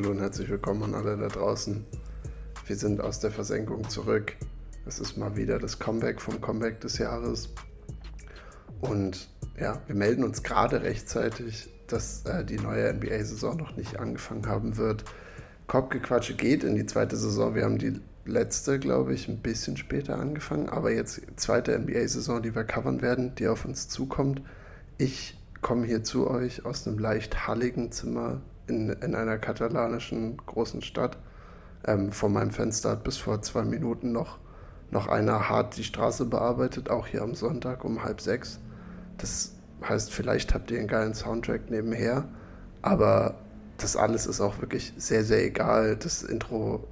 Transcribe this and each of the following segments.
Hallo und herzlich willkommen an alle da draußen. Wir sind aus der Versenkung zurück. Es ist mal wieder das Comeback vom Comeback des Jahres. Und ja, wir melden uns gerade rechtzeitig, dass äh, die neue NBA-Saison noch nicht angefangen haben wird. Kopfgequatsche geht in die zweite Saison. Wir haben die letzte, glaube ich, ein bisschen später angefangen, aber jetzt zweite NBA-Saison, die wir covern werden, die auf uns zukommt. Ich komme hier zu euch aus einem leicht halligen Zimmer in, in einer katalanischen großen Stadt. Ähm, vor meinem Fenster hat bis vor zwei Minuten noch, noch einer hart die Straße bearbeitet, auch hier am Sonntag um halb sechs. Das heißt, vielleicht habt ihr einen geilen Soundtrack nebenher, aber das alles ist auch wirklich sehr, sehr egal. Das Intro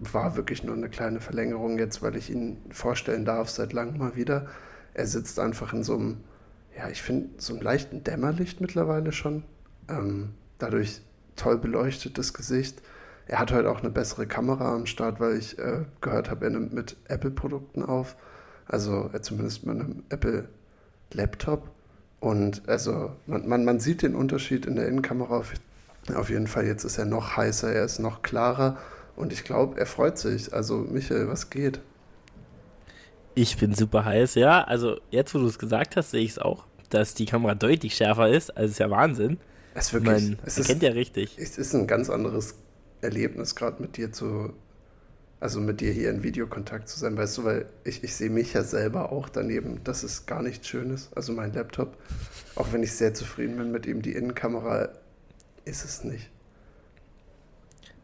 war wirklich nur eine kleine Verlängerung jetzt, weil ich ihn vorstellen darf seit langem mal wieder. Er sitzt einfach in so einem, ja, ich finde, so einem leichten Dämmerlicht mittlerweile schon. Ähm, dadurch toll beleuchtetes Gesicht. Er hat heute auch eine bessere Kamera am Start, weil ich äh, gehört habe, er nimmt mit Apple-Produkten auf. Also er zumindest mit einem Apple-Laptop. Und also man, man, man sieht den Unterschied in der Innenkamera auf, auf jeden Fall. Jetzt ist er noch heißer, er ist noch klarer. Und ich glaube, er freut sich. Also, Michael, was geht? Ich bin super heiß, ja. Also, jetzt, wo du es gesagt hast, sehe ich es auch, dass die Kamera deutlich schärfer ist. Also, ist ja Wahnsinn. Es ist wirklich. Man es ist, kennt ja richtig. Es ist ein ganz anderes Erlebnis, gerade mit dir zu. Also mit dir hier in Videokontakt zu sein, weißt du, weil ich, ich sehe mich ja selber auch daneben. Das ist gar nichts Schönes. Also mein Laptop, auch wenn ich sehr zufrieden bin mit ihm, die Innenkamera ist es nicht.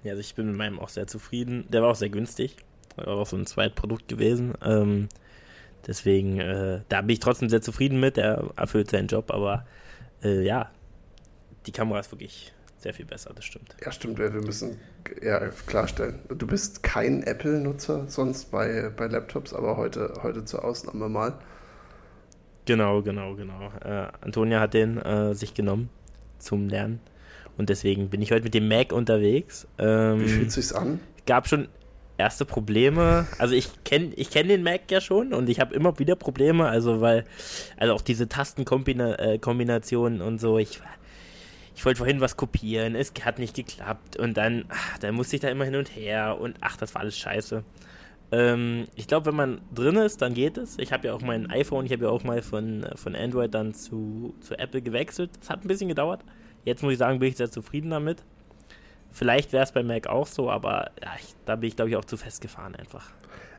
Ja, also ich bin mit meinem auch sehr zufrieden. Der war auch sehr günstig. War auch so ein Zweitprodukt gewesen. Ähm, deswegen, äh, da bin ich trotzdem sehr zufrieden mit. Er erfüllt seinen Job, aber äh, ja, die Kamera ist wirklich sehr viel besser, das stimmt. Ja, stimmt. Wir müssen ja, klarstellen. Du bist kein Apple-Nutzer sonst bei, bei Laptops, aber heute, heute zur Ausnahme mal. Genau, genau, genau. Äh, Antonia hat den äh, sich genommen zum Lernen. Und deswegen bin ich heute mit dem Mac unterwegs. Ähm, Wie fühlt sich's an? Gab schon erste Probleme. Also ich kenne ich kenn den Mac ja schon und ich habe immer wieder Probleme. Also weil, also auch diese Tastenkombinationen und so. Ich, ich wollte vorhin was kopieren, es hat nicht geklappt und dann, ach, dann musste ich da immer hin und her und ach, das war alles scheiße. Ähm, ich glaube, wenn man drin ist, dann geht es. Ich habe ja auch mein iPhone, ich habe ja auch mal von, von Android dann zu, zu Apple gewechselt. Das hat ein bisschen gedauert. Jetzt muss ich sagen, bin ich sehr zufrieden damit. Vielleicht wäre es bei Mac auch so, aber ja, ich, da bin ich, glaube ich, auch zu festgefahren einfach.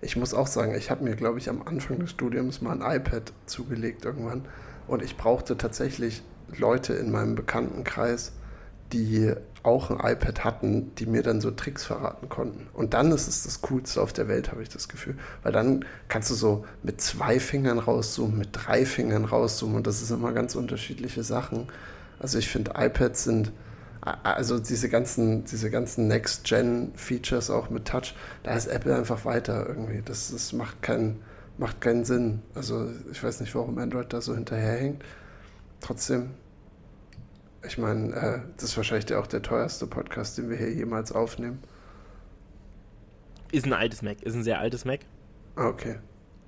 Ich muss auch sagen, ich habe mir, glaube ich, am Anfang des Studiums mal ein iPad zugelegt irgendwann und ich brauchte tatsächlich Leute in meinem Bekanntenkreis, die auch ein iPad hatten, die mir dann so Tricks verraten konnten. Und dann ist es das Coolste auf der Welt, habe ich das Gefühl. Weil dann kannst du so mit zwei Fingern rauszoomen, mit drei Fingern rauszoomen und das ist immer ganz unterschiedliche Sachen. Also ich finde, iPads sind, also diese ganzen, diese ganzen Next-Gen-Features auch mit Touch, da ist Apple einfach weiter irgendwie. Das, das macht, keinen, macht keinen Sinn. Also ich weiß nicht, warum Android da so hinterherhängt. Trotzdem, ich meine, äh, das ist wahrscheinlich auch der teuerste Podcast, den wir hier jemals aufnehmen. Ist ein altes Mac, ist ein sehr altes Mac. Ah, okay.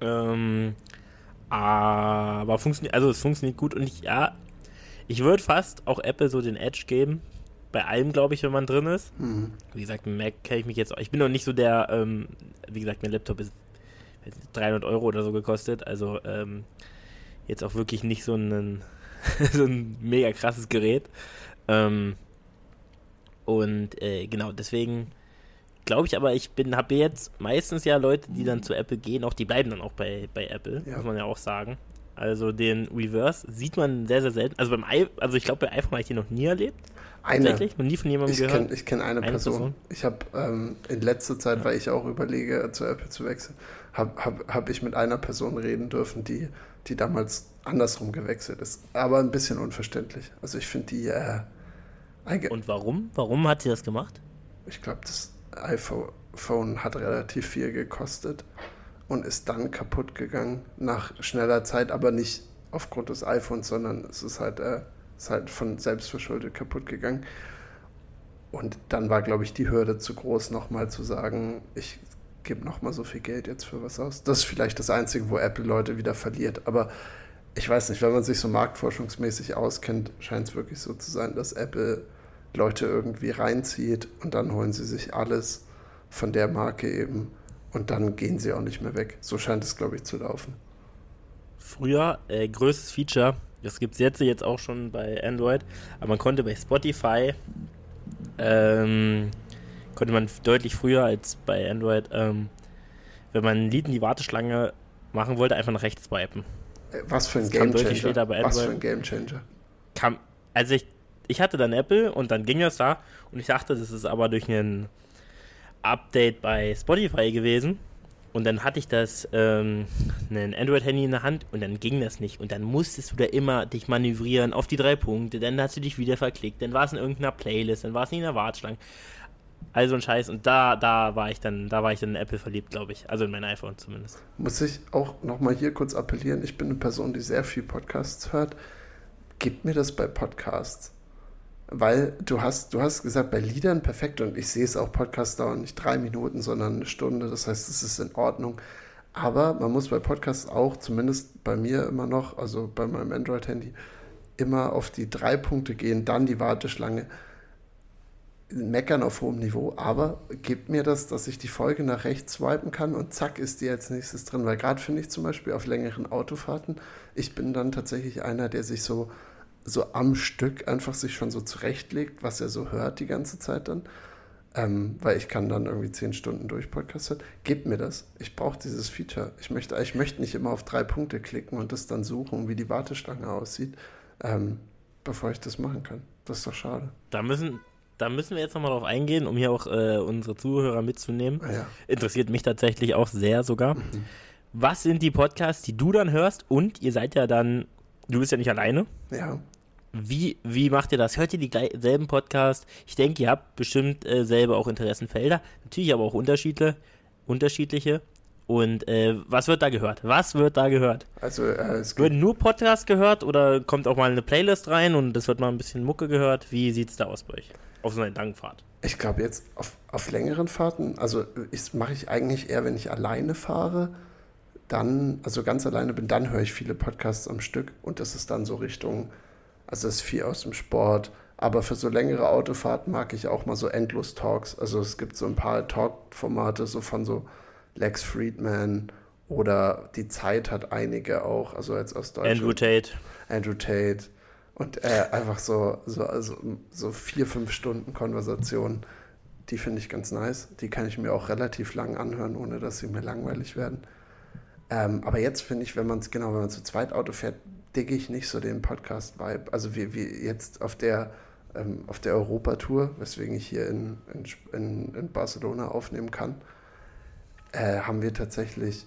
Ähm, aber funktioniert, also es funktioniert gut und ich, ja, ich würde fast auch Apple so den Edge geben. Bei allem, glaube ich, wenn man drin ist. Mhm. Wie gesagt, mit Mac kenne ich mich jetzt auch. Ich bin noch nicht so der, ähm, wie gesagt, mein Laptop ist 300 Euro oder so gekostet. Also ähm, jetzt auch wirklich nicht so ein, so ein mega krasses Gerät. Ähm, und äh, genau, deswegen glaube ich aber, ich bin, habe jetzt meistens ja Leute, die dann zu Apple gehen, auch die bleiben dann auch bei, bei Apple, ja. muss man ja auch sagen. Also den Reverse sieht man sehr, sehr selten. Also beim I also ich glaube, bei iPhone habe ich den noch nie erlebt. Eine. Tatsächlich, noch nie von jemandem ich gehört. Kenn, ich kenne eine, eine, Person. Person. Ich habe ähm, in letzter Zeit, ja. weil ich auch überlege, zu Apple zu wechseln, habe hab, hab ich mit einer Person reden dürfen, die, die damals andersrum gewechselt ist. Aber ein bisschen unverständlich. Also ich finde die. Äh, Und warum? Warum hat sie das gemacht? Ich glaube, das iPhone hat relativ viel gekostet und ist dann kaputt gegangen nach schneller Zeit, aber nicht aufgrund des iPhones, sondern es ist halt, äh, ist halt von selbstverschuldet kaputt gegangen. Und dann war, glaube ich, die Hürde zu groß, nochmal zu sagen, ich gebe nochmal so viel Geld jetzt für was aus. Das ist vielleicht das Einzige, wo Apple Leute wieder verliert. Aber ich weiß nicht, wenn man sich so marktforschungsmäßig auskennt, scheint es wirklich so zu sein, dass Apple Leute irgendwie reinzieht und dann holen sie sich alles von der Marke eben und dann gehen sie auch nicht mehr weg. So scheint es, glaube ich, zu laufen. Früher, äh, größtes Feature, das gibt es jetzt, jetzt auch schon bei Android, aber man konnte bei Spotify, ähm, konnte man deutlich früher als bei Android, ähm, wenn man ein Lied in die Warteschlange machen wollte, einfach nach rechts swipen. Äh, was für ein Game Changer. Was für ein Game Changer. Kam, also ich, ich hatte dann Apple und dann ging das da und ich dachte, das ist aber durch ein Update bei Spotify gewesen. Und dann hatte ich das, ähm, ein Android-Handy in der Hand und dann ging das nicht. Und dann musstest du da immer dich manövrieren auf die drei Punkte. Dann hast du dich wieder verklickt. Dann war es in irgendeiner Playlist. Dann war es nicht in der Warteschlange. Also ein Scheiß. Und da, da war ich dann, da war ich dann in Apple verliebt, glaube ich. Also in mein iPhone zumindest. Muss ich auch nochmal hier kurz appellieren. Ich bin eine Person, die sehr viel Podcasts hört. Gib mir das bei Podcasts weil du hast, du hast gesagt, bei Liedern perfekt und ich sehe es auch, Podcasts dauern nicht drei Minuten, sondern eine Stunde, das heißt, es ist in Ordnung. Aber man muss bei Podcasts auch, zumindest bei mir immer noch, also bei meinem Android-Handy, immer auf die drei Punkte gehen, dann die Warteschlange. Meckern auf hohem Niveau, aber gibt mir das, dass ich die Folge nach rechts swipen kann und zack ist die als nächstes drin. Weil gerade finde ich zum Beispiel auf längeren Autofahrten, ich bin dann tatsächlich einer, der sich so so am Stück einfach sich schon so zurechtlegt, was er so hört die ganze Zeit dann. Ähm, weil ich kann dann irgendwie zehn Stunden durch Podcast hören. Gebt mir das. Ich brauche dieses Feature. Ich möchte, ich möchte nicht immer auf drei Punkte klicken und das dann suchen, wie die Warteschlange aussieht, ähm, bevor ich das machen kann. Das ist doch schade. Da müssen, da müssen wir jetzt nochmal drauf eingehen, um hier auch äh, unsere Zuhörer mitzunehmen. Ah, ja. Interessiert mich tatsächlich auch sehr sogar. Mhm. Was sind die Podcasts, die du dann hörst? Und ihr seid ja dann, du bist ja nicht alleine. Ja. Wie, wie macht ihr das? Hört ihr dieselben Podcasts? Ich denke, ihr habt bestimmt äh, selber auch Interessenfelder, natürlich aber auch Unterschiede, unterschiedliche. Und äh, was wird da gehört? Was wird da gehört? Also äh, es Wird nur Podcasts gehört oder kommt auch mal eine Playlist rein und es wird mal ein bisschen Mucke gehört? Wie sieht es da aus bei euch? Auf so einer langen Fahrt? Ich glaube jetzt auf, auf längeren Fahrten, also mache ich eigentlich eher, wenn ich alleine fahre, dann, also ganz alleine bin, dann höre ich viele Podcasts am Stück und das ist dann so Richtung also es ist viel aus dem Sport. Aber für so längere Autofahrten mag ich auch mal so endlos Talks. Also es gibt so ein paar Talk-Formate, so von so Lex Friedman oder die Zeit hat einige auch, also jetzt aus Deutschland. Andrew Tate. Andrew Tate. Und äh, einfach so, so, also, so vier, fünf Stunden Konversation, die finde ich ganz nice. Die kann ich mir auch relativ lang anhören, ohne dass sie mir langweilig werden. Ähm, aber jetzt finde ich, wenn man es, genau, wenn man zu zweit Auto fährt, digge ich nicht so den Podcast-Vibe. Also wie, wie jetzt auf der, ähm, auf der Europatour, weswegen ich hier in, in, in Barcelona aufnehmen kann, äh, haben wir tatsächlich,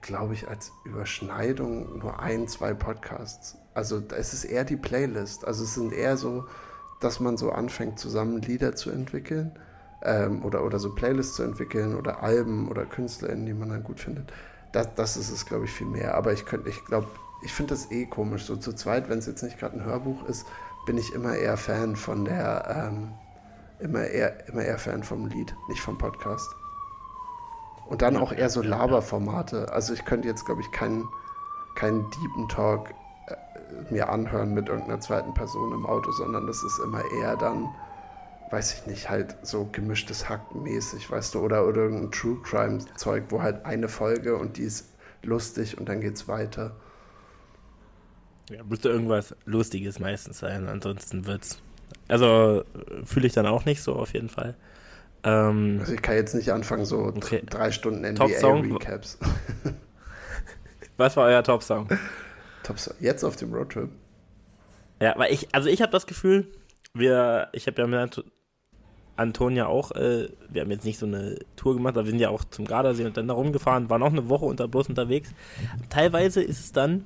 glaube ich, als Überschneidung nur ein, zwei Podcasts. Also es ist eher die Playlist. Also es sind eher so, dass man so anfängt, zusammen Lieder zu entwickeln ähm, oder, oder so Playlists zu entwickeln oder Alben oder KünstlerInnen, die man dann gut findet. Das, das ist es, glaube ich, viel mehr. Aber ich könnte, ich glaube, ich finde das eh komisch. So zu zweit, wenn es jetzt nicht gerade ein Hörbuch ist, bin ich immer eher Fan von der, ähm, immer eher, immer eher Fan vom Lied, nicht vom Podcast. Und dann auch eher so Laberformate. Also ich könnte jetzt, glaube ich, keinen keinen Deepen Talk äh, mir anhören mit irgendeiner zweiten Person im Auto, sondern das ist immer eher dann, weiß ich nicht, halt so gemischtes Hack mäßig, weißt du, oder, oder irgendein True Crime Zeug, wo halt eine Folge und die ist lustig und dann geht's weiter. Ja, müsste irgendwas Lustiges meistens sein, ansonsten wird's. Also fühle ich dann auch nicht so auf jeden Fall. Ähm, also ich kann jetzt nicht anfangen, so okay. drei Stunden NBA-Recaps. Was war euer Top-Song? Top jetzt auf dem Roadtrip. Ja, weil ich, also ich habe das Gefühl, wir, ich habe ja mit Antonia auch, äh, wir haben jetzt nicht so eine Tour gemacht, aber wir sind ja auch zum Gardasee und dann da rumgefahren, waren auch eine Woche unter Bus unterwegs. Teilweise ist es dann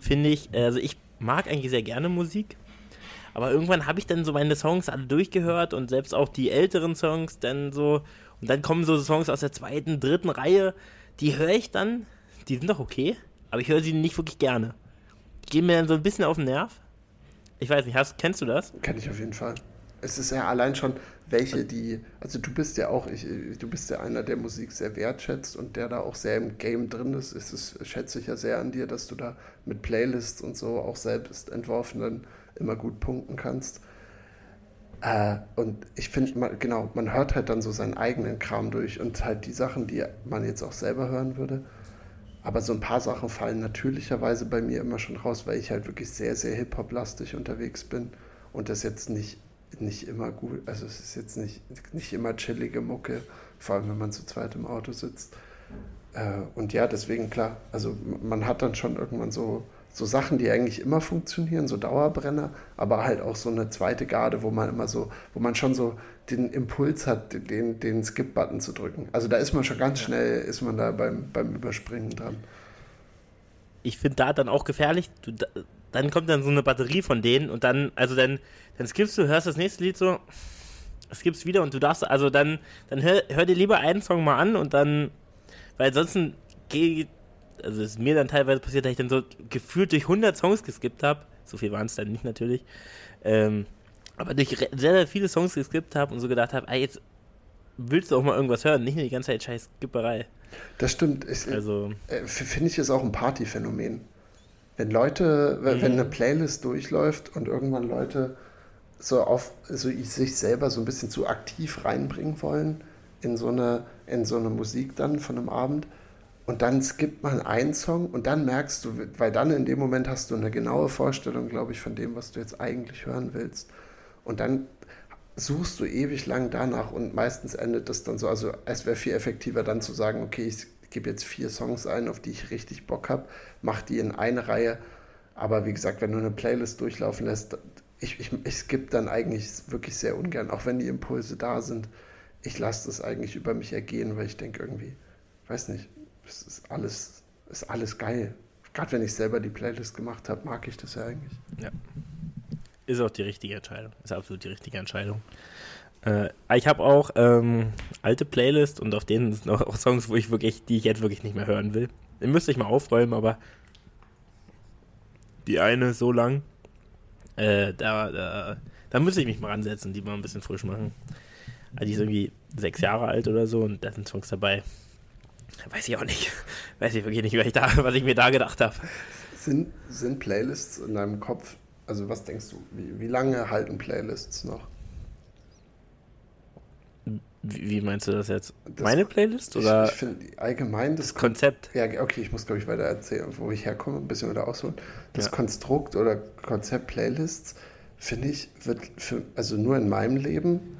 finde ich, also ich mag eigentlich sehr gerne Musik, aber irgendwann habe ich dann so meine Songs alle durchgehört und selbst auch die älteren Songs dann so, und dann kommen so Songs aus der zweiten, dritten Reihe, die höre ich dann, die sind doch okay, aber ich höre sie nicht wirklich gerne. Die gehen mir dann so ein bisschen auf den Nerv. Ich weiß nicht, hast, kennst du das? Kenn ich auf jeden Fall. Es ist ja allein schon, welche die, also du bist ja auch, ich, du bist ja einer, der Musik sehr wertschätzt und der da auch sehr im Game drin ist. Es ist, schätze ich ja sehr an dir, dass du da mit Playlists und so auch selbst entworfen dann immer gut punkten kannst. Äh, und ich finde, genau, man hört halt dann so seinen eigenen Kram durch und halt die Sachen, die man jetzt auch selber hören würde. Aber so ein paar Sachen fallen natürlicherweise bei mir immer schon raus, weil ich halt wirklich sehr, sehr Hip-Hop-lastig unterwegs bin und das jetzt nicht, nicht immer gut, also es ist jetzt nicht, nicht immer chillige Mucke, vor allem wenn man zu zweit im Auto sitzt. Äh, und ja, deswegen klar, also man hat dann schon irgendwann so, so Sachen, die eigentlich immer funktionieren, so Dauerbrenner, aber halt auch so eine zweite Garde, wo man immer so, wo man schon so den Impuls hat, den, den Skip-Button zu drücken. Also da ist man schon ganz schnell, ist man da beim, beim Überspringen dran. Ich finde da dann auch gefährlich, du, dann kommt dann so eine Batterie von denen und dann, also dann, dann skippst du, hörst das nächste Lied so, skippst wieder und du darfst, also dann, dann hör, hör dir lieber einen Song mal an und dann, weil ansonsten geht, also es ist mir dann teilweise passiert, dass ich dann so gefühlt durch 100 Songs geskippt habe, so viel waren es dann nicht natürlich, ähm, aber durch sehr, sehr viele Songs geskippt habe und so gedacht habe, jetzt willst du auch mal irgendwas hören, nicht nur die ganze Zeit scheiß Skipperei. Das stimmt. Ich, also, äh, Finde ich, ist auch ein Partyphänomen. Wenn Leute, mhm. wenn eine Playlist durchläuft und irgendwann Leute so auf so sich selber so ein bisschen zu aktiv reinbringen wollen in so eine, in so eine Musik dann von einem Abend, und dann skippt man einen Song und dann merkst du, weil dann in dem Moment hast du eine genaue Vorstellung, glaube ich, von dem, was du jetzt eigentlich hören willst. Und dann suchst du ewig lang danach und meistens endet das dann so. Also es wäre viel effektiver dann zu sagen, okay, ich gebe jetzt vier Songs ein, auf die ich richtig Bock habe, mach die in eine Reihe. Aber wie gesagt, wenn du eine Playlist durchlaufen lässt, ich, ich, ich skippe dann eigentlich wirklich sehr ungern, auch wenn die Impulse da sind. Ich lasse das eigentlich über mich ergehen, weil ich denke irgendwie, weiß nicht, es ist alles, ist alles geil. Gerade wenn ich selber die Playlist gemacht habe, mag ich das ja eigentlich. Ja. Ist auch die richtige Entscheidung. Ist absolut die richtige Entscheidung. Äh, ich habe auch ähm, alte Playlists und auf denen sind auch Songs, wo ich wirklich, die ich jetzt wirklich nicht mehr hören will. Den müsste ich mal aufräumen, aber die eine so lang, äh, da, da, da müsste ich mich mal ransetzen, die mal ein bisschen frisch machen. Also die ist irgendwie sechs Jahre alt oder so und da sind Songs dabei. Weiß ich auch nicht. Weiß ich wirklich nicht, was ich, da, was ich mir da gedacht habe. Sind, sind Playlists in deinem Kopf also was denkst du, wie, wie lange halten Playlists noch? Wie, meinst du das jetzt? Das, Meine Playlist? Oder ich, ich finde allgemein das, das Konzept. Ja, okay, ich muss glaube ich weiter erzählen, wo ich herkomme, ein bisschen wieder ausholen. Das ja. Konstrukt oder Konzept Playlists, finde ich, wird für, also nur in meinem Leben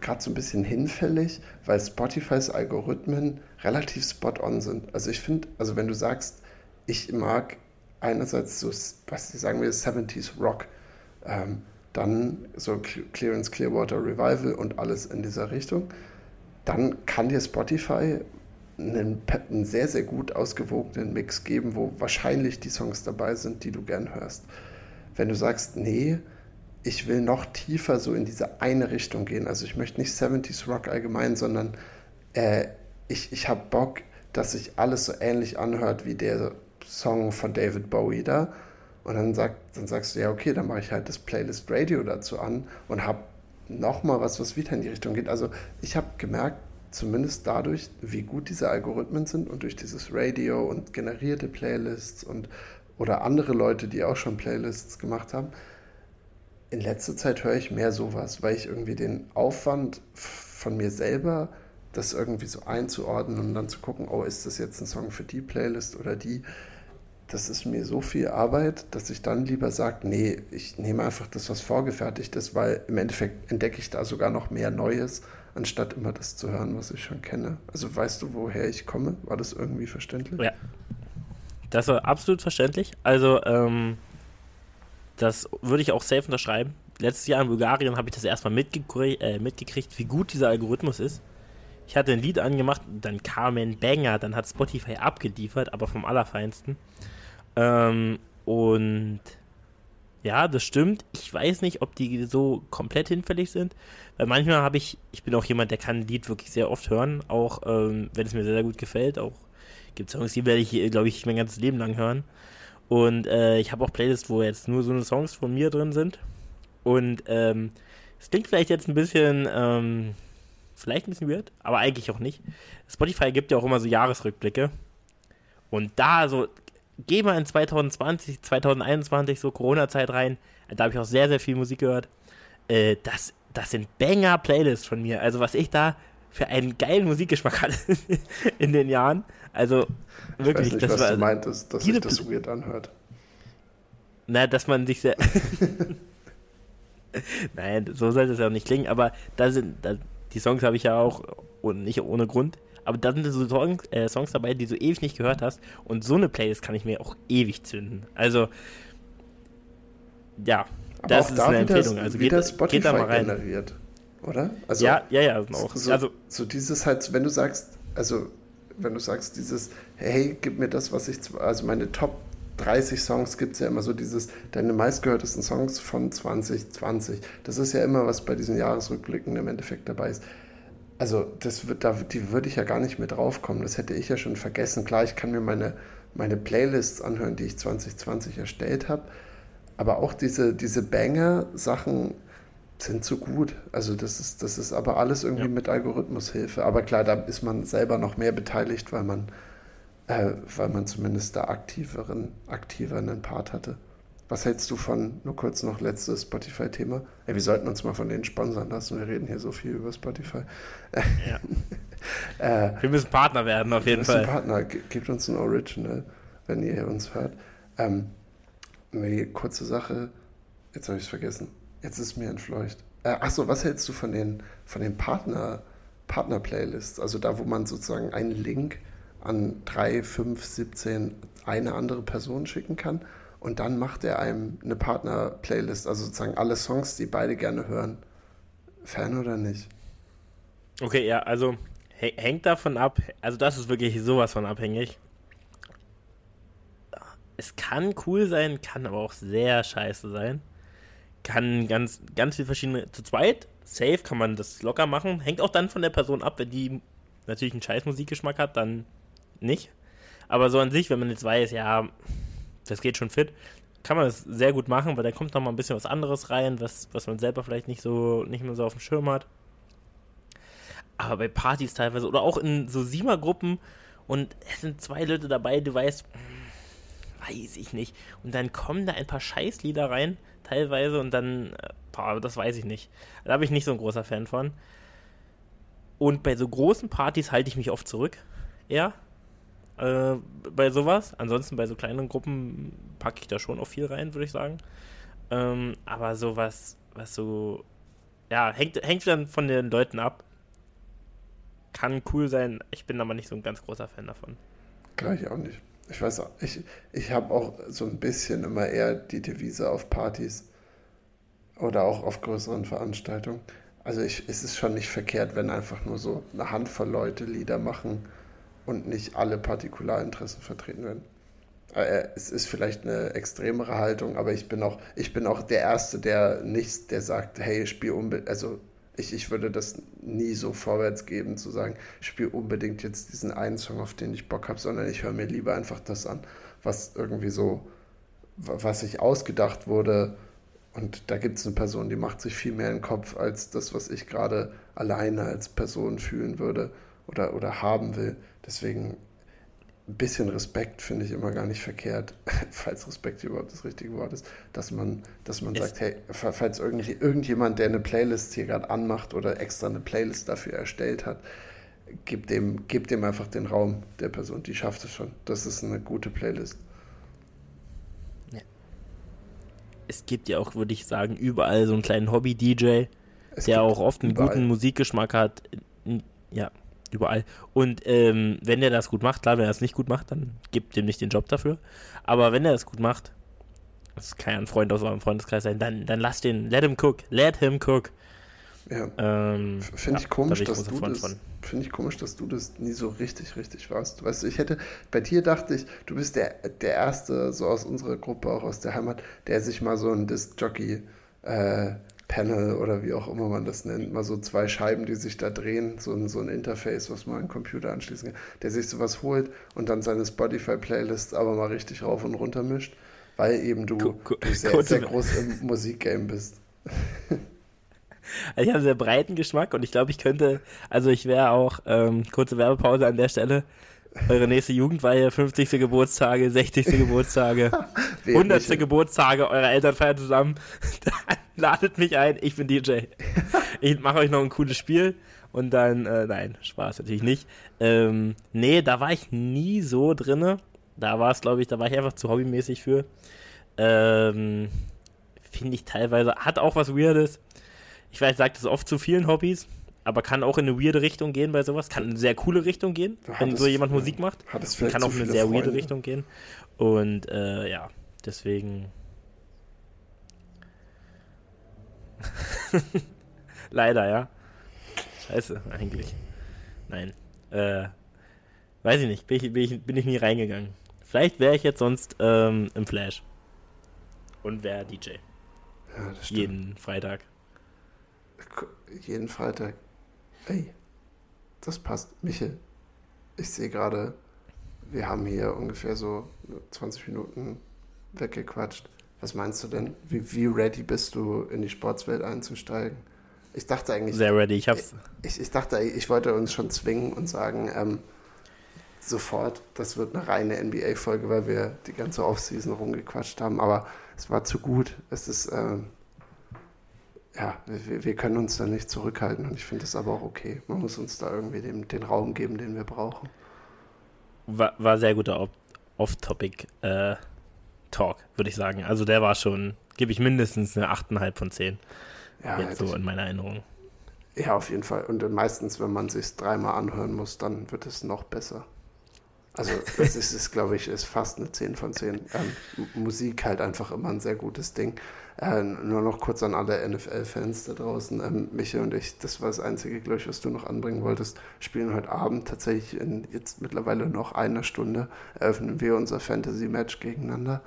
gerade so ein bisschen hinfällig, weil Spotifys Algorithmen relativ spot on sind. Also ich finde, also wenn du sagst, ich mag einerseits so, was sagen wir, 70s Rock, ähm, dann so Clearance Clearwater Revival und alles in dieser Richtung, dann kann dir Spotify einen, einen, sehr, sehr gut ausgewogenen Mix geben, wo wahrscheinlich die Songs dabei sind, die du gern hörst. Wenn du sagst, nee, ich will noch tiefer so in diese eine Richtung gehen, also ich möchte nicht 70s Rock allgemein, sondern äh, ich, ich habe Bock, dass sich alles so ähnlich anhört wie der Song von David Bowie da. Und dann, sagt, dann sagst du, ja, okay, dann mache ich halt das Playlist Radio dazu an und habe nochmal was, was wieder in die Richtung geht. Also ich habe gemerkt, zumindest dadurch, wie gut diese Algorithmen sind und durch dieses Radio und generierte Playlists und oder andere Leute, die auch schon Playlists gemacht haben, in letzter Zeit höre ich mehr sowas, weil ich irgendwie den Aufwand von mir selber, das irgendwie so einzuordnen und dann zu gucken, oh, ist das jetzt ein Song für die Playlist oder die, das ist mir so viel Arbeit, dass ich dann lieber sage, nee, ich nehme einfach das, was vorgefertigt ist, weil im Endeffekt entdecke ich da sogar noch mehr Neues, anstatt immer das zu hören, was ich schon kenne. Also weißt du, woher ich komme? War das irgendwie verständlich? Ja. Das war absolut verständlich. Also, ähm, das würde ich auch safe unterschreiben. Letztes Jahr in Bulgarien habe ich das erstmal mitgekriegt, äh, mitgekriegt, wie gut dieser Algorithmus ist. Ich hatte ein Lied angemacht, dann kam ein Banger, dann hat Spotify abgeliefert, aber vom Allerfeinsten. Ähm, und ja, das stimmt. Ich weiß nicht, ob die so komplett hinfällig sind. Weil manchmal habe ich, ich bin auch jemand, der kann ein Lied wirklich sehr oft hören, auch ähm, wenn es mir sehr, sehr gut gefällt. Auch gibt es Songs, die werde ich, glaube ich, mein ganzes Leben lang hören. Und äh, ich habe auch Playlists, wo jetzt nur so eine Songs von mir drin sind. Und ähm, es klingt vielleicht jetzt ein bisschen, ähm, vielleicht ein bisschen weird, aber eigentlich auch nicht. Spotify gibt ja auch immer so Jahresrückblicke. Und da so geh mal in 2020, 2021, so Corona-Zeit rein. Da habe ich auch sehr, sehr viel Musik gehört. äh, das, das sind Banger-Playlists von mir. Also was ich da für einen geilen Musikgeschmack hatte in den Jahren. Also wirklich, ich weiß nicht, das was war du meintest, dass sich das weird anhört. Na, dass man sich sehr. Nein, so sollte es ja auch nicht klingen, aber da sind, da, die Songs habe ich ja auch und nicht ohne Grund. Aber da sind so Songs, äh, Songs dabei, die du ewig nicht gehört hast. Und so eine Playlist kann ich mir auch ewig zünden. Also, ja, Aber das ist da eine Empfehlung. Also geht, Spotify geht da mal rein. generiert, oder? Also, ja, ja, ja. Auch. So, also, so dieses halt, wenn du sagst, also wenn du sagst, dieses, hey, gib mir das, was ich, also meine Top 30 Songs gibt es ja immer so dieses, deine meistgehörtesten Songs von 2020. Das ist ja immer, was bei diesen Jahresrückblicken im Endeffekt dabei ist. Also, das wird, da, die würde ich ja gar nicht mehr draufkommen. Das hätte ich ja schon vergessen. Klar, ich kann mir meine, meine Playlists anhören, die ich 2020 erstellt habe. Aber auch diese, diese Banger-Sachen sind so gut. Also das ist, das ist aber alles irgendwie Ja. mit Algorithmushilfe. Aber klar, da ist man selber noch mehr beteiligt, weil man, äh, weil man zumindest da aktiveren, aktiveren Part hatte. Was hältst du von, nur kurz noch letztes Spotify-Thema? Ey, wir sollten uns mal von denen sponsern lassen. Wir reden hier so viel über Spotify. ja. Äh, Wir müssen Partner werden, auf jeden das ist ein Fall. Partner. Ge- Gebt uns ein Original, wenn ihr uns hört. Ähm, nee, kurze Sache. Jetzt habe ich es vergessen. Jetzt ist mir entfleucht. Äh, Achso, was hältst du von den, von den Partner, Partner-Playlists? Also da, wo man sozusagen einen Link an 3, 5, 17 eine andere Person schicken kann und dann macht er einem eine Partner-Playlist, also sozusagen alle Songs, die beide gerne hören. Fan oder nicht? Okay, ja, also hä- hängt davon ab. Also, das ist wirklich sowas von abhängig. Es kann cool sein, kann aber auch sehr scheiße sein. Kann ganz, ganz viel verschiedene. Zu zweit, safe kann man das locker machen. Hängt auch dann von der Person ab, wenn die natürlich einen scheiß Musikgeschmack hat, dann nicht. Aber so an sich, wenn man jetzt weiß, ja, das geht schon fit, kann man das sehr gut machen, weil da kommt noch mal ein bisschen was anderes rein, was, was man selber vielleicht nicht so, nicht mehr so auf dem Schirm hat. Aber bei Partys teilweise oder auch in so Siemer-Gruppen und es sind zwei Leute dabei, du weißt, hm, weiß ich nicht. Und dann kommen da ein paar Scheißlieder rein, teilweise, und dann, äh, boah, das weiß ich nicht. Da bin ich nicht so ein großer Fan von. Und bei so großen Partys halte ich mich oft zurück, eher. Äh, bei sowas. Ansonsten bei so kleineren Gruppen packe ich da schon auch viel rein, würde ich sagen. Ähm, aber sowas, was so, ja, hängt, hängt dann von den Leuten ab. Kann cool sein, ich bin aber nicht so ein ganz großer Fan davon. Gleich auch nicht. Ich weiß auch, ich, ich habe auch so ein bisschen immer eher die Devise auf Partys oder auch auf größeren Veranstaltungen. Also ich, es ist schon nicht verkehrt, wenn einfach nur so eine Handvoll Leute Lieder machen und nicht alle Partikularinteressen vertreten werden. Äh, Es ist vielleicht eine extremere Haltung, aber ich bin auch, ich bin auch der Erste, der nicht, der sagt, hey, spiel unbedingt, also ich, ich würde das nie so vorwärts geben, zu sagen, ich spiele unbedingt jetzt diesen einen Song, auf den ich Bock habe, sondern ich höre mir lieber einfach das an, was irgendwie so, wa- was sich ausgedacht wurde. Und da gibt es eine Person, die macht sich viel mehr in den Kopf als das, was ich gerade alleine als Person fühlen würde oder, oder haben will. Deswegen ein bisschen Respekt finde ich immer gar nicht verkehrt, falls Respekt überhaupt das richtige Wort ist, dass man, dass man sagt, hey, fa- falls irgend, irgendjemand, der eine Playlist hier gerade anmacht oder extra eine Playlist dafür erstellt hat, gib dem, gib dem einfach den Raum der Person, die schafft es schon. Das ist eine gute Playlist. Es gibt ja auch, würde ich sagen, überall so einen kleinen Hobby-DJ, der auch oft einen überall. guten Musikgeschmack hat. Ja, überall. Und ähm, wenn der das gut macht, klar, wenn er das nicht gut macht, dann gibt dem nicht den Job dafür. Aber wenn er das gut macht, das kann ja ein Freund aus eurem Freundeskreis sein, dann, dann lass den, let him cook, let him cook. Ja. Ähm, Finde ja, ich komisch, da bin dass du Freund das. von. Finde ich komisch, dass du das nie so richtig, richtig warst. Weißt du, ich hätte, bei dir dachte ich, du bist der, der Erste, so aus unserer Gruppe, auch aus der Heimat, der sich mal so ein Disc-Jockey äh, Panel oder wie auch immer man das nennt, mal so zwei Scheiben, die sich da drehen, so ein, so ein Interface, was man an den Computer anschließen kann, der sich sowas holt und dann seine Spotify-Playlist aber mal richtig rauf und runter mischt, weil eben du, du sehr, sehr groß im Musikgame bist. Also ich habe einen sehr breiten Geschmack und ich glaube, ich könnte, also ich wäre auch, ähm, kurze Werbepause an der Stelle, eure nächste Jugendweihe, 50. Geburtstage, 60. Geburtstage, Wählt 100. mich- Geburtstage eurer Eltern feiern zusammen, ladet mich ein, ich bin DJ. ich mache euch noch ein cooles Spiel und dann, äh, nein, Spaß natürlich nicht. Ähm, nee, da war ich nie so drinne. Da war es, glaube ich, da war ich einfach zu hobbymäßig für. Ähm, Finde ich teilweise, hat auch was Weirdes. Ich weiß, ich sage das oft zu vielen Hobbys, aber kann auch in eine weirde Richtung gehen bei sowas. Kann in eine sehr coole Richtung gehen, hat wenn es, so jemand Musik macht. Hat es kann auch in eine sehr Freunde. weirde Richtung gehen. Und äh, ja, deswegen. Leider, ja. Scheiße, eigentlich. Nein. Äh, weiß ich nicht. Bin ich, bin ich, bin ich nie reingegangen. Vielleicht wäre ich jetzt sonst ähm, im Flash. Und wäre DJ. Ja, das stimmt. Jeden Freitag. Jeden Freitag. Ey, das passt. Michel, ich sehe gerade, wir haben hier ungefähr so 20 Minuten weggequatscht. Was meinst du denn? Wie, wie ready bist du, in die Sportswelt einzusteigen? Ich dachte eigentlich. Sehr ready, ich hab's. Ich, ich dachte, ich wollte uns schon zwingen und sagen, ähm, sofort, das wird eine reine NBA-Folge, weil wir die ganze Offseason rumgequatscht haben, aber es war zu gut. Es ist, ähm, ja, wir, wir, können uns da nicht zurückhalten und ich finde das aber auch okay. Man muss uns da irgendwie den, den Raum geben, den wir brauchen. War, war sehr guter Off-Topic äh, Talk, würde ich sagen. Also der war schon, gebe ich mindestens eine 8,5 von 10. Ja, Jetzt so in meiner Erinnerung. Ja, auf jeden Fall. Und meistens, wenn man sich dreimal anhören muss, dann wird es noch besser. Also das ist, ist glaube ich, ist fast eine 10 von 10. Ähm, Musik halt einfach immer ein sehr gutes Ding. Äh, nur noch kurz an alle NFL-Fans da draußen. Ähm, Michael und ich, das war das Einzige, glaube ich, was du noch anbringen wolltest, spielen heute Abend tatsächlich in jetzt mittlerweile noch einer Stunde, eröffnen wir unser Fantasy-Match gegeneinander.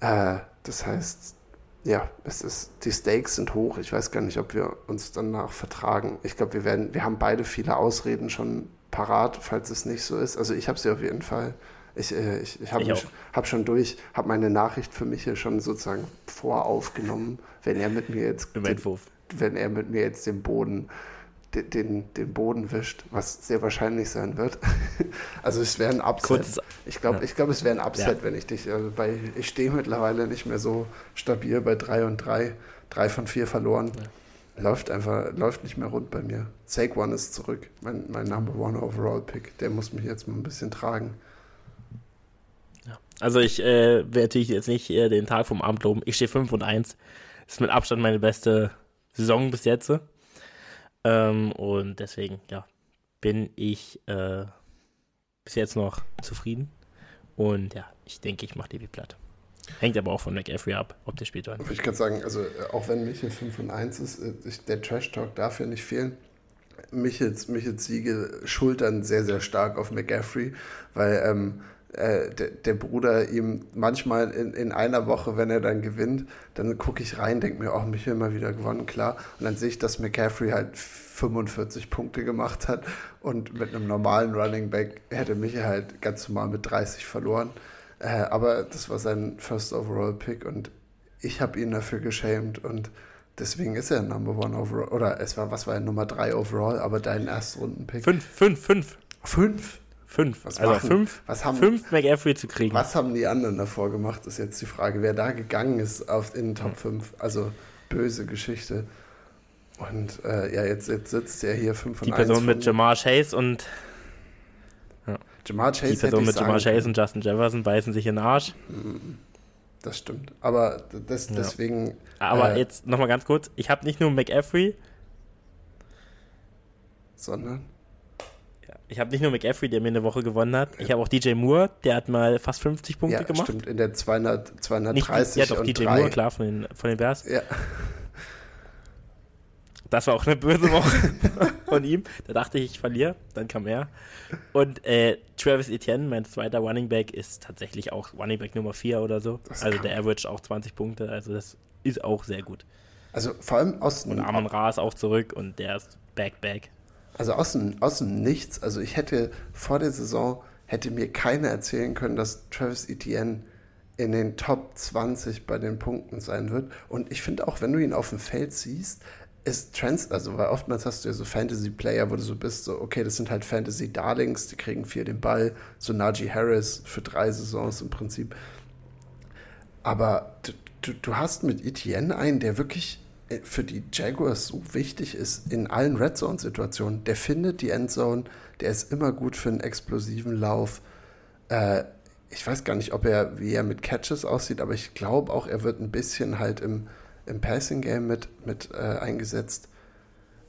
Äh, das heißt, ja, es ist, die Stakes sind hoch. Ich weiß gar nicht, ob wir uns danach vertragen. Ich glaube, wir werden, wir haben beide viele Ausreden schon parat, falls es nicht so ist. Also ich habe sie auf jeden Fall. Ich, äh, ich, ich habe hab schon durch, habe meine Nachricht für mich hier schon sozusagen voraufgenommen, wenn er mit mir jetzt, Im Entwurf. wenn er mit mir jetzt den Boden, den, den, den Boden wischt, was sehr wahrscheinlich sein wird. also es wäre ein Upset. Kurz, ich glaube, ja. Ich glaub, es wäre ein Upset, ja. wenn ich dich, also bei, ich stehe mittlerweile nicht mehr so stabil bei 3 und 3, 3 von 4 verloren. Ja läuft einfach, läuft nicht mehr rund bei mir. Saquon ist zurück, mein, mein Number One Overall Pick. Der muss mich jetzt mal ein bisschen tragen. Also ich äh, werde natürlich jetzt nicht äh, den Tag vom Abend loben. Ich stehe 5 und 1. Das ist mit Abstand meine beste Saison bis jetzt. Ähm, und deswegen, ja, bin ich äh, bis jetzt noch zufrieden. Und ja, ich denke, ich mache die wie platt. Hängt aber auch von McAfee ab, ob der spielt oder nicht. Ich kann sagen, also äh, auch wenn Michel 5 und 1 ist, äh, der Trash-Talk darf ja nicht fehlen. Michels, Michels Siege schultern sehr, sehr stark auf McAfee, weil ähm, äh, der, der, Bruder ihm manchmal in, in einer Woche, wenn er dann gewinnt, dann gucke ich rein, denke mir, oh, Michel mal wieder gewonnen, klar. Und dann sehe ich, dass McCaffrey halt 45 Punkte gemacht hat und mit einem normalen Running Back hätte Michel halt ganz normal mit 30 verloren. Äh, aber das war sein First Overall Pick und ich habe ihn dafür geschämt und deswegen ist er Number One Overall. Oder es war, was war er, Nummer 3 Overall, aber dein Erstrunden-Pick. Fünf, fünf, fünf. Fünf? Fünf. Was also machen, fünf, was haben, fünf McAfee zu kriegen. Was haben die anderen davor gemacht, ist jetzt die Frage. Wer da gegangen ist auf, in den Top 5. Also böse Geschichte. Und äh, ja, jetzt, jetzt sitzt er hier 5 von Die Person mit Jamar Chase und Jamar Chase Die Person mit Jamar Chase und Justin Jefferson beißen sich in den Arsch. Das stimmt. Aber das, deswegen. Ja. Aber äh, jetzt nochmal ganz kurz: Ich habe nicht nur McAfee, sondern. Ich habe nicht nur McAfee, der mir eine Woche gewonnen hat. Ich habe auch DJ Moore, der hat mal fast 50 Punkte ja, gemacht. Stimmt, in der 200, 230 nicht, ja, doch, DJ 3. Moore, klar, von den, von den Bears. Ja. Das war auch eine böse Woche von ihm. Da dachte ich, ich verliere. Dann kam er. Und äh, Travis Etienne, mein zweiter Running Back, ist tatsächlich auch Running Back Nummer 4 oder so. Das also der Average auch 20 Punkte. Also das ist auch sehr gut. Also vor allem aus. Und Amon Ra ist auch zurück und der ist back, back. Also aus dem, aus dem Nichts. Also ich hätte vor der Saison, hätte mir keiner erzählen können, dass Travis Etienne in den Top 20 bei den Punkten sein wird. Und ich finde auch, wenn du ihn auf dem Feld siehst, ist Trans, also weil oftmals hast du ja so Fantasy-Player, wo du so bist, so, okay, das sind halt Fantasy-Darlings, die kriegen viel den Ball, so Najee Harris für drei Saisons im Prinzip. Aber du, du hast mit Etienne einen, der wirklich für die Jaguars so wichtig ist in allen Red Zone-Situationen. Der findet die Endzone, der ist immer gut für einen explosiven Lauf. Äh, ich weiß gar nicht, ob er, wie er mit Catches aussieht, aber ich glaube auch, er wird ein bisschen halt im, im Passing-Game mit, mit äh, eingesetzt.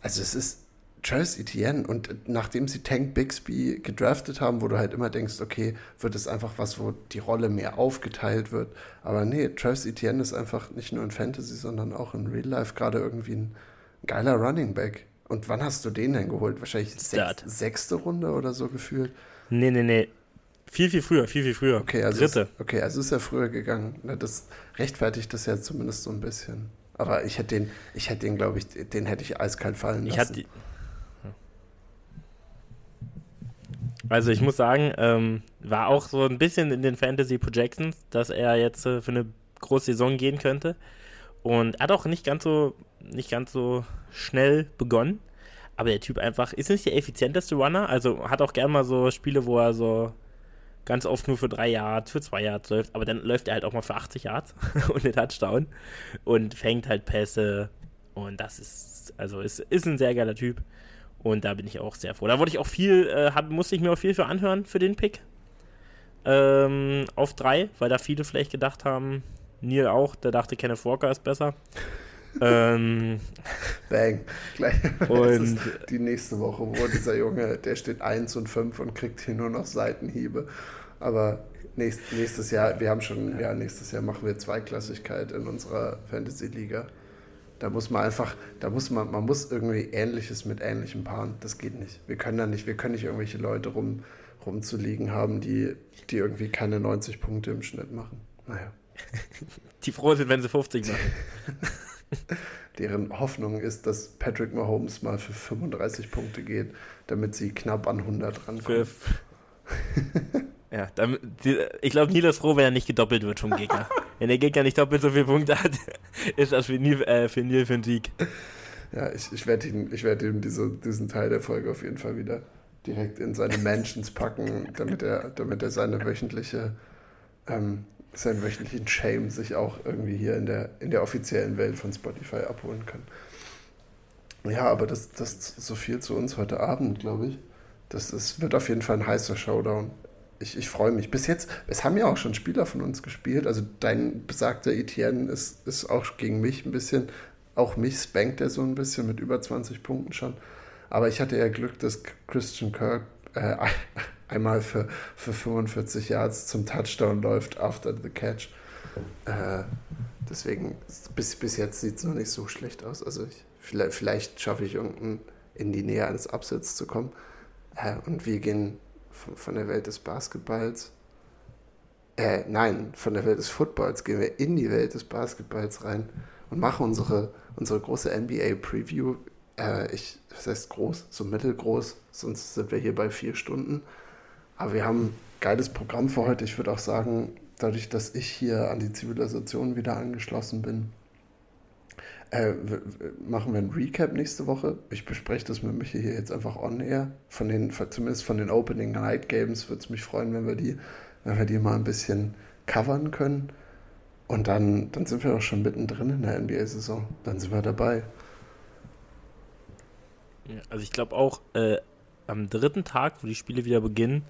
Also es ist Travis Etienne und nachdem sie Tank Bixby gedraftet haben, wo du halt immer denkst, okay, wird es einfach was, wo die Rolle mehr aufgeteilt wird. Aber nee, Travis Etienne ist einfach nicht nur in Fantasy, sondern auch in Real Life gerade irgendwie ein geiler Running Back. Und wann hast du den denn geholt? Wahrscheinlich sech, sechste Runde oder so gefühlt? Nee, nee, nee. Viel, viel früher, viel, viel früher. Okay, also Dritte. Ist, okay, also ist er früher gegangen. Das rechtfertigt das ja zumindest so ein bisschen. Aber ich hätte den, ich hätte den, glaube ich, den hätte ich eiskalt fallen lassen. Ich hatte, Also ich muss sagen, ähm, war auch so ein bisschen in den Fantasy Projections, dass er jetzt äh, für eine große Saison gehen könnte. Und hat auch nicht ganz so, nicht ganz so schnell begonnen. Aber der Typ einfach ist nicht der effizienteste Runner. Also hat auch gerne mal so Spiele, wo er so ganz oft nur für drei Yards, für zwei Yards läuft. Aber dann läuft er halt auch mal für 80 Yards und den Touchdown. Und fängt halt Pässe. Und das ist, also ist, ist ein sehr geiler Typ. Und da bin ich auch sehr froh. Da wurde ich auch viel, äh, hab, musste ich mir auch viel für anhören für den Pick. Ähm, auf drei, weil da viele vielleicht gedacht haben, Neil auch, der dachte, Kenneth Walker ist besser. ähm, Bang. Gleich. Und die nächste Woche, wo dieser Junge, der steht 1 und 5 und kriegt hier nur noch Seitenhiebe. Aber nächst, nächstes Jahr, wir haben schon, ja, nächstes Jahr machen wir Zweiklassigkeit in unserer Fantasy-Liga. Da muss man einfach, da muss man, man muss irgendwie Ähnliches mit ähnlichem paaren. Das geht nicht. Wir können da nicht, wir können nicht irgendwelche Leute rum, rumzuliegen haben, die, die irgendwie keine 90 Punkte im Schnitt machen. Naja. Die froh sind, wenn sie 50 machen. Deren Hoffnung ist, dass Patrick Mahomes mal für 35 Punkte geht, damit sie knapp an 100 rankommen. Ja, die, ich glaube, Neil ist froh, wenn er nicht gedoppelt wird vom Gegner. wenn der Gegner nicht doppelt so viele Punkte hat, ist das für Neil, äh, für, Neil für einen Sieg. Ja, ich, ich werde ihm, ich werd ihm diese, diesen Teil der Folge auf jeden Fall wieder direkt in seine Mansions packen, damit er, damit er seine wöchentliche, ähm, seinen wöchentlichen Shame sich auch irgendwie hier in der, in der offiziellen Welt von Spotify abholen kann. Ja, aber das, das so viel zu uns heute Abend, glaube ich. Das, das wird auf jeden Fall ein heißer Showdown ich, ich freue mich. Bis jetzt, es haben ja auch schon Spieler von uns gespielt. Also dein besagter Etienne ist, ist auch gegen mich ein bisschen, auch mich spankt er so ein bisschen mit über 20 Punkten schon. Aber ich hatte ja Glück, dass Christian Kirk äh, einmal für, für 45 Yards zum Touchdown läuft after the catch. Äh, deswegen, bis, bis jetzt sieht es noch nicht so schlecht aus. Also ich, vielleicht, vielleicht schaffe ich irgendeinen in die Nähe eines Absitz zu kommen. Äh, und wir gehen von der Welt des Basketballs. Äh, nein, von der Welt des Footballs gehen wir in die Welt des Basketballs rein und machen unsere, unsere große NBA-Preview. Äh, ich, das heißt groß, so mittelgroß, sonst sind wir hier bei vier Stunden. Aber wir haben ein geiles Programm für heute. Ich würde auch sagen, dadurch, dass ich hier an die Zivilisation wieder angeschlossen bin, äh, machen wir ein Recap nächste Woche. Ich bespreche das mit Michi hier jetzt einfach on air. Von den, zumindest von den Opening Night Games würde es mich freuen, wenn wir die, wenn wir die mal ein bisschen covern können. Und dann, dann sind wir auch schon mittendrin in der NBA-Saison. Dann sind wir dabei. Also ich glaube auch, äh, am dritten Tag, wo die Spiele wieder beginnen,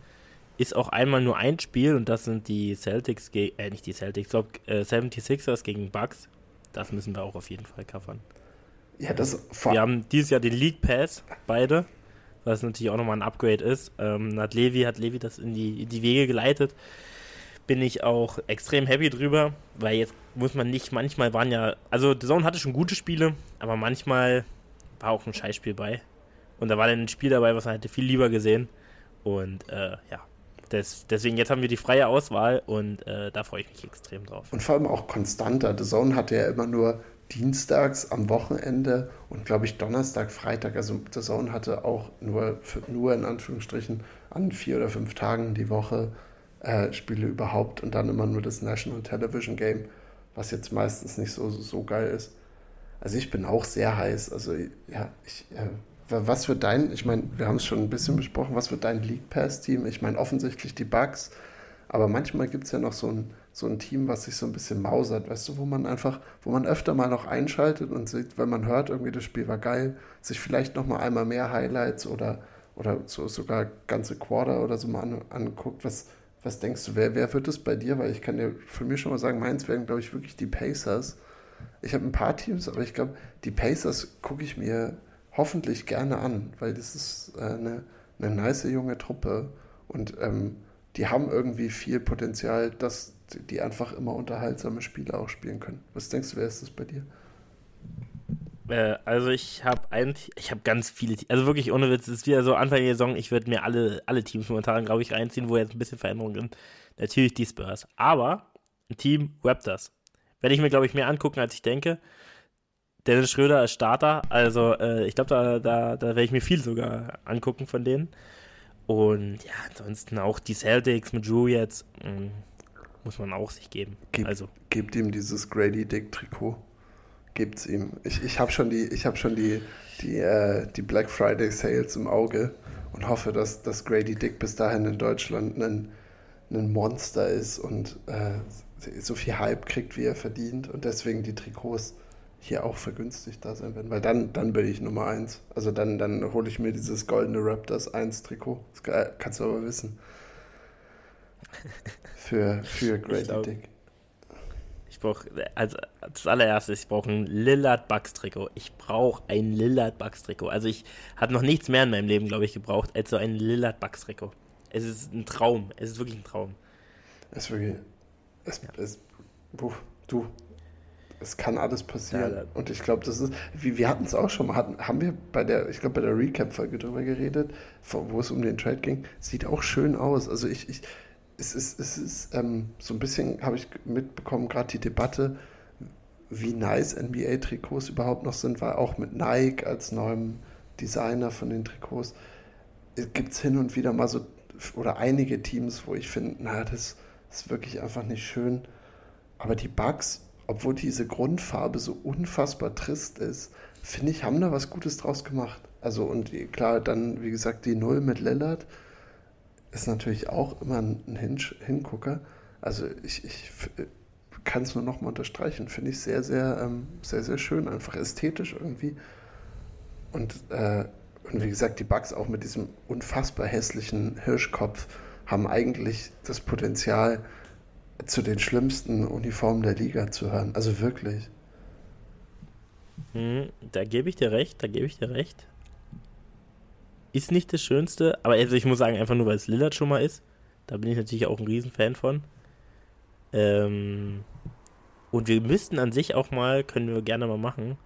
ist auch einmal nur ein Spiel und das sind die Celtics äh, nicht die Celtics, ich glaube äh, 76ers gegen Bucks das müssen wir auch auf jeden Fall covern. Ja, das Wir haben dieses Jahr den League Pass, beide, was natürlich auch nochmal ein Upgrade ist. Ähm, hat Levi, hat Levi das in die, in die Wege geleitet. Bin ich auch extrem happy drüber, weil jetzt muss man nicht, manchmal waren ja, also The Zone hatte schon gute Spiele, aber manchmal war auch ein Scheißspiel bei. Und da war dann ein Spiel dabei, was man hätte viel lieber gesehen. Und äh, ja, das, deswegen, jetzt haben wir die freie Auswahl und äh, da freue ich mich extrem drauf. Und vor allem auch konstanter. The Zone hatte ja immer nur dienstags am Wochenende und glaube ich Donnerstag, Freitag. Also The Zone hatte auch nur, nur in Anführungsstrichen an vier oder fünf Tagen die Woche äh, Spiele überhaupt und dann immer nur das National Television Game, was jetzt meistens nicht so, so geil ist. Also ich bin auch sehr heiß. Also ja, ich äh, was wird dein, ich meine, wir haben es schon ein bisschen besprochen, was wird dein League Pass Team? Ich meine, offensichtlich die Bugs, Aber manchmal gibt es ja noch so ein, so ein Team, was sich so ein bisschen mausert, weißt du, wo man einfach, wo man öfter mal noch einschaltet und sieht, wenn man hört, irgendwie das Spiel war geil, sich vielleicht noch mal einmal mehr Highlights oder, oder so, sogar ganze Quarter oder so mal an, anguckt. Was, was denkst du, wer, wer wird es bei dir? Weil ich kann dir für mich schon mal sagen, meins werden, glaube ich, wirklich die Pacers. Ich habe ein paar Teams, aber ich glaube, die Pacers gucke ich mir hoffentlich gerne an, weil das ist äh, eine, eine nice junge Truppe und ähm, die haben irgendwie viel Potenzial, dass die einfach immer unterhaltsame Spiele auch spielen können. Was denkst du, wer ist das bei dir? Äh, also ich habe ein, ich habe ganz viele, also wirklich ohne Witz, es ist wieder so Anfang der Saison, ich würde mir alle, alle Teams momentan, glaube ich, reinziehen, wo jetzt ein bisschen Veränderungen sind. Natürlich die Spurs, aber ein Team Raptors. Werde ich mir, glaube ich, mehr angucken, als ich denke. Dennis Schröder als Starter, also äh, ich glaube, da, da, da werde ich mir viel sogar angucken von denen. Und ja, ansonsten auch die Celtics mit Drew jetzt mh, mm, muss man auch sich geben. Gib, also. Gebt ihm dieses Grady Dick Trikot. Gebt's ihm. Ich, ich habe schon die, ich hab schon die, die, äh, die Black Friday Sales im Auge und hoffe, dass, dass Grady Dick bis dahin in Deutschland ein, ein Monster ist und äh, so viel Hype kriegt, wie er verdient und deswegen die Trikots hier auch vergünstigt da sein werden, weil dann, dann bin ich Nummer 1. Also dann, dann hole ich mir dieses goldene Raptors 1 Trikot. Das kannst du aber wissen. Für, für Grady Dick. Ich brauche, als, als allererstes, ich brauche ein Lillard Bucks Trikot. Ich brauche ein Lillard Bucks Trikot. Also ich habe noch nichts mehr in meinem Leben, glaube ich, gebraucht, als so ein Lillard Bucks Trikot. Es ist ein Traum. Es ist wirklich ein Traum. Es ist wirklich, es, ja. es, du, es kann alles passieren. Ja, und ich glaube, das ist, wie, wir hatten es auch schon mal, hatten, haben wir bei der, ich glaube, bei der Recap-Folge drüber geredet, wo es um den Trade ging. Sieht auch schön aus. Also ich, ich es ist, es ist ähm, so ein bisschen, habe ich mitbekommen, gerade die Debatte, wie nice NBA-Trikots überhaupt noch sind, weil auch mit Nike als neuem Designer von den Trikots gibt es hin und wieder mal so, oder einige Teams, wo ich finde, na, das ist wirklich einfach nicht schön. Aber die Bugs obwohl diese Grundfarbe so unfassbar trist ist, finde ich, haben da was Gutes draus gemacht. Also und klar, dann, wie gesagt, die Null mit Lillard ist natürlich auch immer ein Hinsch Hingucker. Also ich, ich kann es nur nochmal unterstreichen. Finde ich sehr, sehr, ähm, sehr, sehr schön, einfach ästhetisch irgendwie. Und, äh, und wie gesagt, die Bugs auch mit diesem unfassbar hässlichen Hirschkopf haben eigentlich das Potenzial, zu den schlimmsten Uniformen der Liga zu hören. Also wirklich. Hm, da gebe ich dir recht, da gebe ich dir recht. Ist nicht das Schönste, aber also ich muss sagen, einfach nur weil es Lillard schon mal ist. Da bin ich natürlich auch ein Riesenfan von. Ähm, und wir müssten an sich auch mal, können wir gerne mal machen,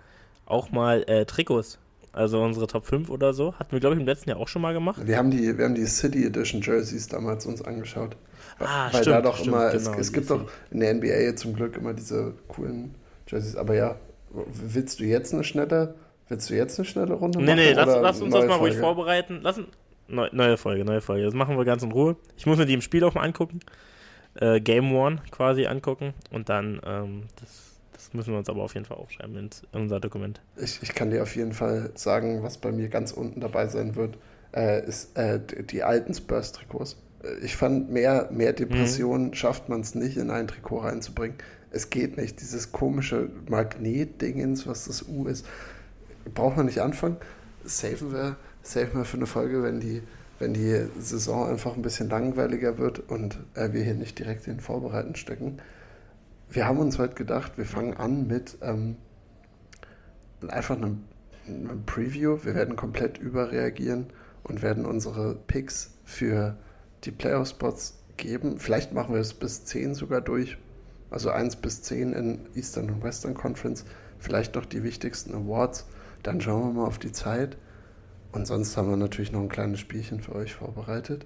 auch mal äh, Trikots. Also unsere Top 5 oder so. Hatten wir, glaube ich, im letzten Jahr auch schon mal gemacht. Wir haben die, wir haben die City Edition Jerseys damals uns angeschaut. Ah, Weil stimmt, da doch stimmt, immer, genau, es, es gibt doch in der NBA jetzt zum Glück immer diese coolen Jerseys. Aber ja, willst du jetzt eine schnelle, willst du jetzt eine schnelle Runde machen? Nee, nee, lass, lass uns das mal Folge? ruhig vorbereiten. Lass, neu, neue Folge, neue Folge. Das machen wir ganz in Ruhe. Ich muss mir die im Spiel auch mal angucken. Äh, Game One quasi angucken. Und dann, ähm, das, das müssen wir uns aber auf jeden Fall aufschreiben in unser Dokument. Ich, ich kann dir auf jeden Fall sagen, was bei mir ganz unten dabei sein wird, äh, ist äh, die alten Spurs-Trikots ich fand, mehr, mehr Depressionen mhm. schafft man es nicht, in ein Trikot reinzubringen. Es geht nicht. Dieses komische Magnetdingens, was das U ist, braucht man nicht anfangen. Safen wir, safen wir für eine Folge, wenn die, wenn die Saison einfach ein bisschen langweiliger wird und äh, wir hier nicht direkt in Vorbereiten stecken. Wir haben uns heute gedacht, wir fangen an mit ähm, einfach einem, einem Preview. Wir werden komplett überreagieren und werden unsere Picks für die Playoff-Spots geben. Vielleicht machen wir es bis 10 sogar durch. Also 1 bis 10 in Eastern und Western Conference. Vielleicht noch die wichtigsten Awards. Dann schauen wir mal auf die Zeit. Und sonst haben wir natürlich noch ein kleines Spielchen für euch vorbereitet.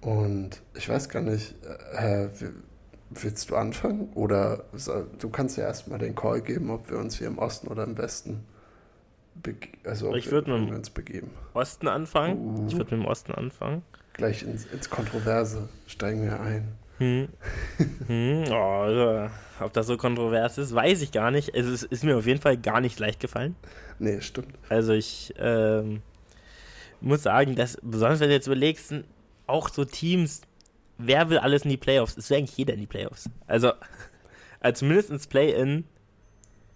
Und ich weiß gar nicht, äh, willst du anfangen? Oder du kannst ja erstmal den Call geben, ob wir uns hier im Osten oder im Westen also ich würde mit dem begeben. Osten anfangen. Uh. Ich würde mit dem Osten anfangen gleich ins, ins Kontroverse steigen wir ein. Hm. hm. Oh, also, ob das so kontrovers ist, weiß ich gar nicht. Es ist, ist, mir auf jeden Fall gar nicht leicht gefallen. Nee, stimmt. Also ich ähm, muss sagen, dass, besonders wenn du jetzt überlegst, auch so Teams wer will alles in die Playoffs? Es will eigentlich jeder in die Playoffs. Also, also zumindest ins Play-In.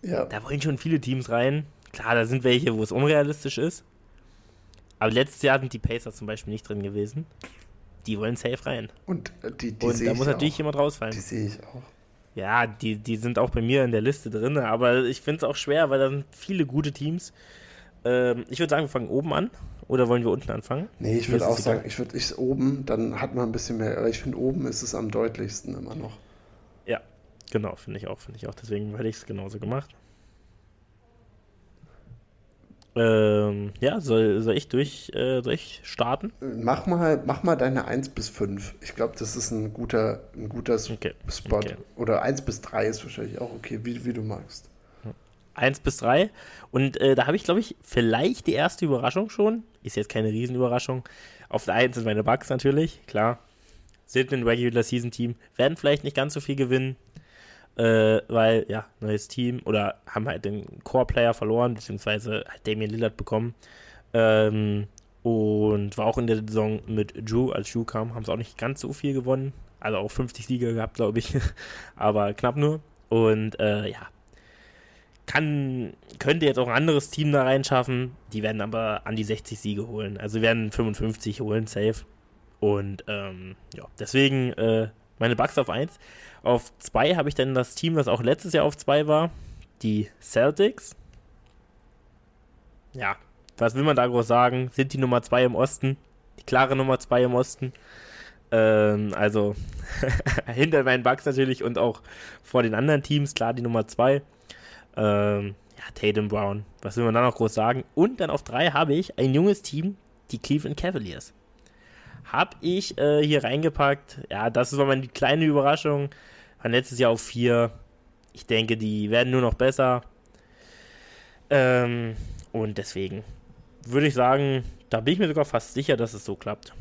Ja. Da wollen schon viele Teams rein. Klar, da sind welche, wo es unrealistisch ist. Aber letztes Jahr sind die Pacers zum Beispiel nicht drin gewesen. Die wollen safe rein. Und äh, die, die Und da muss natürlich auch. jemand rausfallen. Die sehe ich auch. Ja, die, die sind auch bei mir in der Liste drin, aber ich finde es auch schwer, weil da sind viele gute Teams. Ähm, ich würde sagen, wir fangen oben an. Oder wollen wir unten anfangen? Nee, ich würde auch sagen, ich würde ich oben, dann hat man ein bisschen mehr, aber ich finde oben ist es am deutlichsten immer noch. Ja, genau, finde ich auch, finde ich auch. Deswegen hätte ich es genauso gemacht. Ähm, ja, soll, soll ich durch, äh, soll ich starten? Mach mal, mach mal deine 1 bis 5. Ich glaube, das ist ein guter, ein guter okay. Spot. Okay. Oder 1 bis 3 ist wahrscheinlich auch okay, wie, wie du magst. 1 bis 3. Und äh, da habe ich, glaube ich, vielleicht die erste Überraschung schon. Ist jetzt keine Riesenüberraschung. Auf der 1 sind meine Bugs natürlich, klar. Sind ein Regular Season Team, werden vielleicht nicht ganz so viel gewinnen, äh, weil, ja, neues Team oder haben halt den Core-Player verloren, beziehungsweise hat Damian Lillard bekommen. Ähm, und war auch in der Saison mit Drew, als Drew kam, haben sie auch nicht ganz so viel gewonnen. Also auch 50 Siege gehabt, glaube ich. Aber knapp nur. Und äh, ja, kann, könnte jetzt auch ein anderes Team da reinschaffen. Die werden aber an die 60 Siege holen. Also werden 55 holen, safe. Und ähm, ja, deswegen äh, meine Bugs auf 1. Auf 2 habe ich dann das Team, das auch letztes Jahr auf 2 war, die Celtics. Ja, was will man da groß sagen? Sind die Nummer 2 im Osten. Die klare Nummer 2 im Osten. Ähm, also hinter meinen Bugs natürlich und auch vor den anderen Teams, klar die Nummer 2. Ähm, ja, Tatum Brown. Was will man da noch groß sagen? Und dann auf drei habe ich ein junges Team, die Cleveland Cavaliers. Habe ich äh, hier reingepackt. Ja, das ist mal die kleine Überraschung. War letztes Jahr auf vier. Ich denke, die werden nur noch besser. Ähm, und deswegen würde ich sagen, da bin ich mir sogar fast sicher, dass es so klappt.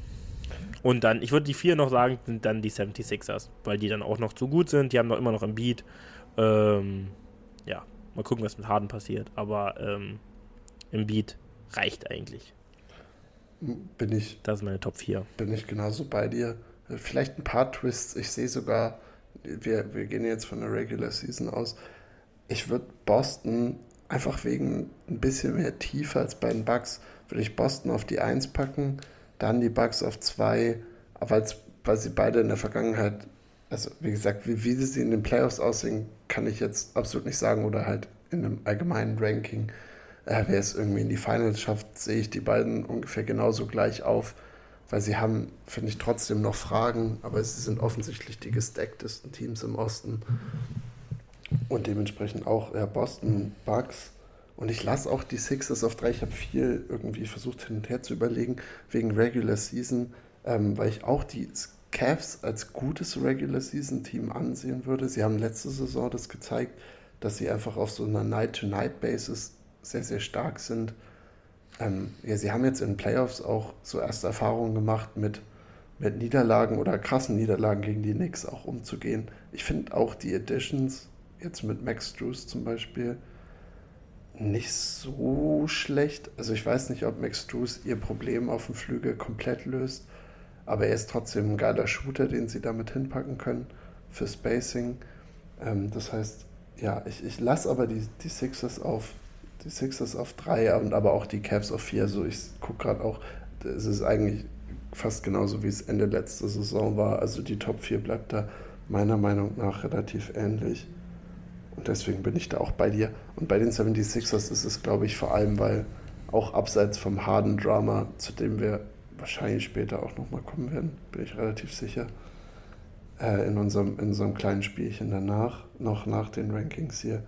Und dann, ich würde die vier noch sagen, sind dann die 76ers, weil die dann auch noch zu gut sind. Die haben noch immer noch im Beat. Ähm, ja, Mal gucken, was mit Harden passiert. Aber ähm, im Beat reicht eigentlich. Bin ich. Das ist meine Top 4. Bin ich genauso bei dir. Vielleicht ein paar Twists. Ich sehe sogar, wir, wir gehen jetzt von der Regular Season aus. Ich würde Boston einfach wegen ein bisschen mehr Tiefe als bei den Bucks, würde ich Boston auf die 1 packen, dann die Bucks auf 2, weil sie beide in der Vergangenheit also wie gesagt, wie, wie sie in den Playoffs aussehen, kann ich jetzt absolut nicht sagen oder halt in einem allgemeinen Ranking. Äh, wer es irgendwie in die Finals schafft, sehe ich die beiden ungefähr genauso gleich auf, weil sie haben, finde ich, trotzdem noch Fragen, aber sie sind offensichtlich die gestacktesten Teams im Osten und dementsprechend auch ja, Boston, Bucks. Und ich lasse auch die Sixers auf drei. Ich habe viel irgendwie versucht hin und her zu überlegen, wegen Regular Season, ähm, weil ich auch die Cavs als gutes Regular Season Team ansehen würde. Sie haben letzte Saison das gezeigt, dass sie einfach auf so einer Night-to-Night-Basis sehr, sehr stark sind. Ähm, ja, sie haben jetzt in Playoffs auch so erste Erfahrungen gemacht, mit, mit Niederlagen oder krassen Niederlagen gegen die Knicks auch umzugehen. Ich finde auch die Additions, jetzt mit Max Drews zum Beispiel, nicht so schlecht. Also ich weiß nicht, ob Max Drews ihr Problem auf dem Flügel komplett löst. Aber er ist trotzdem ein geiler Shooter, den sie damit hinpacken können für Spacing. Ähm, das heißt, ja, ich, ich lasse aber die, die Sixers auf die Sixers auf drei und aber auch die Cavs auf vier. Also ich gucke gerade auch, es ist eigentlich fast genauso wie es Ende letzter Saison war. Also die Top 4 bleibt da meiner Meinung nach relativ ähnlich. Und deswegen bin ich da auch bei dir. Und bei den 76ers ist es, glaube ich, vor allem, weil auch abseits vom harden Drama, zu dem wir wahrscheinlich später auch nochmal kommen werden, bin ich relativ sicher. Äh, in, unserem, in unserem kleinen Spielchen danach, noch nach den Rankings hier.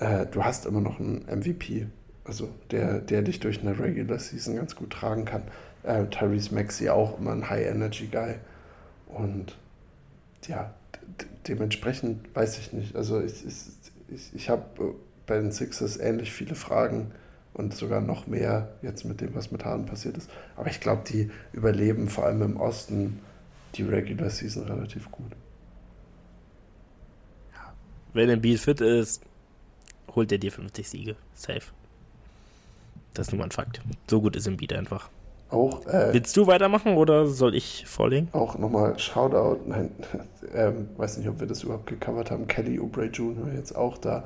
Äh, du hast immer noch einen MVP, also der, der dich durch eine Regular Season ganz gut tragen kann. Äh, Tyrese Maxey auch immer ein High-Energy-Guy. Und ja, dementsprechend weiß ich nicht. Also ich, ich, ich, habe bei den Sixers ähnlich viele Fragen und sogar noch mehr jetzt mit dem, was mit Hahn passiert ist. Aber ich glaube, die überleben vor allem im Osten die Regular Season relativ gut. Wenn Beat fit ist, holt er dir 50 Siege. Safe. Das ist nun mal ein Fakt. So gut ist Embiid einfach. Auch, äh, Willst du weitermachen oder soll ich vorlegen? Auch nochmal Shoutout, nein, ähm, weiß nicht, ob wir das überhaupt gecovert haben. Kelly Oubre Jr. jetzt auch da.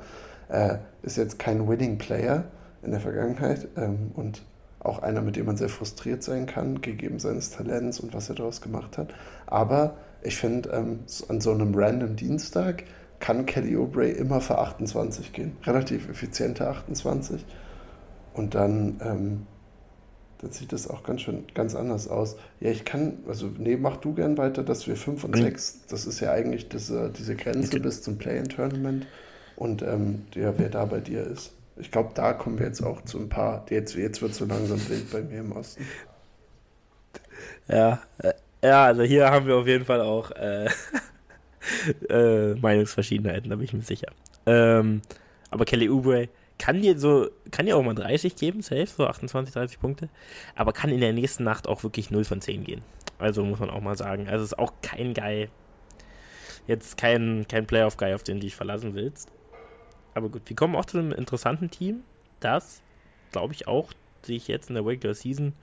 Äh, ist jetzt kein Winning Player in der Vergangenheit ähm, und auch einer, mit dem man sehr frustriert sein kann, gegeben seines Talents und was er daraus gemacht hat. Aber ich finde, ähm, an so einem random Dienstag kann Kelly Oubre immer für 28 gehen. Relativ effiziente 28. Und dann ähm, dann sieht das auch ganz schön ganz anders aus. Ja, ich kann, also nee, mach du gern weiter, dass wir 5 und 6, das ist ja eigentlich diese, diese Grenze bis zum Play-in-Tournament und ähm, ja, wer da bei dir ist. Ich glaube, da kommen wir jetzt auch zu ein paar, jetzt, jetzt wird es so langsam wild bei mir im Osten. Ja, äh, ja, also hier haben wir auf jeden Fall auch äh, äh, Meinungsverschiedenheiten, da bin ich mir sicher. Ähm, aber Kelly Oubre, kann dir so, kann dir auch mal 30 geben, safe, so 28, 30 Punkte, aber kann in der nächsten Nacht auch wirklich 0 von 10 gehen. Also muss man auch mal sagen. Also ist auch kein Guy, jetzt kein, kein Playoff-Guy, auf den du dich verlassen willst. Aber gut, wir kommen auch zu einem interessanten Team, das, glaube ich, auch sich jetzt in der Regular Season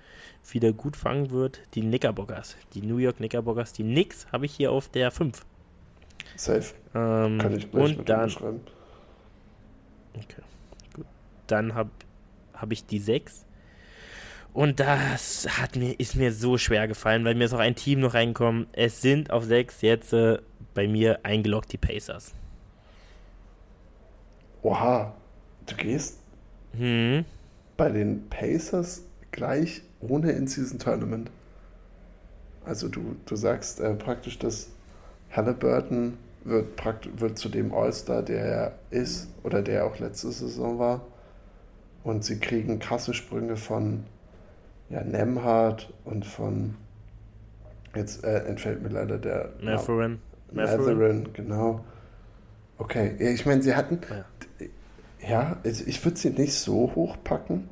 wieder gut fangen wird. Die Knickerbockers, die New York Knickerbockers, die Knicks habe ich hier auf der 5. Safe. Ähm, Kann ich gleich und dann, schreiben. Okay dann habe hab ich die 6. Und das hat mir, ist mir so schwer gefallen, weil mir ist auch ein Team noch reingekommen. Es sind auf 6 jetzt äh, bei mir eingeloggt die Pacers. Oha, du gehst hm. bei den Pacers gleich ohne In-Season-Tournament. Also du, du sagst äh, praktisch, dass Halliburton wird, wird zu dem All-Star, der er ist oder der auch letzte Saison war. Und sie kriegen krasse Sprünge von ja, Nemhard und von, jetzt äh, entfällt mir leider der. Matherin. Matherin, genau. Okay, ja, ich meine, sie hatten. Ja, ja also ich würde sie nicht so hoch packen.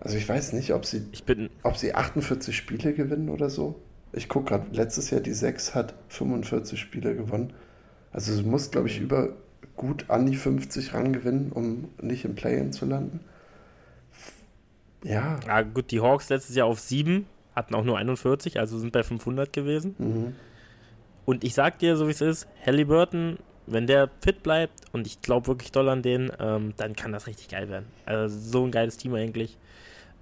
Also ich weiß nicht, ob sie, ich bin, ob sie 48 Spiele gewinnen oder so. Ich gucke gerade, letztes Jahr die 6 hat 45 Spiele gewonnen. Also sie muss, glaube ich, über gut an die 50 rangewinnen, um nicht im Play-In zu landen. Ja. Ja, gut, die Hawks letztes Jahr auf 7, hatten auch nur 41, also sind bei 500 gewesen. Mhm. Und ich sag dir, so wie es ist, Halliburton, wenn der fit bleibt, und ich glaube wirklich doll an den, ähm, dann kann das richtig geil werden. Also so ein geiles Team eigentlich.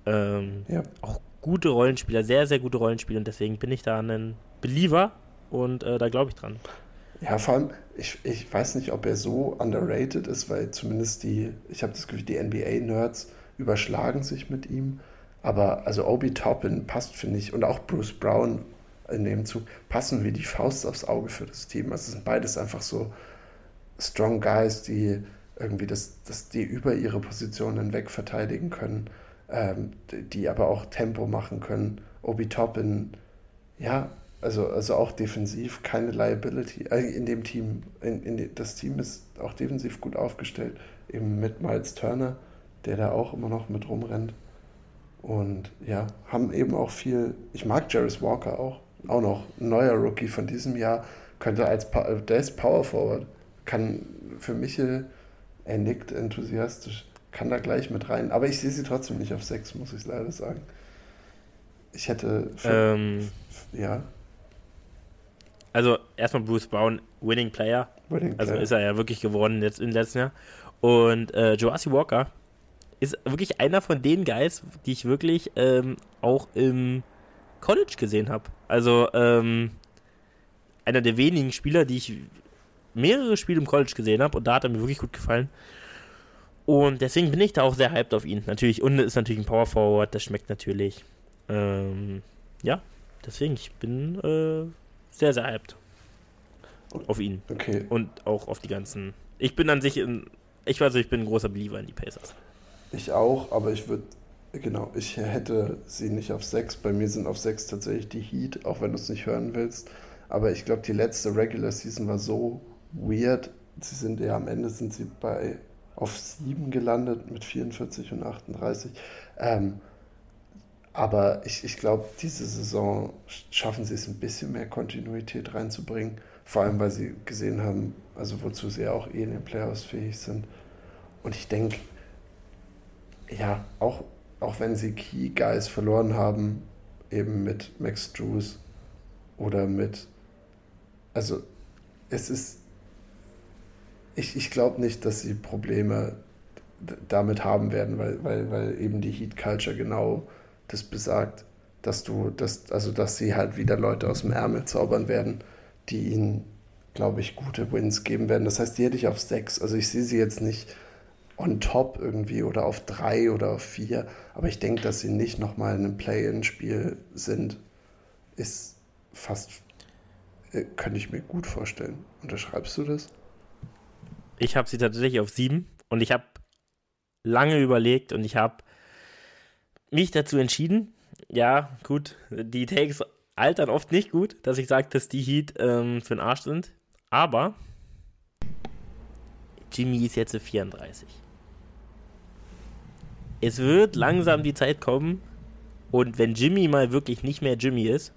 Ähm, ja. Auch gute Rollenspieler, sehr, sehr gute Rollenspieler, und deswegen bin ich da ein Believer und äh, da glaube ich dran. Ja, vor allem, ich, ich weiß nicht, ob er so underrated ist, weil zumindest die, ich habe das Gefühl, die NBA-Nerds überschlagen sich mit ihm. Aber also Obi Toppin passt, finde ich, und auch Bruce Brown in dem Zug passen wie die Faust aufs Auge für das Team. Also sind beides einfach so strong guys, die irgendwie das, das die über ihre Position hinweg verteidigen können, ähm, die aber auch Tempo machen können. Obi Toppin, ja, also, also auch defensiv keine Liability. Äh, in dem Team, in, in das Team ist auch defensiv gut aufgestellt, eben mit Miles Turner der da auch immer noch mit rumrennt. Und ja, haben eben auch viel. Ich mag Jarvis Walker auch. Auch noch ein neuer Rookie von diesem Jahr. Könnte als. Der ist Power Forward. Kann für Michel, er nickt enthusiastisch, kann da gleich mit rein. Aber ich sehe sie trotzdem nicht auf 6, muss ich leider sagen. Ich hätte. Für, ähm, ja. Also erstmal Bruce Brown, Winning Player. Winning also Player. ist er ja wirklich geworden jetzt im letzten Jahr. Und äh, Joasi Walker ist wirklich einer von den Guys, die ich wirklich ähm, auch im College gesehen habe. Also ähm, einer der wenigen Spieler, die ich mehrere Spiele im College gesehen habe und da hat er mir wirklich gut gefallen. Und deswegen bin ich da auch sehr hyped auf ihn. Natürlich, und ist natürlich ein Power Forward, das schmeckt natürlich. Ähm, ja, deswegen, ich bin äh, sehr, sehr hyped auf ihn. Okay. Und auch auf die ganzen. Ich bin an sich, in, ich weiß, ich bin ein großer Believer in die Pacers. Ich auch, aber ich würde, genau, ich hätte sie nicht auf 6. Bei mir sind auf 6 tatsächlich die Heat, auch wenn du es nicht hören willst. Aber ich glaube, die letzte Regular Season war so weird. Sie sind ja am Ende sind sie bei auf 7 gelandet mit 44 und 38. Ähm, aber ich, ich glaube, diese Saison schaffen sie es ein bisschen mehr Kontinuität reinzubringen. Vor allem, weil sie gesehen haben, also wozu sie auch eh in den Playoffs fähig sind. Und ich denke, ja, auch, auch wenn sie Key Guys verloren haben, eben mit Max Drews oder mit. Also, es ist. Ich, ich glaube nicht, dass sie Probleme damit haben werden, weil, weil, weil eben die Heat Culture genau das besagt, dass du, das, also dass sie halt wieder Leute aus dem Ärmel zaubern werden, die ihnen, glaube ich, gute Wins geben werden. Das heißt, die hätte ich auf sechs. Also ich sehe sie jetzt nicht on top irgendwie oder auf drei oder auf vier, aber ich denke, dass sie nicht nochmal in einem Play-in-Spiel sind, ist fast, äh, könnte ich mir gut vorstellen. Unterschreibst du das? Ich habe sie tatsächlich auf sieben und ich habe lange überlegt und ich habe mich dazu entschieden. Ja, gut, die Takes altern oft nicht gut, dass ich sage, dass die Heat ähm, für den Arsch sind. Aber Jimmy ist jetzt 34. Es wird langsam die Zeit kommen und wenn Jimmy mal wirklich nicht mehr Jimmy ist,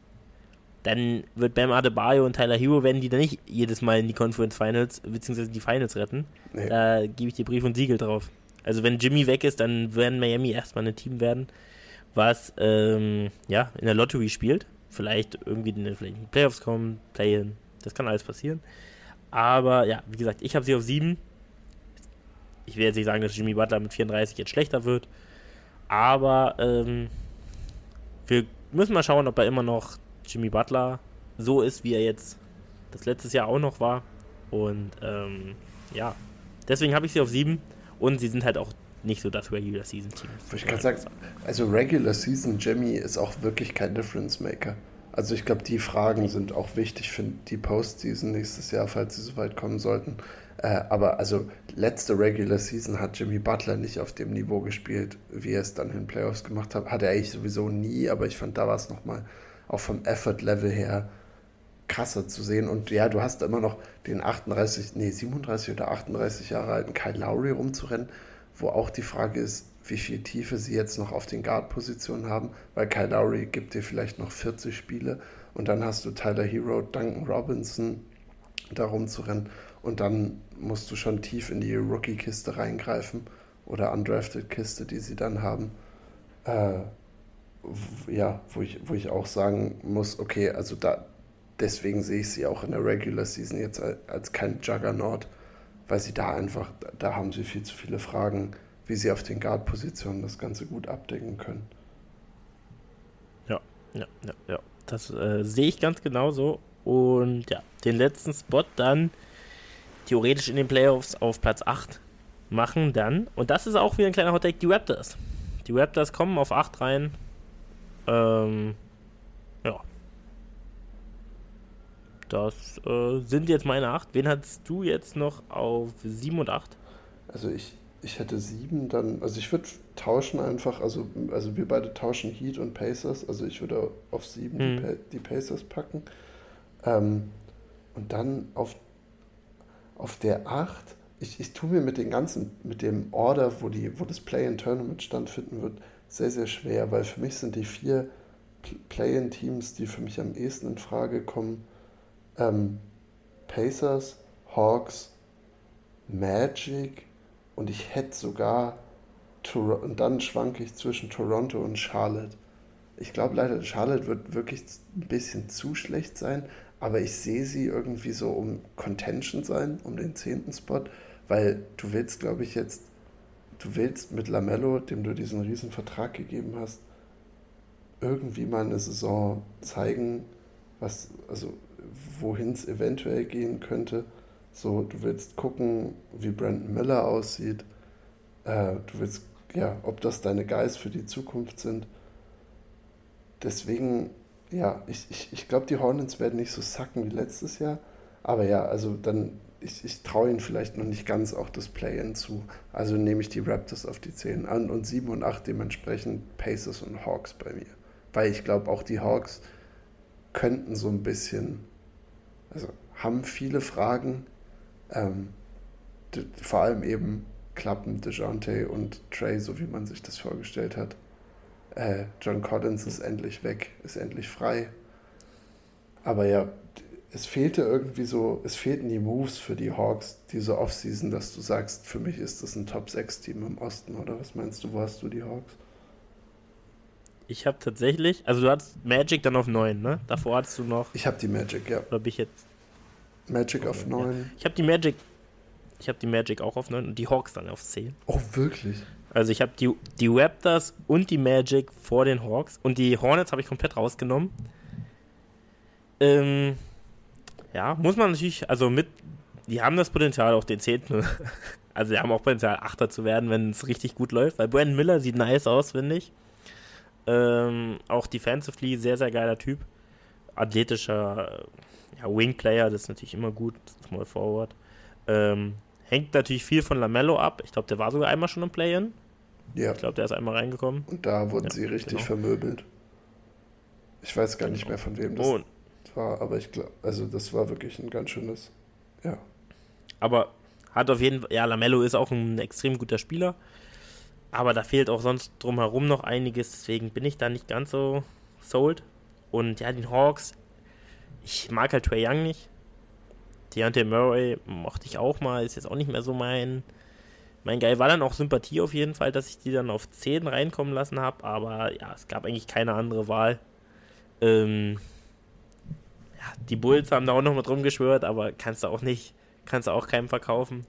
dann wird Bam Adebayo und Tyler Hero werden die dann nicht jedes Mal in die Conference Finals bzw. die Finals retten. Nee. Da gebe ich dir Brief und Siegel drauf. Also wenn Jimmy weg ist, dann werden Miami erstmal ein Team werden, was ähm, ja in der Lottery spielt. Vielleicht irgendwie in den, vielleicht in die Playoffs kommen, Play-in. Das kann alles passieren. Aber ja, wie gesagt, ich habe sie auf 7. Ich will jetzt nicht sagen, dass Jimmy Butler mit 34 jetzt schlechter wird. Aber ähm, wir müssen mal schauen, ob er immer noch Jimmy Butler so ist, wie er jetzt das letztes Jahr auch noch war. Und ähm, ja, deswegen habe ich sie auf 7. Und sie sind halt auch nicht so das Regular Season Team. Ich kann sagen, also Regular Season Jimmy ist auch wirklich kein Difference Maker. Also ich glaube, die Fragen sind auch wichtig für die Postseason nächstes Jahr, falls sie so weit kommen sollten. Äh, aber also letzte Regular Season hat Jimmy Butler nicht auf dem Niveau gespielt, wie er es dann in den Playoffs gemacht hat. Hat er eigentlich sowieso nie, aber ich fand, da war es nochmal auch vom Effort-Level her krasser zu sehen. Und ja, du hast immer noch den 38, nee, 37 oder 38 Jahre alten Kyle Lowry rumzurennen, wo auch die Frage ist, wie viel Tiefe sie jetzt noch auf den Guard-Positionen haben, weil Kyle Lowry gibt dir vielleicht noch 40 Spiele und dann hast du Tyler Hero, Duncan Robinson da rumzurennen und dann musst du schon tief in die Rookie-Kiste reingreifen oder Undrafted-Kiste, die sie dann haben. Äh, ja, wo ich, wo ich auch sagen muss, okay, also da, deswegen sehe ich sie auch in der Regular Season jetzt als kein Juggernaut, weil sie da einfach, da haben sie viel zu viele Fragen, wie sie auf den Guard-Positionen das Ganze gut abdecken können. Ja, ja, ja, ja. Das äh, sehe ich ganz genauso. Und ja, den letzten Spot dann theoretisch in den Playoffs auf Platz 8 machen dann. Und das ist auch wieder ein kleiner Hottake, die Raptors. Die Raptors kommen auf 8 rein. Ähm, ja, das äh, sind jetzt meine 8. Wen hattest du jetzt noch auf 7 und 8? Also ich, ich hätte 7 dann, also ich würde tauschen einfach, also, also wir beide tauschen Heat und Pacers, also ich würde auf 7 hm. die, die, Pacers packen. Ähm, und dann auf, auf der 8, ich, ich tue mir mit den ganzen, mit dem Order, wo, die, wo das Play-in-Tournament stattfinden wird, sehr, sehr schwer, weil für mich sind die vier Play-in-Teams, die für mich am ehesten in Frage kommen, ähm, Pacers, Hawks, Magic und ich hätte sogar Tor und dann schwanke ich zwischen Toronto und Charlotte. Ich glaube leider, Charlotte wird wirklich ein bisschen zu schlecht sein, aber ich sehe sie irgendwie so um Contention sein, um den zehnten Spot, weil du willst, glaube ich, jetzt, du willst mit Lamello, dem du diesen riesen Vertrag gegeben hast, irgendwie mal eine Saison zeigen, was, also wohin es eventuell gehen könnte. So, du willst gucken, wie Brandon Miller aussieht. Äh, du willst, ja, ob das deine Guys für die Zukunft sind. Deswegen, ja, ich, ich, ich glaube, die Hornets werden nicht so sacken wie letztes Jahr. Aber ja, also dann, ich, ich traue ihnen vielleicht noch nicht ganz auch das Play-In zu. Also nehme ich die Raptors auf die 10 an und 7 und 8 dementsprechend Pacers und Hawks bei mir. Weil ich glaube, auch die Hawks könnten so ein bisschen also haben viele Fragen. Ähm, vor allem eben klappen DeJounte und Trey, so wie man sich das vorgestellt hat. Äh, John Collins ist endlich weg, ist endlich frei. Aber ja, es fehlte irgendwie so, es fehlten die Moves für die Hawks diese Offseason, dass du sagst, für mich ist das ein Top-6-Team im Osten, oder was meinst du, wo hast du die Hawks? Ich habe tatsächlich, also du hattest Magic dann auf 9, ne? Davor hattest du noch. Ich habe die Magic, ja. Oder bin ich jetzt. Magic auf 9. Ja. Ich habe die Magic. Ich habe die Magic auch auf 9 und die Hawks dann auf 10. Oh, wirklich? Also ich habe die, die Raptors und die Magic vor den Hawks und die Hornets habe ich komplett rausgenommen. Ähm, ja, muss man natürlich, also mit, die haben das Potenzial, auch den 10. Also, die haben auch Potenzial, Achter zu werden, wenn es richtig gut läuft. Weil Brandon Miller sieht nice aus, finde ich. Ähm, auch defensively sehr, sehr geiler Typ. Athletischer ja, Wing-Player, das ist natürlich immer gut. Small Forward. Ähm, hängt natürlich viel von Lamello ab. Ich glaube, der war sogar einmal schon im Play-In. Ja. Ich glaube, der ist einmal reingekommen. Und da wurden ja, sie richtig genau. vermöbelt. Ich weiß gar nicht mehr, von wem das oh. War, aber ich glaube, also das war wirklich ein ganz schönes, ja. Aber hat auf jeden Fall, ja, Lamello ist auch ein extrem guter Spieler. Aber da fehlt auch sonst drumherum noch einiges, deswegen bin ich da nicht ganz so sold. Und ja, den Hawks, ich mag halt Trey Young nicht. Deontay Murray mochte ich auch mal, ist jetzt auch nicht mehr so mein, mein Geil. War dann auch Sympathie auf jeden Fall, dass ich die dann auf 10 reinkommen lassen habe, aber ja, es gab eigentlich keine andere Wahl. Ähm, ja, die Bulls haben da auch noch mit rumgeschwört, aber kannst du auch nicht, kannst du auch keinem verkaufen.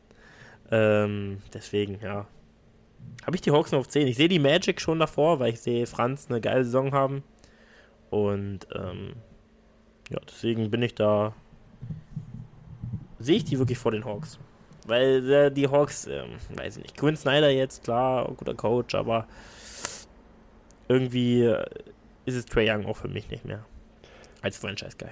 Ähm, deswegen, ja, habe ich die Hawks nur auf 10. Ich sehe die Magic schon davor, weil ich sehe Franz eine geile Saison haben. Und ähm, ja, deswegen bin ich da. Sehe ich die wirklich vor den Hawks. Weil äh, die Hawks, ähm, weiß ich nicht, Quinn Snyder jetzt, klar, guter Coach, aber irgendwie äh, ist es Trey Young auch für mich nicht mehr. Als Franchise-Guy.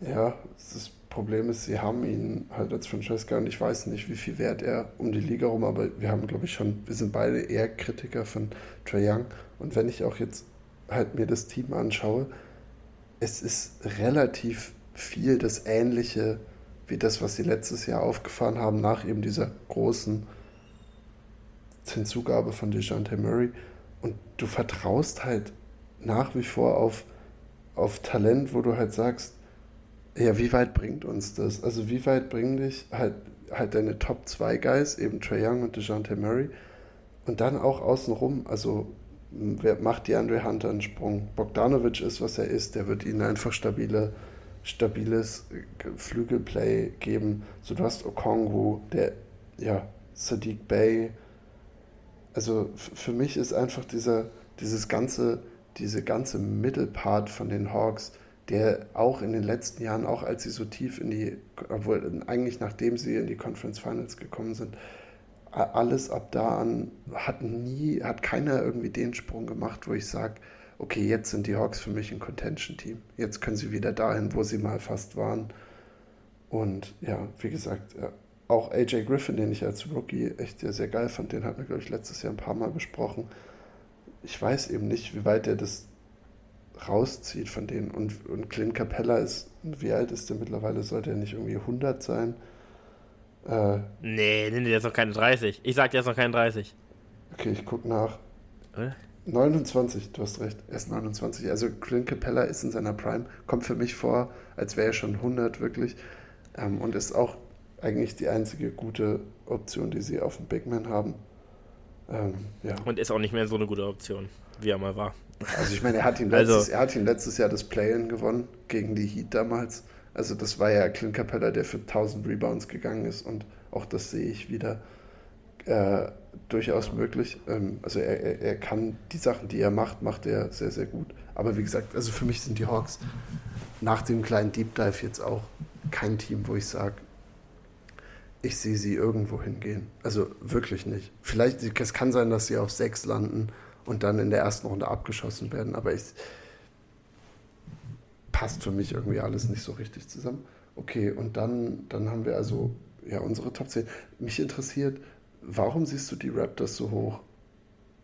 Ja, ist Problem ist, sie haben ihn halt als Francesca und ich weiß nicht, wie viel wert er um die Liga rum, aber wir haben, glaube ich, schon, wir sind beide eher Kritiker von Trae Young. Und wenn ich auch jetzt halt mir das Team anschaue, es ist relativ viel das Ähnliche wie das, was sie letztes Jahr aufgefahren haben, nach eben dieser großen Hinzugabe von DeJounte Murray. Und du vertraust halt nach wie vor auf, auf Talent, wo du halt sagst, ja, wie weit bringt uns das? Also wie weit bringen dich halt, halt deine Top 2 Guys, eben Trae Young und DeJounte Murray, und dann auch außenrum, also wer macht die Andre Hunter einen Sprung? Bogdanovic ist, was er ist, der wird ihnen einfach stabile, stabiles Flügelplay geben. So, du hast Okongwu, der, ja, Sadiq Bay. Also für mich ist einfach dieser, dieses ganze, diese ganze Mittelpart von den Hawks, der auch in den letzten Jahren, auch als sie so tief in die, obwohl eigentlich nachdem sie in die Conference Finals gekommen sind, alles ab da an hat nie, hat keiner irgendwie den Sprung gemacht, wo ich sage, okay, jetzt sind die Hawks für mich ein Contention-Team. Jetzt können sie wieder dahin, wo sie mal fast waren. Und ja, wie gesagt, auch AJ Griffin, den ich als Rookie echt sehr geil fand, den hatten wir, glaube ich, letztes Jahr ein paar Mal besprochen. Ich weiß eben nicht, wie weit er das rauszieht von denen. Und, und Clint Capella ist, wie alt ist der mittlerweile? Sollte er nicht irgendwie 100 sein? Äh, nee, nee, der ist noch keine 30. Ich sag, der ist noch keine 30. Okay, ich guck nach. Äh? 29, du hast recht, er ist 29. Also Clint Capella ist in seiner Prime, kommt für mich vor, als wäre er schon 100 wirklich. Ähm, und ist auch eigentlich die einzige gute Option, die sie auf dem Big Man haben. Ähm, ja. Und ist auch nicht mehr so eine gute Option, wie er mal war. Also ich meine, er hat ihn also letztes, also, er hat ihn letztes Jahr das Play-In gewonnen gegen die Heat damals. Also das war ja Clint Capella, der für 1000 Rebounds gegangen ist und auch das sehe ich wieder äh, durchaus möglich. Ähm, also er, er, er, kann die Sachen, die er macht, macht er sehr, sehr gut. Aber wie gesagt, also für mich sind die Hawks nach dem kleinen Deep Dive jetzt auch kein Team, wo ich sage, ich sehe sie irgendwo hingehen. Also wirklich nicht. Vielleicht, es kann sein, dass sie auf sechs landen und dann in der ersten Runde abgeschossen werden. Aber ich passt für mich irgendwie alles nicht so richtig zusammen. Okay, und dann, dann haben wir also ja unsere Top 10. Mich interessiert, warum siehst du die Raptors so hoch?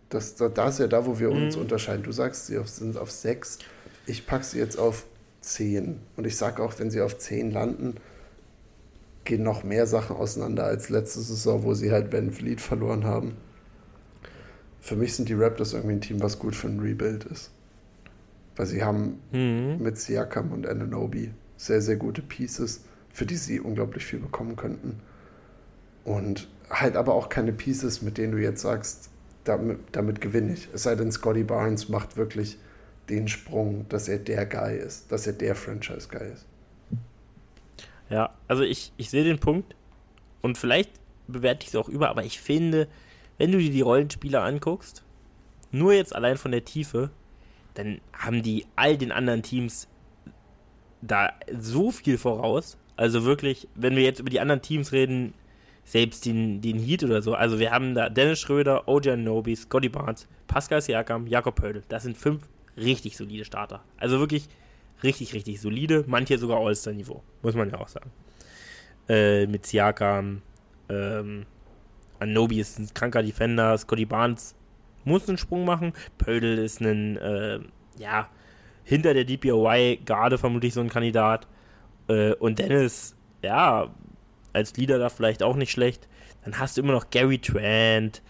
Das, da ist ja da, wo wir mhm. uns unterscheiden. Du sagst, sie sind auf 6. Ich packe sie jetzt auf 10. Und ich sage auch, wenn sie auf 10 landen, gehen noch mehr Sachen auseinander als letzte Saison, wo sie halt Van Fleet verloren haben für mich sind die Raptors irgendwie ein Team, was gut für ein Rebuild ist. Weil sie haben mhm. mit Siakam und Ananobi sehr, sehr gute Pieces, für die sie unglaublich viel bekommen könnten. Und halt aber auch keine Pieces, mit denen du jetzt sagst, damit, damit gewinne ich. Es sei denn, Scotty Barnes macht wirklich den Sprung, dass er der Guy ist, dass er der Franchise-Guy ist. Ja, also ich, ich sehe den Punkt und vielleicht bewerte ich es auch über, aber ich finde, wenn du dir die Rollenspieler anguckst, nur jetzt allein von der Tiefe, dann haben die all den anderen Teams da so viel voraus. Also wirklich, wenn wir jetzt über die anderen Teams reden, selbst den, den Heat oder so. Also wir haben da Dennis Schröder, OJ Nobi, Scotty Barnes, Pascal Siakam, Jakob Pödel. Das sind fünf richtig solide Starter. Also wirklich richtig, richtig solide. Manche sogar All-Star-Niveau, muss man ja auch sagen. Äh, mit Siakam, ähm, Anobi ist ein kranker Defender, Scotty Barnes muss einen Sprung machen, Pödel ist ein, äh, ja, hinter der DPOY gerade vermutlich so ein Kandidat. Äh, und Dennis, ja, als Leader da vielleicht auch nicht schlecht. Dann hast du immer noch Gary Trent,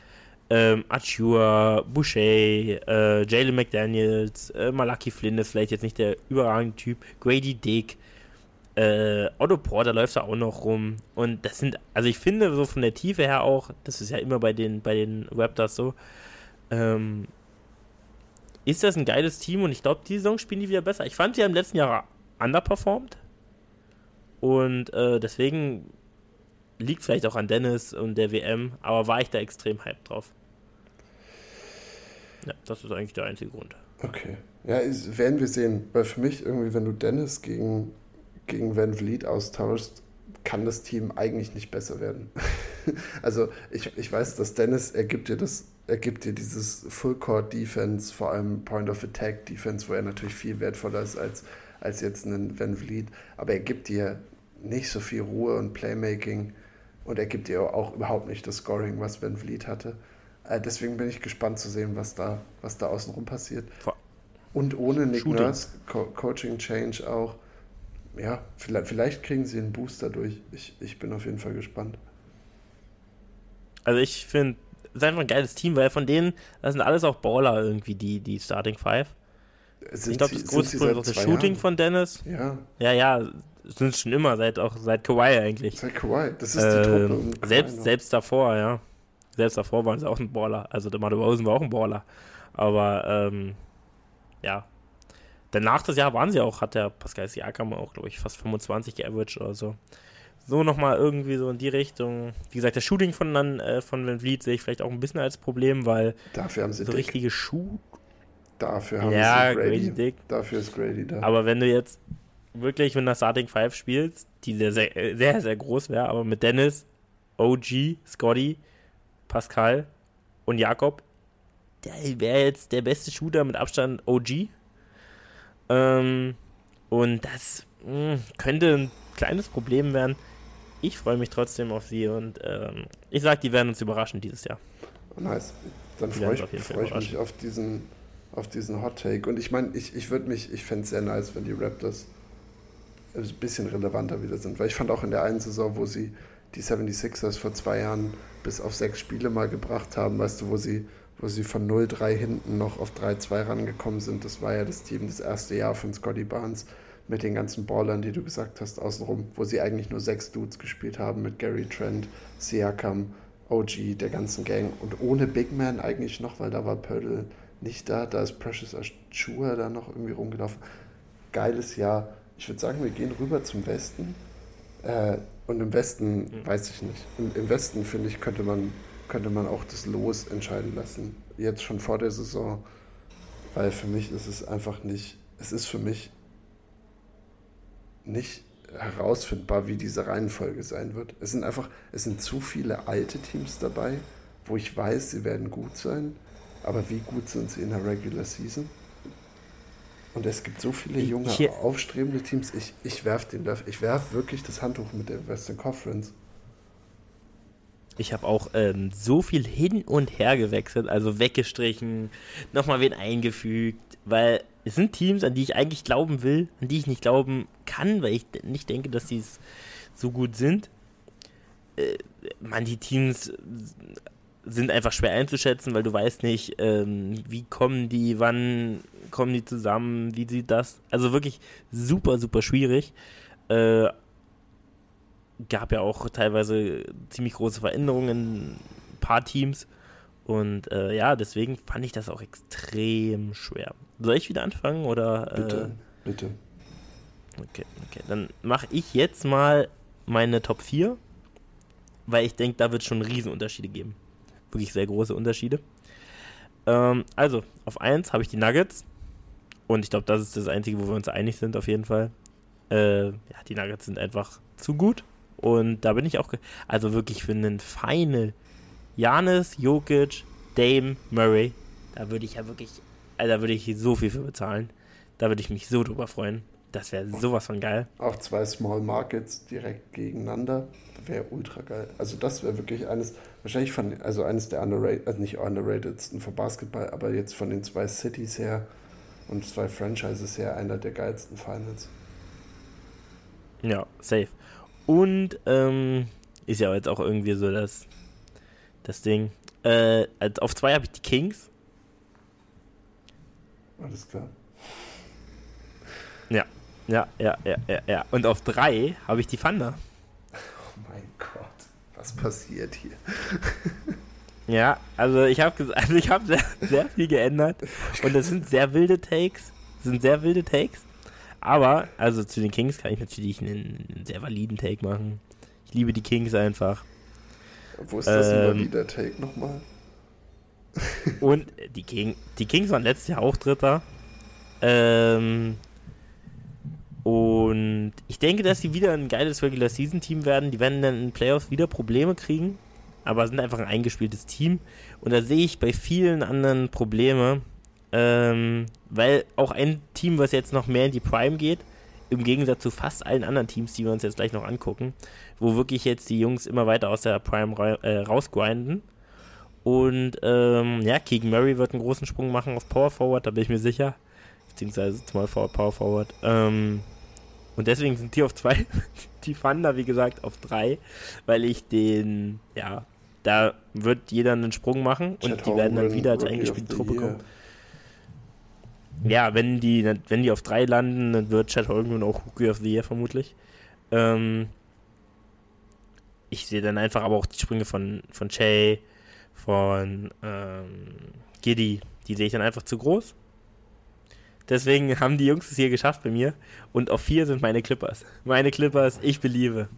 ähm, Achua, Boucher, äh, Jalen McDaniels, äh, Malaki Flynn ist vielleicht jetzt nicht der überragende Typ, Grady Dick, äh, Otto Porter läuft da auch noch rum. Und das sind, also ich finde so von der Tiefe her auch, das ist ja immer bei den, bei den Raptors so, ähm, ist das ein geiles Team und ich glaube, die Saison spielen die wieder besser. Ich fand, sie im letzten Jahr underperformed. Und äh, deswegen liegt vielleicht auch an Dennis und der WM, aber war ich da extrem hyped drauf. Ja, das ist eigentlich der einzige Grund. Okay. Ja, werden wir sehen. Weil für mich irgendwie, wenn du Dennis gegen, gegen Van Vliet austauschst, kann das Team eigentlich nicht besser werden. also ich, ich weiß, dass Dennis, er gibt dir das, er gibt dir dieses Full-Court-Defense, vor allem Point-of-Attack-Defense, wo er natürlich viel wertvoller ist als, als jetzt ein Van Vliet, aber er gibt dir nicht so viel Ruhe und Playmaking und er gibt dir auch überhaupt nicht das Scoring, was Van Vliet hatte. Äh, deswegen bin ich gespannt zu sehen, was da, was da außenrum passiert. Und ohne Nick Shooting. Nurse, Co Coaching Change auch. Ja, vielleicht, vielleicht, kriegen sie einen Booster durch. Ich, ich bin auf jeden Fall gespannt. Also ich finde, es ist einfach ein geiles Team, weil von denen, das sind alles auch Baller irgendwie, die, die Starting Five. Sind ich glaube, das größte Problem ist das Shooting Jahren? von Dennis. Ja. Ja, ja, sind schon immer, seit auch seit Kawhi eigentlich. Seit Kawhi, das ist die ähm, Truppe. Um selbst, selbst davor, ja. Selbst davor waren sie auch ein Baller. Also der Mario Rosen war auch ein Baller. Aber ähm, ja. Danach das Jahr waren sie auch, hat der Pascal Siakam auch, glaube ich, fast 25 geaveraged oder so. So nochmal irgendwie so in die Richtung. Wie gesagt, das Shooting von, dann, äh, von Van Vliet sehe ich vielleicht auch ein bisschen als Problem, weil Dafür haben sie so richtige Schuh. Dafür haben ja, sie Grady. Grady Dick. Dafür ist Grady da. Aber wenn du jetzt wirklich mit einer Starting Five spielst, die sehr, sehr, sehr, sehr groß wäre, aber mit Dennis, OG, Scotty, Pascal und Jakob, der wäre jetzt der beste Shooter mit Abstand OG. Ähm, und das mh, hm, könnte ein kleines Problem werden. Ich freue mich trotzdem auf sie und ähm, ich sage, die werden uns überraschen dieses Jahr. Nice. Dann freue ich, freu ich mich auf diesen, auf diesen Hot Take. Und ich meine, ich, ich würde mich, ich fände es sehr nice, wenn die Raptors ein bisschen relevanter wieder sind. Weil ich fand auch in der einen Saison, wo sie die 76ers vor zwei Jahren bis auf sechs Spiele mal gebracht haben, weißt du, wo sie, wo sie von 0-3 hinten noch auf 3-2 rangekommen sind. Das war ja das Team das erste Jahr von Scotty Barnes mit den ganzen Ballern, die du gesagt hast, außenrum, wo sie eigentlich nur sechs Dudes gespielt haben mit Gary Trent, Siakam, OG, der ganzen Gang und ohne Big Man eigentlich noch, weil da war Pödel nicht da, da ist Precious Ashua da noch irgendwie rumgelaufen. Geiles Jahr ich würde sagen, wir gehen rüber zum Westen. Äh, und im Westen mhm. weiß ich nicht. Im, Im, Westen, finde ich, könnte man, könnte man auch das Los entscheiden lassen. Jetzt schon vor der Saison. Weil für mich ist es einfach nicht, es ist für mich nicht herausfindbar, wie diese Reihenfolge sein wird. Es sind einfach, es sind zu viele alte Teams dabei, wo ich weiß, sie werden gut sein. Aber wie gut sind sie in der Regular Season? Und es gibt so viele junge, Hier. aufstrebende Teams. Ich, ich werfe den ich werf wirklich das Handtuch mit der Western Conference. Ich habe auch ähm, so viel hin und her gewechselt, also weggestrichen, nochmal wen eingefügt, weil es sind Teams, an die ich eigentlich glauben will, an die ich nicht glauben kann, weil ich nicht denke, dass sie so gut sind. Äh, man, die Teams sind einfach schwer einzuschätzen, weil du weißt nicht, ähm, wie kommen die, wann kommen die zusammen, wie sieht das. Also wirklich super, super schwierig. Äh, gab ja auch teilweise ziemlich große Veränderungen in ein paar Teams. Und äh, ja, deswegen fand ich das auch extrem schwer. Soll ich wieder anfangen oder? Äh, bitte, bitte. Okay, okay. Dann mache ich jetzt mal meine Top 4, weil ich denke, da wird es schon Riesenunterschiede geben. Wirklich sehr große Unterschiede. Ähm, also, auf 1 habe ich die Nuggets. Und ich glaube, das ist das Einzige, wo wir uns einig sind, auf jeden Fall. Äh, ja, die Nuggets sind einfach zu gut. Und da bin ich auch, also wirklich für einen Final Janis, Jokic, Dame, Murray, da würde ich ja wirklich, also da würde ich so viel für bezahlen. Da würde ich mich so drüber freuen. Das wäre sowas von geil. Auch zwei Small Markets direkt gegeneinander. Wäre ultra geil. Also das wäre wirklich eines, wahrscheinlich von, also eines der underrated, also nicht underratedsten für Basketball, aber jetzt von den zwei Cities her und zwei Franchises her einer der geilsten Finals. Ja, safe. Und ähm, ist ja jetzt auch irgendwie so das, das Ding. Äh, auf zwei habe ich die Kings. Alles klar. Ja, ja, ja, ja, ja, ja. Und auf drei habe ich die Thunder. Oh mein Gott, was passiert hier? ja, also ich habe also ich habe sehr, sehr viel geändert und das sind sehr wilde Takes, das sind sehr wilde Takes. Aber also zu den Kings kann ich natürlich einen, einen sehr validen Take machen. Ich liebe die Kings einfach. Wo ist das ähm, ein valider Take nochmal? und die, King, die Kings waren letztes Jahr auch Dritter. Ähm, und ich denke, dass sie wieder ein geiles Regular Season Team werden. Die werden dann in Playoffs wieder Probleme kriegen, aber sind einfach ein eingespieltes Team. Und da sehe ich bei vielen anderen Probleme, ähm, weil auch ein Team, was jetzt noch mehr in die Prime geht, im Gegensatz zu fast allen anderen Teams, die wir uns jetzt gleich noch angucken, wo wirklich jetzt die Jungs immer weiter aus der Prime ra äh, rausgrinden. Und ähm, ja, Keegan Murray wird einen großen Sprung machen auf Power Forward, da bin ich mir sicher. Beziehungsweise Small Forward, Power Forward. Ähm, und deswegen sind die auf zwei, die Thunder, wie gesagt, auf drei, weil ich den, ja, da wird jeder einen Sprung machen und Chat die werden dann wieder als eingespielte Truppe kommen. Ja, wenn die, wenn die auf drei landen, dann wird Chad Holmgren auch Rookie of the Year vermutlich. Ähm, ich sehe dann einfach aber auch die Sprünge von, von Che, von ähm, Giddy, die sehe ich dann einfach zu groß. Deswegen haben die Jungs es hier geschafft bei mir. Und auf vier sind meine Clippers. Meine Clippers, ich beliebe.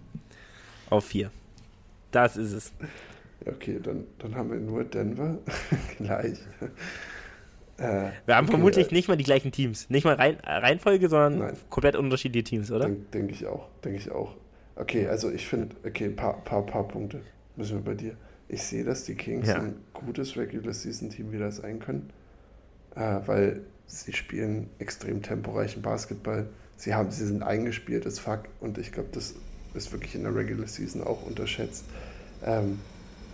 Auf vier. Das ist es. Okay, dann, dann haben wir nur Denver gleich. Äh, wir haben vermutlich äh, nicht mal die gleichen Teams. Nicht mal Rein, Reihenfolge, sondern nein. komplett unterschiedliche Teams, oder? Denke denk ich auch. Denke ich auch. Okay, also ich finde, okay, ein paar, paar, paar Punkte müssen wir bei dir. Ich sehe, dass die Kings ja. ein gutes Regular Season Team wieder sein können, äh, weil sie spielen extrem temporeichen Basketball. Sie, haben, sie sind eingespielt as fuck und ich glaube, das ist wirklich in der Regular Season auch unterschätzt. Ähm,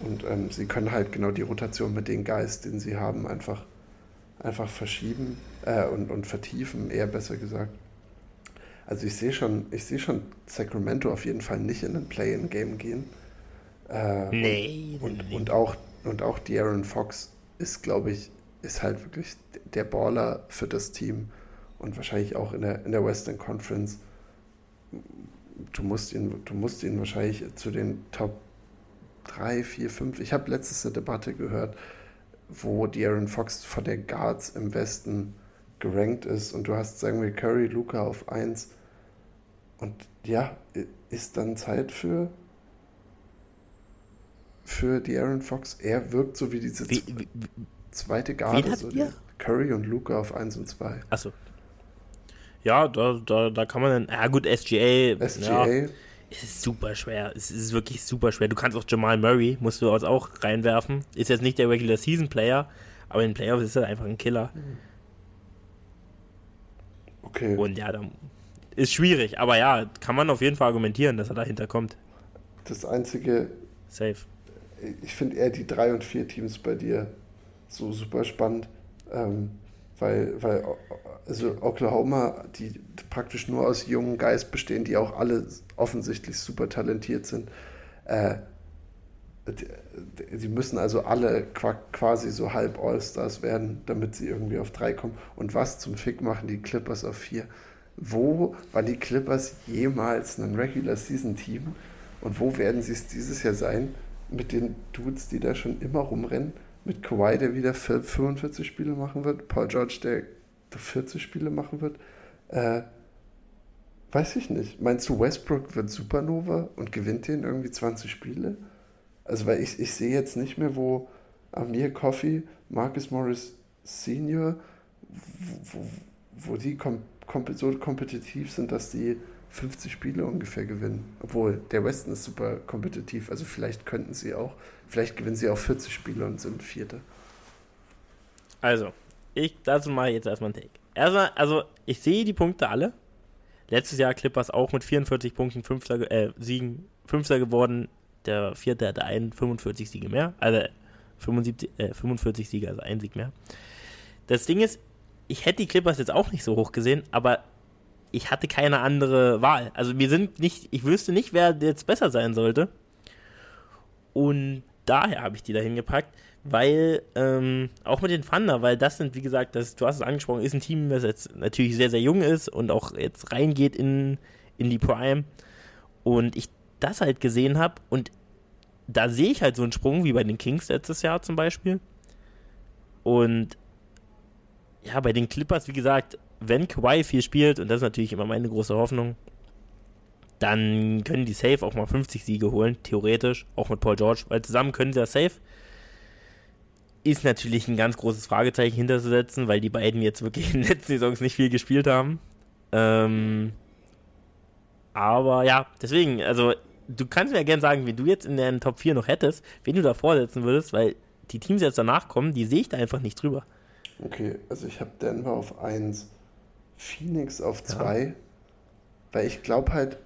und ähm, sie können halt genau die Rotation mit dem Geist, den sie haben, einfach einfach verschieben äh, und, und vertiefen, eher besser gesagt. Also ich sehe schon, ich sehe schon Sacramento auf jeden Fall nicht in ein Play-in-Game gehen. Äh, nee, und, und auch und auch De'Aaron Fox ist, glaube ich, ist halt wirklich der Baller für das Team und wahrscheinlich auch in der, in der Western Conference. Du musst ihn, du musst ihn wahrscheinlich zu den Top 3, 4, 5. Ich habe letztes eine Debatte gehört, wo De'Aaron Fox von der Guards im Westen gerankt ist und du hast, sagen wir, Curry, Luca auf 1 und ja, ist dann Zeit für für De'Aaron Fox. Er wirkt so wie diese wie, wie, zweite Garde, so Curry und Luca auf 1 und 2. Achso. Ja, da, da, da kann man dann, ja gut, SGA. SGA. Ja ist super schwer. Es ist wirklich super schwer. Du kannst auch Jamal Murray, musst du auch reinwerfen. Ist jetzt nicht der Regular Season Player, aber in Playoffs ist er einfach ein Killer. Okay. Und ja, dann ist schwierig, aber ja, kann man auf jeden Fall argumentieren, dass er dahinter kommt. Das einzige. Safe. Ich finde eher die drei und vier Teams bei dir so super spannend, ähm, weil, weil also Oklahoma, die praktisch nur aus jungen Geist bestehen, die auch alle offensichtlich super talentiert sind. Äh, sie müssen also alle quasi so halb All-Stars werden, damit sie irgendwie auf drei kommen. Und was zum Fick machen die Clippers auf vier? Wo waren die Clippers jemals ein Regular Season Team? Und wo werden sie es dieses Jahr sein mit den Dudes, die da schon immer rumrennen? Mit Kawhi, der wieder 45 Spiele machen wird, Paul George, der 40 Spiele machen wird. Äh, weiß ich nicht. Meinst du, Westbrook wird Supernova und gewinnt den irgendwie 20 Spiele? Also, weil ich, ich sehe jetzt nicht mehr, wo Amir Coffey, Marcus Morris Senior, wo, wo die kom kom so kompetitiv sind, dass die 50 Spiele ungefähr gewinnen. Obwohl, der Westen ist super kompetitiv. Also vielleicht könnten sie auch, vielleicht gewinnen sie auch 40 Spiele und sind Vierte. Also, ich dazu mal jetzt erstmal ein Take. Erstmal, also ich sehe die Punkte alle. Letztes Jahr Clippers auch mit 44 Punkten Fünfter, äh, Siegen Fünfter geworden. Der Vierte hatte einen 45 Siege mehr. Also 75, äh, 45 Siege, also ein Sieg mehr. Das Ding ist, ich hätte die Clippers jetzt auch nicht so hoch gesehen, aber ich hatte keine andere Wahl. Also wir sind nicht, ich wüsste nicht, wer jetzt besser sein sollte. Und daher habe ich die da hingepackt, weil ähm, auch mit den Thunder, weil das sind, wie gesagt, das, du hast es angesprochen, ist ein Team, das jetzt natürlich sehr, sehr jung ist und auch jetzt reingeht in, in die Prime. Und ich das halt gesehen habe und da sehe ich halt so einen Sprung wie bei den Kings letztes Jahr zum Beispiel. Und ja, bei den Clippers, wie gesagt, wenn Kawhi viel spielt, und das ist natürlich immer meine große Hoffnung, dann können die safe auch mal 50 Siege holen, theoretisch, auch mit Paul George, weil zusammen können sie das safe. Ist natürlich ein ganz großes Fragezeichen hinterzusetzen, weil die beiden jetzt wirklich in den letzten Saisons nicht viel gespielt haben. Ähm, aber ja, deswegen, also du kannst mir ja gerne sagen, wie du jetzt in den Top 4 noch hättest, wen du da vorsetzen würdest, weil die Teams jetzt danach kommen, die sehe ich da einfach nicht drüber. Okay, also ich habe Denver auf 1, Phoenix auf 2, ja. weil ich glaube halt,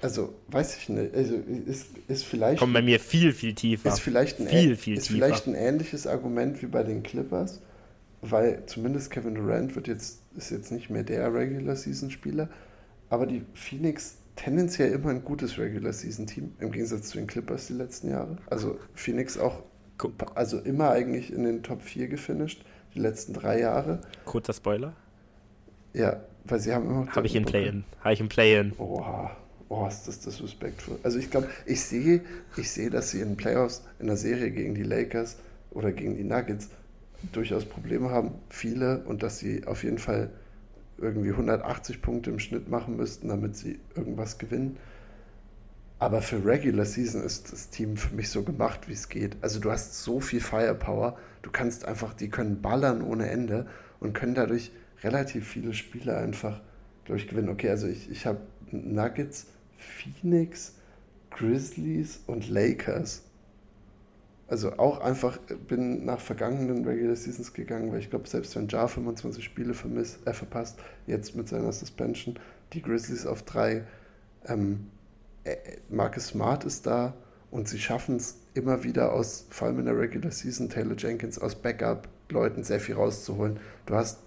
also weiß ich nicht, also ist, ist vielleicht. Kommt bei mir viel, viel tiefer. Ist vielleicht ein, viel, viel ist tiefer. vielleicht ein ähnliches Argument wie bei den Clippers, weil zumindest Kevin Durant wird jetzt, ist jetzt nicht mehr der Regular Season Spieler, aber die Phoenix tendenziell immer ein gutes Regular Season Team, im Gegensatz zu den Clippers die letzten Jahre. Also Phoenix auch, also immer eigentlich in den Top 4 gefinisht, die letzten drei Jahre. Kurzer Spoiler. Ja, weil sie haben immer. Habe ich im Play-In. Habe ich im Play-In. Oha. Oh, ist das disrespectful. Also ich glaube, ich sehe, ich sehe, dass sie in den Playoffs in der Serie gegen die Lakers oder gegen die Nuggets durchaus Probleme haben, viele, und dass sie auf jeden Fall irgendwie 180 Punkte im Schnitt machen müssten, damit sie irgendwas gewinnen. Aber für Regular Season ist das Team für mich so gemacht, wie es geht. Also du hast so viel Firepower, du kannst einfach, die können ballern ohne Ende und können dadurch relativ viele Spiele einfach, glaube ich, gewinnen. Okay, also ich, ich habe Nuggets, Phoenix, Grizzlies und Lakers. Also auch einfach bin nach vergangenen Regular Seasons gegangen, weil ich glaube, selbst wenn Jar 25 Spiele vermisst, äh, verpasst, jetzt mit seiner Suspension, die Grizzlies auf drei, ähm, äh, Marcus Smart ist da und sie schaffen es immer wieder aus, vor allem in der Regular Season, Taylor Jenkins aus Backup-Leuten sehr viel rauszuholen. Du hast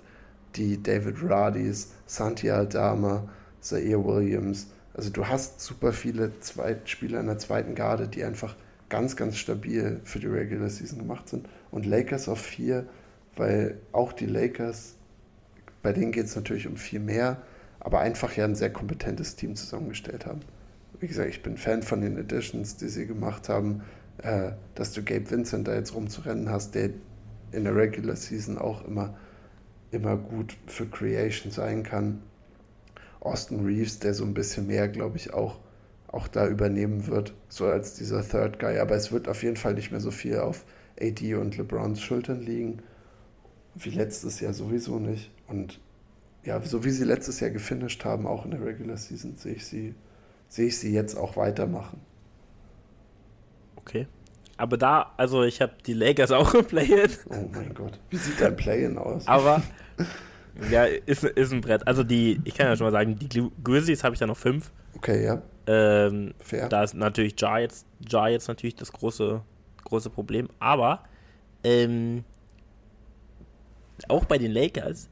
die David Radis, Santi Aldama, Zaire Williams. Also du hast super viele Zweitspieler in der zweiten Garde, die einfach ganz, ganz stabil für die Regular Season gemacht sind. Und Lakers auf vier, weil auch die Lakers, bei denen geht es natürlich um viel mehr, aber einfach ja ein sehr kompetentes Team zusammengestellt haben. Wie gesagt, ich bin Fan von den Editions, die sie gemacht haben, äh, dass du Gabe Vincent da jetzt rumzurennen hast, der in der Regular Season auch immer immer gut für Creation sein kann. Austin Reeves, der so ein bisschen mehr, glaube ich, auch, auch da übernehmen wird, so als dieser Third Guy. Aber es wird auf jeden Fall nicht mehr so viel auf AD und LeBrons Schultern liegen, wie letztes Jahr sowieso nicht. Und ja, so wie sie letztes Jahr gefinisht haben, auch in der Regular Season, sehe ich sie, sehe ich sie jetzt auch weitermachen. Okay. Aber da, also ich habe die Lakers auch im Play-In. Oh mein Gott, wie sieht dein Play-In aus? Aber ja, ist, ist ein Brett. Also die, ich kann ja schon mal sagen, die Grizzlies habe ich da noch fünf. Okay, ja. Ähm, Fair. Da ist natürlich Jar jetzt, Jar jetzt natürlich das große, große Problem. Aber ähm, auch bei den Lakers,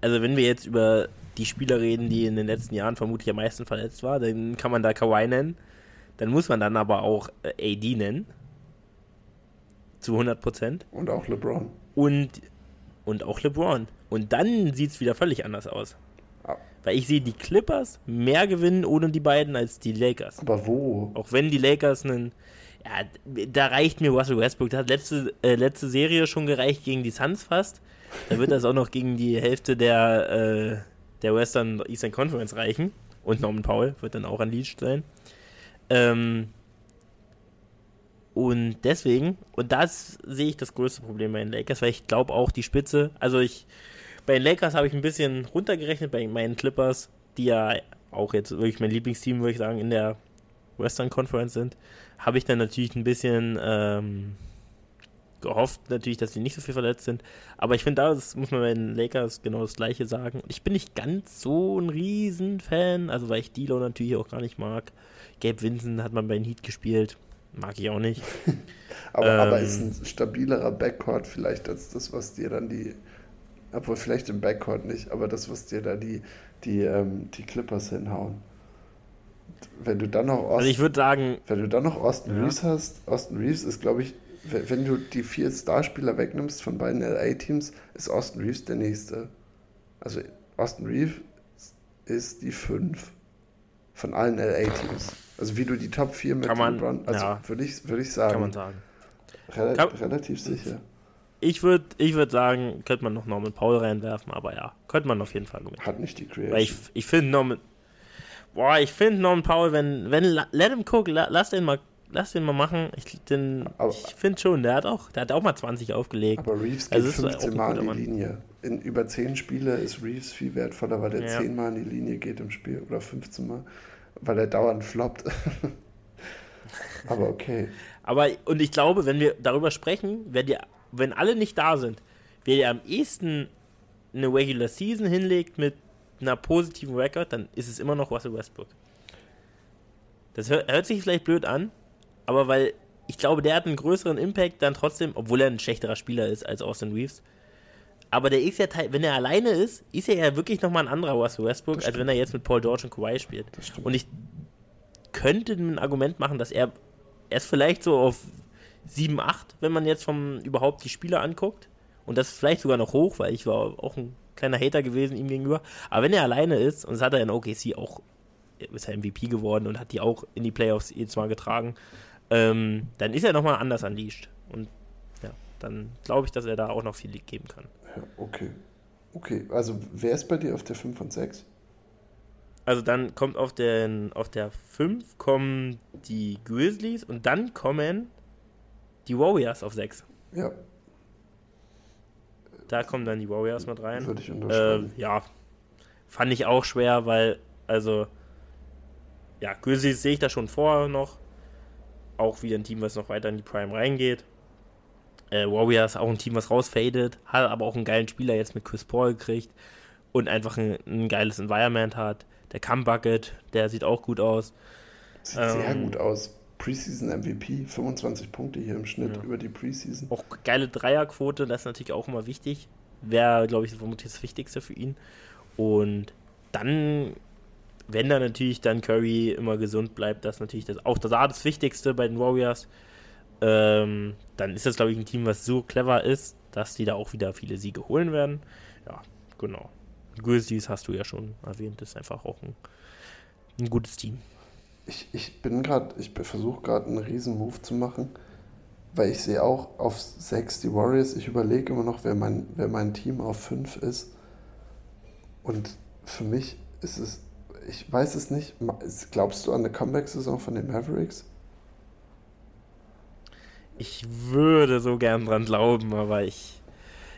also wenn wir jetzt über die Spieler reden, die in den letzten Jahren vermutlich am meisten verletzt waren, dann kann man da Kawhi nennen. Dann muss man dann aber auch äh, AD nennen. Zu 100 Prozent. Und auch LeBron. Und und auch LeBron. Und dann sieht es wieder völlig anders aus. Ja. Weil ich sehe die Clippers mehr gewinnen ohne die beiden als die Lakers. Aber wo? Auch wenn die Lakers einen. Ja, da reicht mir Russell Westbrook. Das hat letzte, äh, letzte Serie schon gereicht gegen die Suns fast. Da wird das auch noch gegen die Hälfte der, äh, der Western Eastern Conference reichen. Und Norman Powell wird dann auch an Lead sein. Ähm, und deswegen, und das sehe ich das größte Problem bei den Lakers, weil ich glaube auch die Spitze, also ich, bei den Lakers habe ich ein bisschen runtergerechnet, bei meinen Clippers, die ja auch jetzt wirklich mein Lieblingsteam, würde ich sagen, in der Western Conference sind, habe ich dann natürlich ein bisschen ähm, gehofft, natürlich, dass sie nicht so viel verletzt sind. Aber ich finde, da muss man bei den Lakers genau das Gleiche sagen. Ich bin nicht ganz so ein Riesenfan, also weil ich Dilo natürlich auch gar nicht mag. Gabe Vincent hat man bei den Heat gespielt, mag ich auch nicht. aber, ähm, aber ist ein stabilerer Backcourt vielleicht als das, was dir dann die, obwohl vielleicht im Backcourt nicht, aber das, was dir da die, die, ähm, die Clippers hinhauen wenn du dann noch Austin, also ich würde sagen, wenn du dann noch Austin ja. Reeves hast, Austin Reeves ist, glaube ich, wenn du die vier Starspieler wegnimmst von beiden LA-Teams, ist Austin Reeves der nächste. Also Austin Reeves ist die fünf von allen LA-Teams. Also wie du die Top 4 mit kann man, LeBron, also ja, würde ich, würd ich sagen. Kann man sagen. Rel kann, relativ sicher. Ich würde ich würd sagen, könnte man noch Norman Paul reinwerfen, aber ja, könnte man auf jeden Fall gewinnen. Hat nicht die Creation. Weil ich, ich finde Norman, Boah, ich finde Norman Powell, wenn, wenn, let him cook, lass den mal, lass den mal machen. Ich, ich finde schon, der hat auch, der hat auch mal 20 aufgelegt. Aber Reeves geht also 15 Mal in die Linie. In über 10 Spiele ist Reeves viel wertvoller, weil er ja. 10 Mal in die Linie geht im Spiel oder 15 Mal, weil er dauernd floppt. Aber okay. Aber, und ich glaube, wenn wir darüber sprechen, wenn, die, wenn alle nicht da sind, wer dir am ehesten eine Regular Season hinlegt mit einer positiven Record, dann ist es immer noch Russell Westbrook. Das hört, hört sich vielleicht blöd an, aber weil ich glaube, der hat einen größeren Impact dann trotzdem, obwohl er ein schlechterer Spieler ist als Austin Reeves. Aber der ist ja, wenn er alleine ist, ist er ja wirklich nochmal ein anderer Russell Westbrook, als wenn er jetzt mit Paul George und Kawhi spielt. Und ich könnte ein Argument machen, dass er erst vielleicht so auf 7, 8, wenn man jetzt vom überhaupt die Spieler anguckt. Und das vielleicht sogar noch hoch, weil ich war auch ein kleiner Hater gewesen ihm gegenüber. Aber wenn er alleine ist, und das hat er in OKC auch, ist er MVP geworden und hat die auch in die Playoffs jedes Mal getragen, ähm, dann ist er nochmal anders unleashed. Und ja, dann glaube ich, dass er da auch noch viel geben kann. Ja, okay. Okay, also wer ist bei dir auf der 5 und 6? Also dann kommt auf, den, auf der 5 kommen die Grizzlies und dann kommen die Warriors auf 6. Ja, da kommen dann die Warriors mit rein. Würde ich unterschreiben. Äh, ja, fand ich auch schwer, weil, also, ja, Grizzlies sehe ich da schon vorher noch. Auch wieder ein Team, was noch weiter in die Prime reingeht. Äh, Warriors auch ein Team, was rausfadet, hat aber auch einen geilen Spieler jetzt mit Chris Paul gekriegt und einfach ein, ein geiles Environment hat. Der Come-Bucket, der sieht auch gut aus. Sieht ähm, sehr gut aus. Preseason MVP, 25 Punkte hier im Schnitt ja. über die Preseason. Auch geile Dreierquote, das ist natürlich auch immer wichtig. Wäre, glaube ich, vermutlich das Wichtigste für ihn. Und dann, wenn da natürlich dann Curry immer gesund bleibt, das natürlich das, auch das, das Wichtigste bei den Warriors. Ähm, dann ist das, glaube ich, ein Team, was so clever ist, dass die da auch wieder viele Siege holen werden. Ja, genau. Grizzlies hast du ja schon erwähnt, ist einfach auch ein, ein gutes Team ich, ich bin gerade, ich versuche gerade einen riesen Move zu machen, weil ich sehe auch auf 6 die Warriors. Ich überlege immer noch, wer mein, wer mein Team auf 5 ist. Und für mich ist es, ich weiß es nicht, glaubst du an eine Comeback-Saison von den Mavericks? Ich würde so gern dran glauben, aber ich.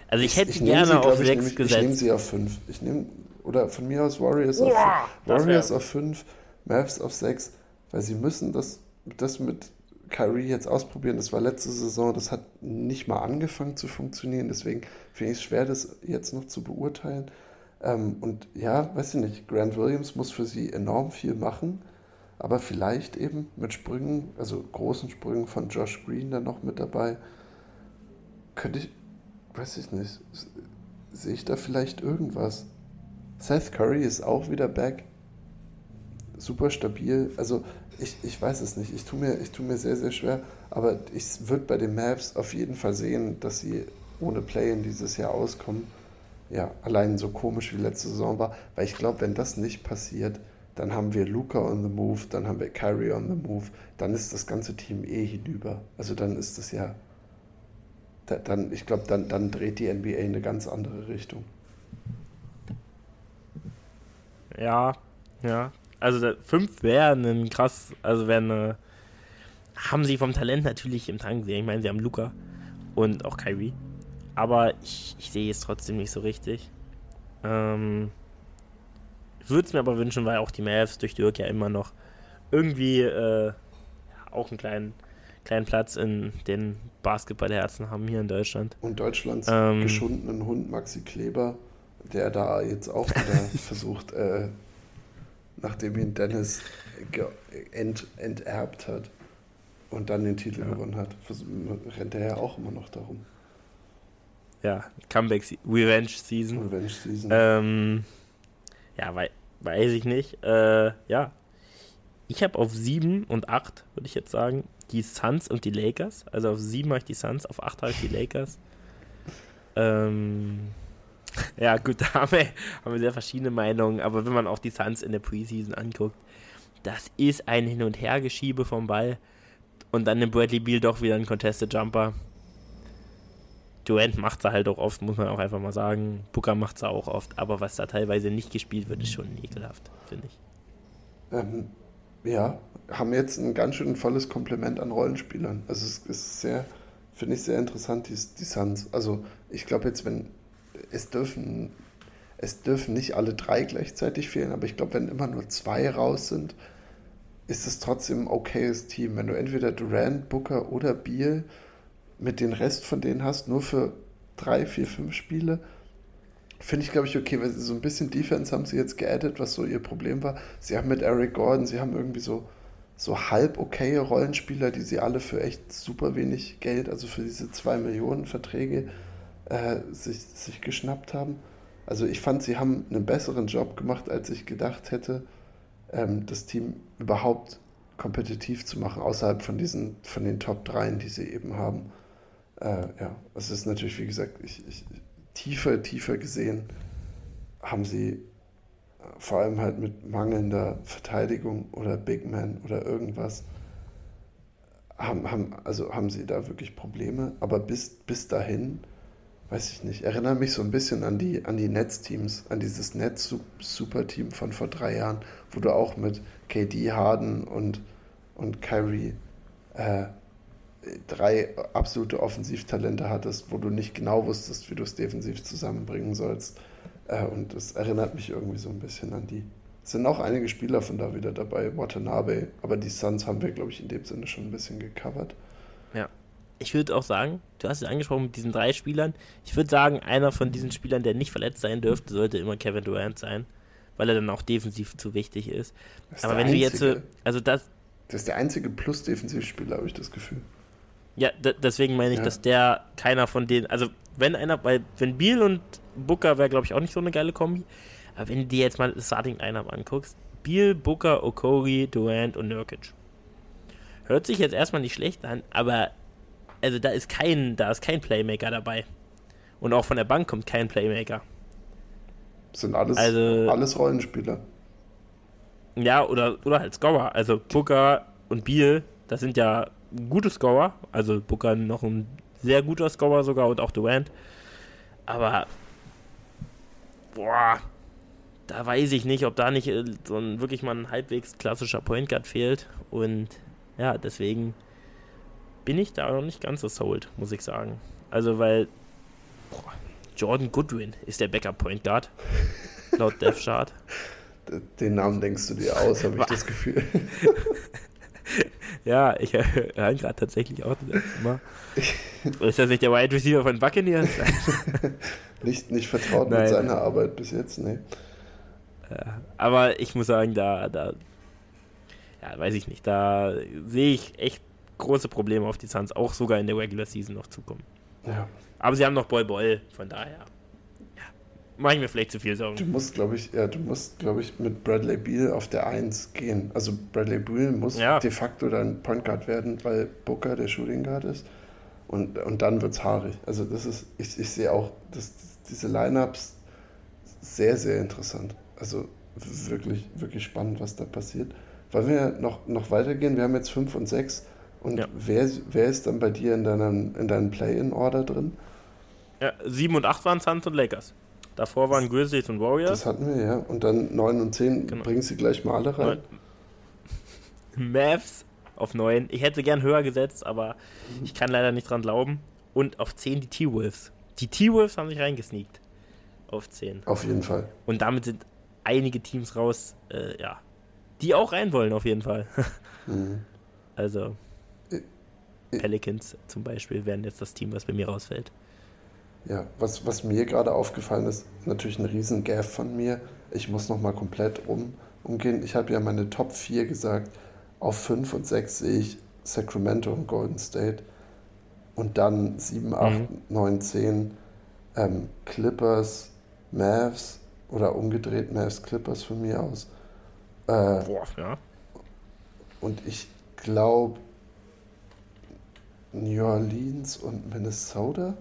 Also ich, ich hätte ich gerne sie, auf 6 ich, gesetzt. Ich nehme sie auf 5. Ich nehme, oder von mir aus Warriors auf 5. Warriors auf 5, Mavs auf 6 weil sie müssen das, das mit Kyrie jetzt ausprobieren. Das war letzte Saison, das hat nicht mal angefangen zu funktionieren, deswegen finde ich es schwer, das jetzt noch zu beurteilen. Ähm, und ja, weiß ich nicht, Grant Williams muss für sie enorm viel machen, aber vielleicht eben mit Sprüngen, also großen Sprüngen von Josh Green dann noch mit dabei, könnte ich, weiß ich nicht, sehe ich da vielleicht irgendwas. Seth Curry ist auch wieder back super stabil. Also ich, ich weiß es nicht. Ich tue mir, tu mir sehr, sehr schwer. Aber ich würde bei den Maps auf jeden Fall sehen, dass sie ohne Play-In dieses Jahr auskommen. Ja, allein so komisch wie letzte Saison war. Weil ich glaube, wenn das nicht passiert, dann haben wir Luca on the move, dann haben wir Kyrie on the move, dann ist das ganze Team eh hinüber. Also dann ist es ja, dann, ich glaube, dann, dann dreht die NBA in eine ganz andere Richtung. Ja, ja. Also fünf wäre ein krass, also wäre eine, haben sie vom Talent natürlich im Tank gesehen. Ich meine, sie haben Luca und auch Kyrie. Aber ich, ich sehe es trotzdem nicht so richtig. Ähm, würde es mir aber wünschen, weil auch die Mavs durch Dirk ja immer noch irgendwie äh, auch einen kleinen, kleinen Platz in den Basketballherzen haben hier in Deutschland. Und Deutschlands ähm, geschundenen Hund Maxi Kleber, der da jetzt auch wieder versucht, äh, nachdem ihn Dennis ent, enterbt hat und dann den Titel ja. gewonnen hat, rennt er ja auch immer noch darum. Ja, Comeback Revenge Season. Revenge Season. Ähm, ja, weil, weiß ich nicht. Äh, ja. Ich habe auf 7 und 8, würde ich jetzt sagen, die Suns und die Lakers. Also auf 7 habe ich die Suns, auf 8 habe ich die Lakers. Ähm, ja, gut, da haben wir, haben wir sehr verschiedene Meinungen, aber wenn man auch die Suns in der Preseason anguckt, das ist ein Hin- und Hergeschiebe vom Ball. Und dann nimmt Bradley Beal doch wieder einen Contested Jumper. Durant macht es halt auch oft, muss man auch einfach mal sagen. Booker macht es auch oft, aber was da teilweise nicht gespielt wird, ist schon ekelhaft, finde ich. Ähm, ja, haben jetzt ein ganz schön volles Kompliment an Rollenspielern. Also es ist sehr, finde ich sehr interessant, die, die Suns. Also ich glaube jetzt, wenn es dürfen, es dürfen nicht alle drei gleichzeitig fehlen, aber ich glaube, wenn immer nur zwei raus sind, ist es trotzdem ein okayes Team. Wenn du entweder Durant, Booker oder Beal mit den Rest von denen hast, nur für drei, vier, fünf Spiele, finde ich, glaube ich, okay, weil so ein bisschen Defense haben sie jetzt geaddet, was so ihr Problem war. Sie haben mit Eric Gordon, sie haben irgendwie so, so halb okaye Rollenspieler, die sie alle für echt super wenig Geld, also für diese zwei Millionen Verträge, äh, sich, sich geschnappt haben. Also ich fand, sie haben einen besseren Job gemacht, als ich gedacht hätte, ähm, das Team überhaupt kompetitiv zu machen, außerhalb von diesen, von den Top 3, die sie eben haben. Äh, ja, es ist natürlich, wie gesagt, ich, ich, tiefer, tiefer gesehen haben sie äh, vor allem halt mit mangelnder Verteidigung oder Big Man oder irgendwas, haben, haben, also haben sie da wirklich Probleme. Aber bis, bis dahin, weiß ich nicht, erinnere mich so ein bisschen an die, an die Netzteams, an dieses Netz-Super-Team von vor drei Jahren, wo du auch mit KD, Harden und, und Kyrie äh, drei absolute Offensivtalente hattest, wo du nicht genau wusstest, wie du es defensiv zusammenbringen sollst. Äh, und das erinnert mich irgendwie so ein bisschen an die. Es sind auch einige Spieler von da wieder dabei, Watanabe, aber die Suns haben wir, glaube ich, in dem Sinne schon ein bisschen gecovert. Ja. Ich würde auch sagen, du hast es angesprochen mit diesen drei Spielern. Ich würde sagen, einer von diesen Spielern, der nicht verletzt sein dürfte, sollte immer Kevin Durant sein, weil er dann auch defensiv zu wichtig ist. ist aber wenn einzige. du jetzt, also das. Das ist der einzige Plus-Defensivspieler, habe ich das Gefühl. Ja, deswegen meine ich, ja. dass der keiner von denen, also wenn einer, weil wenn Beal und Booker wäre, glaube ich, auch nicht so eine geile Kombi. Aber wenn du dir jetzt mal das Starting Lineup anguckst, Beal, Booker, Okori, Durant und Nurkic. Hört sich jetzt erstmal nicht schlecht an, aber also da ist kein, da ist kein Playmaker dabei. Und auch von der Bank kommt kein Playmaker. Das sind alles, also, alles Rollenspieler. Ja, oder, oder halt Scorer. Also Booker und Beal, das sind ja gute Scorer. Also Booker noch ein sehr guter Scorer sogar und auch Durant. Aber boah, da weiß ich nicht, ob da nicht äh, so ein wirklich mal ein halbwegs klassischer Point Guard fehlt. Und ja, deswegen bin ich da noch nicht ganz so sold, muss ich sagen. Also, weil boah, Jordan Goodwin ist der Backup Point Guard. laut Death Chart. Den Namen denkst du dir aus, habe ich das Gefühl. Ja, ich höre gerade tatsächlich auch das erste Mal. Ist das nicht der Wide Receiver von Buccaneers? nicht, nicht vertraut Nein. mit seiner Arbeit bis jetzt. Ja, aber ich muss sagen, da, da, ja, weiß ich nicht, da sehe ich echt große Probleme auf die Suns, auch sogar in der Regular Season noch zukommen. Ja. Aber sie haben noch Boy Boy, von daher mache ich mir vielleicht zu viel Sorgen. Du musst, glaube ich, ja, du musst, glaube ich, mit Bradley Beal auf der 1 gehen. Also Bradley Beal muss ja. de facto dann Point Guard werden, weil Booker der Shooting Guard ist. Und, und dann wird es haarig. Also das ist, ich, ich sehe auch das, diese Lineups sehr, sehr interessant. Also wirklich, wirklich spannend, was da passiert. Wollen wir noch, noch weitergehen? Wir haben jetzt 5 und 6. Und ja. wer, wer ist dann bei dir in deinem, in deinem Play-In-Order drin? Ja, 7 und 8 waren Suns und Lakers. Davor waren Grizzlies und Warriors. Das hatten wir, ja. Und dann 9 und 10 genau. bringen sie gleich mal alle rein. Mavs auf 9. Ich hätte gern höher gesetzt, aber mhm. ich kann leider nicht dran glauben. Und auf 10 die T-Wolves. Die T-Wolves haben sich reingesneakt. Auf 10. Auf jeden Fall. Und damit sind einige Teams raus, äh, ja, die auch rein wollen, auf jeden Fall. mhm. Also, Pelicans zum Beispiel wären jetzt das Team, was bei mir rausfällt. Ja, was, was mir gerade aufgefallen ist, natürlich ein riesen Gap von mir. Ich muss nochmal komplett um, umgehen. Ich habe ja meine Top 4 gesagt. Auf 5 und 6 sehe ich Sacramento und Golden State. Und dann 7, 8, mhm. 9, 10 ähm, Clippers, Mavs oder umgedreht Mavs, Clippers von mir aus. Äh, Boah, ja. Und ich glaube New Orleans und Minnesota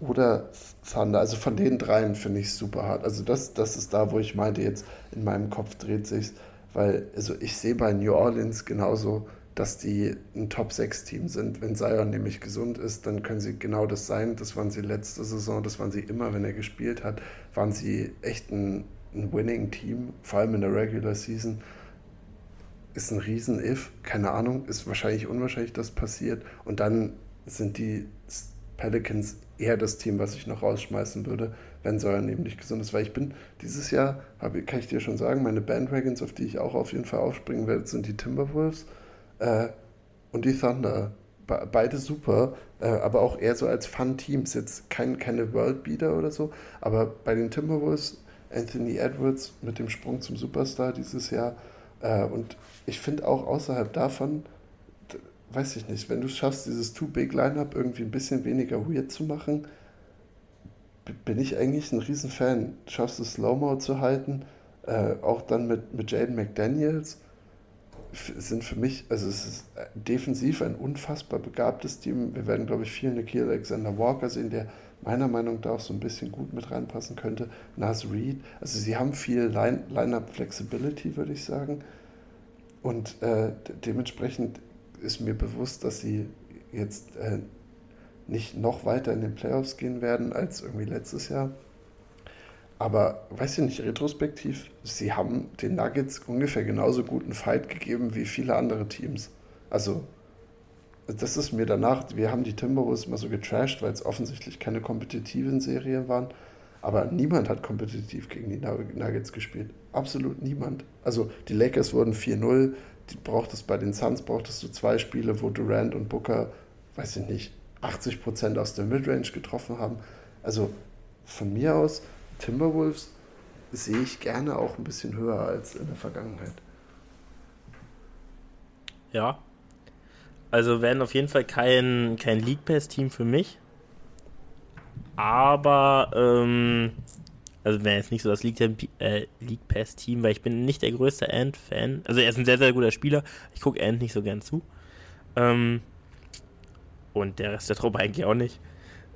oder Thunder. Also von den dreien finde ich super hart. Also das, das ist da, wo ich meinte, jetzt in meinem Kopf dreht sich weil also ich sehe bei New Orleans genauso, dass die ein Top-6-Team sind. Wenn Zion nämlich gesund ist, dann können sie genau das sein. Das waren sie letzte Saison, das waren sie immer, wenn er gespielt hat, waren sie echt ein, ein Winning-Team, vor allem in der Regular Season. Ist ein Riesen-If, keine Ahnung, ist wahrscheinlich unwahrscheinlich, dass passiert. Und dann sind die Pelicans eher das Team, was ich noch rausschmeißen würde, wenn Säuer nämlich gesund ist. Weil ich bin dieses Jahr, habe, kann ich dir schon sagen, meine Bandwagons, auf die ich auch auf jeden Fall aufspringen werde, sind die Timberwolves äh, und die Thunder. Be beide super, äh, aber auch eher so als Fun-Teams. Jetzt kein, keine Worldbeater oder so, aber bei den Timberwolves Anthony Edwards mit dem Sprung zum Superstar dieses Jahr. Äh, und ich finde auch außerhalb davon, weiß ich nicht, wenn du schaffst, dieses Two-Big-Lineup irgendwie ein bisschen weniger weird zu machen, bin ich eigentlich ein Riesenfan. Schaffst du Slow-Mo zu halten, äh, auch dann mit, mit Jaden McDaniels, sind für mich, also es ist defensiv ein unfassbar begabtes Team. Wir werden, glaube ich, viel Nikhil Alexander Walker sehen, der meiner Meinung nach auch so ein bisschen gut mit reinpassen könnte. Nas Reed, also sie haben viel Line-Up-Flexibility, würde ich sagen. Und äh, dementsprechend ist mir bewusst, dass sie jetzt äh, nicht noch weiter in den Playoffs gehen werden als irgendwie letztes Jahr. Aber weiß ich nicht, retrospektiv, sie haben den Nuggets ungefähr genauso guten Fight gegeben wie viele andere Teams. Also, das ist mir danach, wir haben die Timberwolves mal so getrashed, weil es offensichtlich keine kompetitiven Serien waren. Aber niemand hat kompetitiv gegen die Nuggets gespielt. Absolut niemand. Also die Lakers wurden 4-0, die brauchtest bei den Suns brauchtest du zwei Spiele, wo Durant und Booker, weiß ich nicht, 80 Prozent aus der Midrange getroffen haben. Also von mir aus, Timberwolves sehe ich gerne auch ein bisschen höher als in der Vergangenheit. Ja. Also werden auf jeden Fall kein, kein League Pass-Team für mich. Aber ähm, also wäre jetzt nicht so das League, äh, League Pass Team, weil ich bin nicht der größte Ant-Fan. Also er ist ein sehr, sehr guter Spieler. Ich gucke Ant nicht so gern zu. Ähm, und der Rest der Truppe eigentlich auch nicht.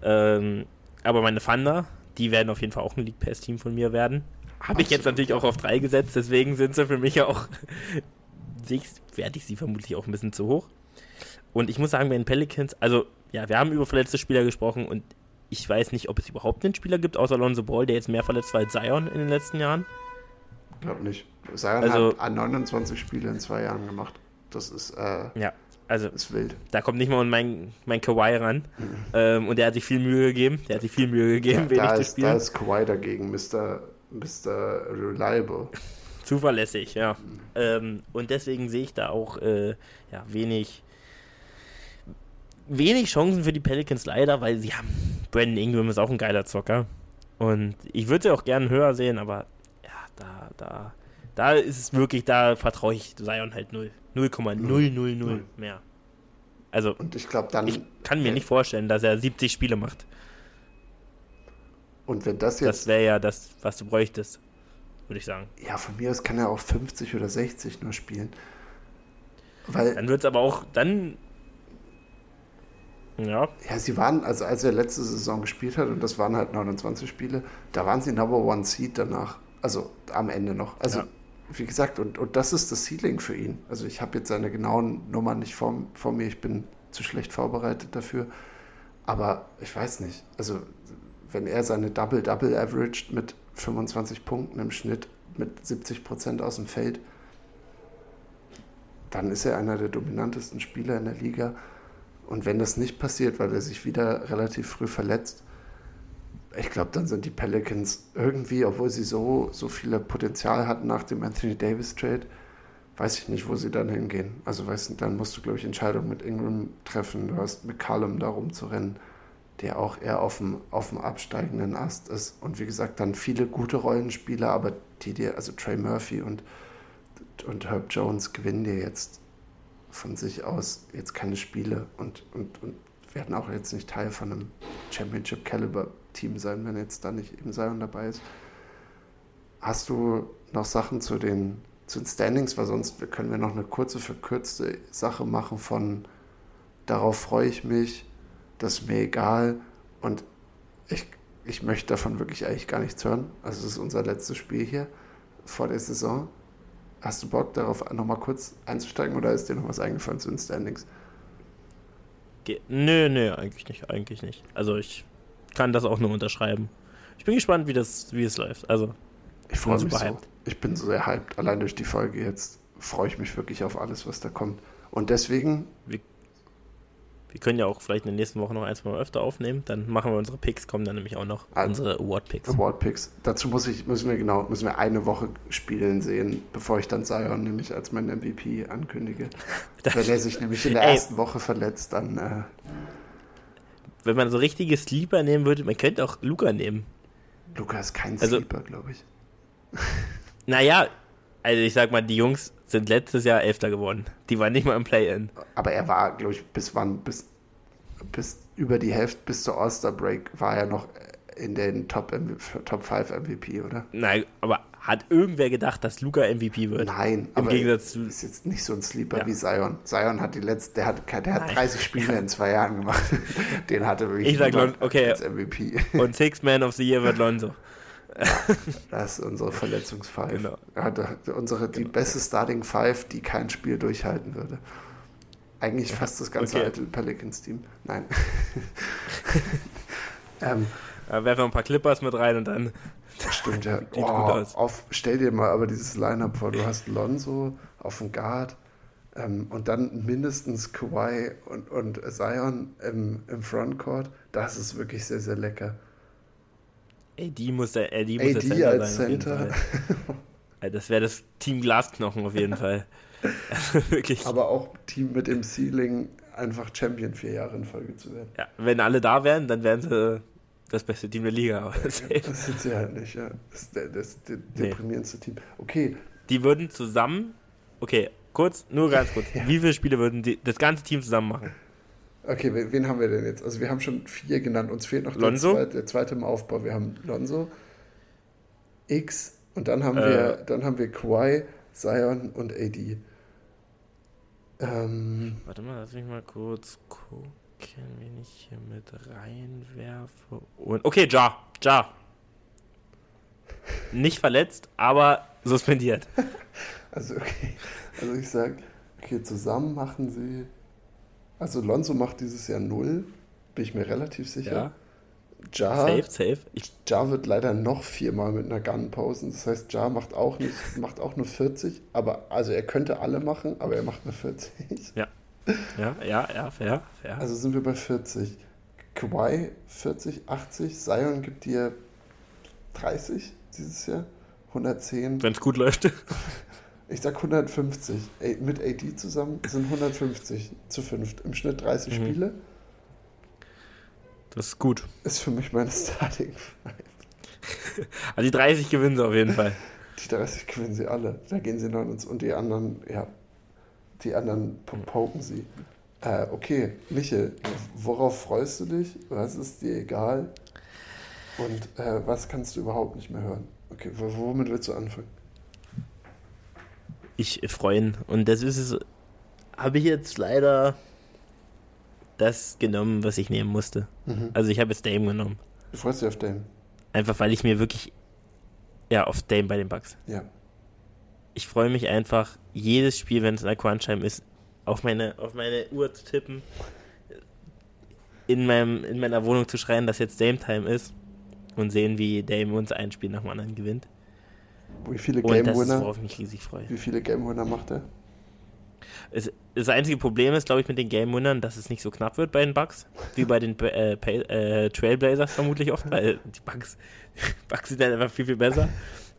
Ähm, aber meine Thunder, die werden auf jeden Fall auch ein League Pass Team von mir werden. Habe ich jetzt natürlich auch auf drei gesetzt, deswegen sind sie für mich auch, werde ich sie vermutlich auch ein bisschen zu hoch. Und ich muss sagen, bei den Pelicans, also ja, wir haben über verletzte Spieler gesprochen und ich weiß nicht, ob es überhaupt einen Spieler gibt, außer Alonso Ball, der jetzt mehr verletzt war als Zion in den letzten Jahren. Ich glaube nicht. Zion also, hat 29 Spiele in zwei Jahren gemacht. Das ist, äh, ja, also, ist wild. Da kommt nicht mal mein, mein Kawhi ran. Mhm. Ähm, und der hat sich viel Mühe gegeben. Der hat sich viel Mühe gegeben, ja, da, ist, da ist Kawhi dagegen, Mr. Mr. Reliable. Zuverlässig, ja. Mhm. Ähm, und deswegen sehe ich da auch äh, ja, wenig wenig Chancen für die Pelicans leider, weil sie haben. Brandon Ingram ist auch ein geiler Zocker. Und ich würde sie auch gerne höher sehen, aber ja, da, da, da ist es wirklich, da vertraue ich Zion halt 0. 0,000 mehr. Also, und ich glaube dann. Ich kann mir nicht vorstellen, dass er 70 Spiele macht. Und wenn das jetzt. Das wäre ja das, was du bräuchtest, würde ich sagen. Ja, von mir aus kann er auch 50 oder 60 nur spielen. Weil, dann wird es aber auch, dann ja. Ja, sie waren, also als er letzte Saison gespielt hat, und das waren halt 29 Spiele, da waren sie Number One Seed danach. Also am Ende noch. Also, ja. wie gesagt, und, und das ist das Ceiling für ihn. Also ich habe jetzt seine genauen Nummern nicht vor, vor mir, ich bin zu schlecht vorbereitet dafür. Aber ich weiß nicht. Also, wenn er seine Double-Double averaged mit 25 Punkten im Schnitt, mit 70 Prozent aus dem Feld, dann ist er einer der dominantesten Spieler in der Liga. Und wenn das nicht passiert, weil er sich wieder relativ früh verletzt, ich glaube, dann sind die Pelicans irgendwie, obwohl sie so, so viel Potenzial hatten nach dem Anthony Davis Trade, weiß ich nicht, wo sie dann hingehen. Also weißt dann musst du, glaube ich, Entscheidungen mit Ingram treffen. Du hast McCallum da rumzurennen, der auch eher auf dem, auf dem absteigenden Ast ist. Und wie gesagt, dann viele gute Rollenspieler, aber die dir, also Trey Murphy und, und Herb Jones gewinnen dir jetzt von sich aus jetzt keine Spiele und, und, und werden auch jetzt nicht Teil von einem Championship-Caliber-Team sein, wenn jetzt da nicht eben Zion dabei ist. Hast du noch Sachen zu den, zu den Standings, weil sonst können wir noch eine kurze, verkürzte Sache machen von darauf freue ich mich, das ist mir egal und ich, ich möchte davon wirklich eigentlich gar nichts hören. Also es ist unser letztes Spiel hier vor der Saison. Hast du Bock darauf nochmal kurz einzusteigen oder ist dir noch was eingefallen zu den Standings? Ge nö, nö, eigentlich nicht, eigentlich nicht. Also ich kann das auch nur unterschreiben. Ich bin gespannt, wie das, wie es läuft. Also ich freue mich so. Ich bin so sehr hyped. Allein durch die Folge jetzt freue ich mich wirklich auf alles, was da kommt. Und deswegen. Wir wir können ja auch vielleicht in den nächsten Wochen noch ein, zwei Mal öfter aufnehmen. Dann machen wir unsere Picks, kommen dann nämlich auch noch also, unsere Award Picks. Award Picks. Dazu muss ich, müssen wir genau, müssen wir eine Woche spielen sehen, bevor ich dann Zion nämlich als mein MVP ankündige. Wenn er sich nämlich in der Ey, ersten Woche verletzt, dann. Äh, wenn man so richtige Sleeper nehmen würde, man könnte auch Luca nehmen. Luca ist kein also, Sleeper, glaube ich. Naja, also ich sag mal, die Jungs sind letztes Jahr Elfter geworden. Die waren nicht mal im Play-In. Aber er war, glaube ich, bis wann? Bis, bis über die Hälfte, bis zur All-Star-Break war er noch in den Top, Top 5 MVP, oder? Nein, aber hat irgendwer gedacht, dass Luca MVP wird? Nein, Im aber Gegensatz zu ist jetzt nicht so ein Sleeper ja. wie Zion. Zion hat die letzte, der hat, der hat 30 Spiele in zwei Jahren gemacht. Den hatte wirklich ich sag Lon okay. als MVP. Und Six Man of the Year wird Lonzo. das ist unsere Verletzungsfive. Genau. unsere, die beste Starting Five, die kein Spiel durchhalten würde. Eigentlich fast das ganze okay. alte Pelicans-Team. Nein. ähm, ja, werfen wir ein paar Clippers mit rein und dann. Das stimmt ja. oh, auf, stell dir mal aber dieses Line-Up vor. Du hast Lonzo auf dem Guard ähm, und dann mindestens Kawhi und, und Zion im, im Frontcourt. Das ist wirklich sehr, sehr lecker. AD muss der, AD muss AD der Center als sein, Center. das wäre das Team Glasknochen auf jeden Fall. Wirklich. Aber auch Team mit dem Ceiling, einfach Champion vier Jahre in Folge zu werden. Ja, wenn alle da wären, dann wären sie das beste Team der Liga. das sind sie halt nicht, ja. Das ist das, das, deprimierendste nee. Team. Okay. Die würden zusammen, okay, kurz, nur ganz kurz, wie viele Spiele würden die, das ganze Team zusammen machen? Okay, wen haben wir denn jetzt? Also wir haben schon vier genannt. Uns fehlt noch der zweite, der zweite, im Aufbau. Wir haben Lonzo, X und dann haben äh, wir dann haben wir Kawhi, Zion und AD. Ähm, Warte mal, lass mich mal kurz gucken, wen ich hier mit reinwerfe. Und, okay, Ja, Ja. Nicht verletzt, aber suspendiert. also okay, also ich sag, okay, zusammen machen sie also Lonzo macht dieses Jahr null, bin ich mir relativ sicher. Ja. Ja, safe, safe. Ich ja wird leider noch viermal mit einer Gun posen. Das heißt, Ja macht auch nicht, macht auch nur 40, aber also er könnte alle machen, aber er macht nur 40. Ja. Ja, ja, ja, fair, fair. Also sind wir bei 40. Kawhi 40, 80, Zion gibt dir 30 dieses Jahr, 110. Wenn es gut läuft. Ich sag 150. Ey, mit AD zusammen sind 150 zu 5. Im Schnitt 30 mhm. Spiele. Das ist gut. Ist für mich meine Starting Also die 30 gewinnen sie auf jeden Fall. Die 30 gewinnen sie alle. Da gehen sie noch ins. Und die anderen, ja, die anderen poken sie. Äh, okay, Michel, worauf freust du dich? Was ist dir egal? Und äh, was kannst du überhaupt nicht mehr hören? Okay, womit willst du anfangen? Ich freuen. Und das ist es, habe ich jetzt leider das genommen, was ich nehmen musste. Mhm. Also ich habe jetzt Dame genommen. Du freust dich auf Dame? Einfach weil ich mir wirklich Ja, auf Dame bei den Bucks. Ja. Ich freue mich einfach, jedes Spiel, wenn es in der Crunch-Time ist, auf meine, auf meine Uhr zu tippen, in, meinem, in meiner Wohnung zu schreien, dass jetzt Dame-Time ist und sehen, wie Dame uns ein Spiel nach dem anderen gewinnt. Wie viele Und Game das ist, Winner? worauf ich mich riesig freue. Wie viele Game Winner macht er? Es, das einzige Problem ist, glaube ich, mit den Game Winnern, dass es nicht so knapp wird bei den Bucks, wie bei den äh, äh, Trailblazers vermutlich oft, weil die Bucks, Bucks sind dann einfach viel, viel besser.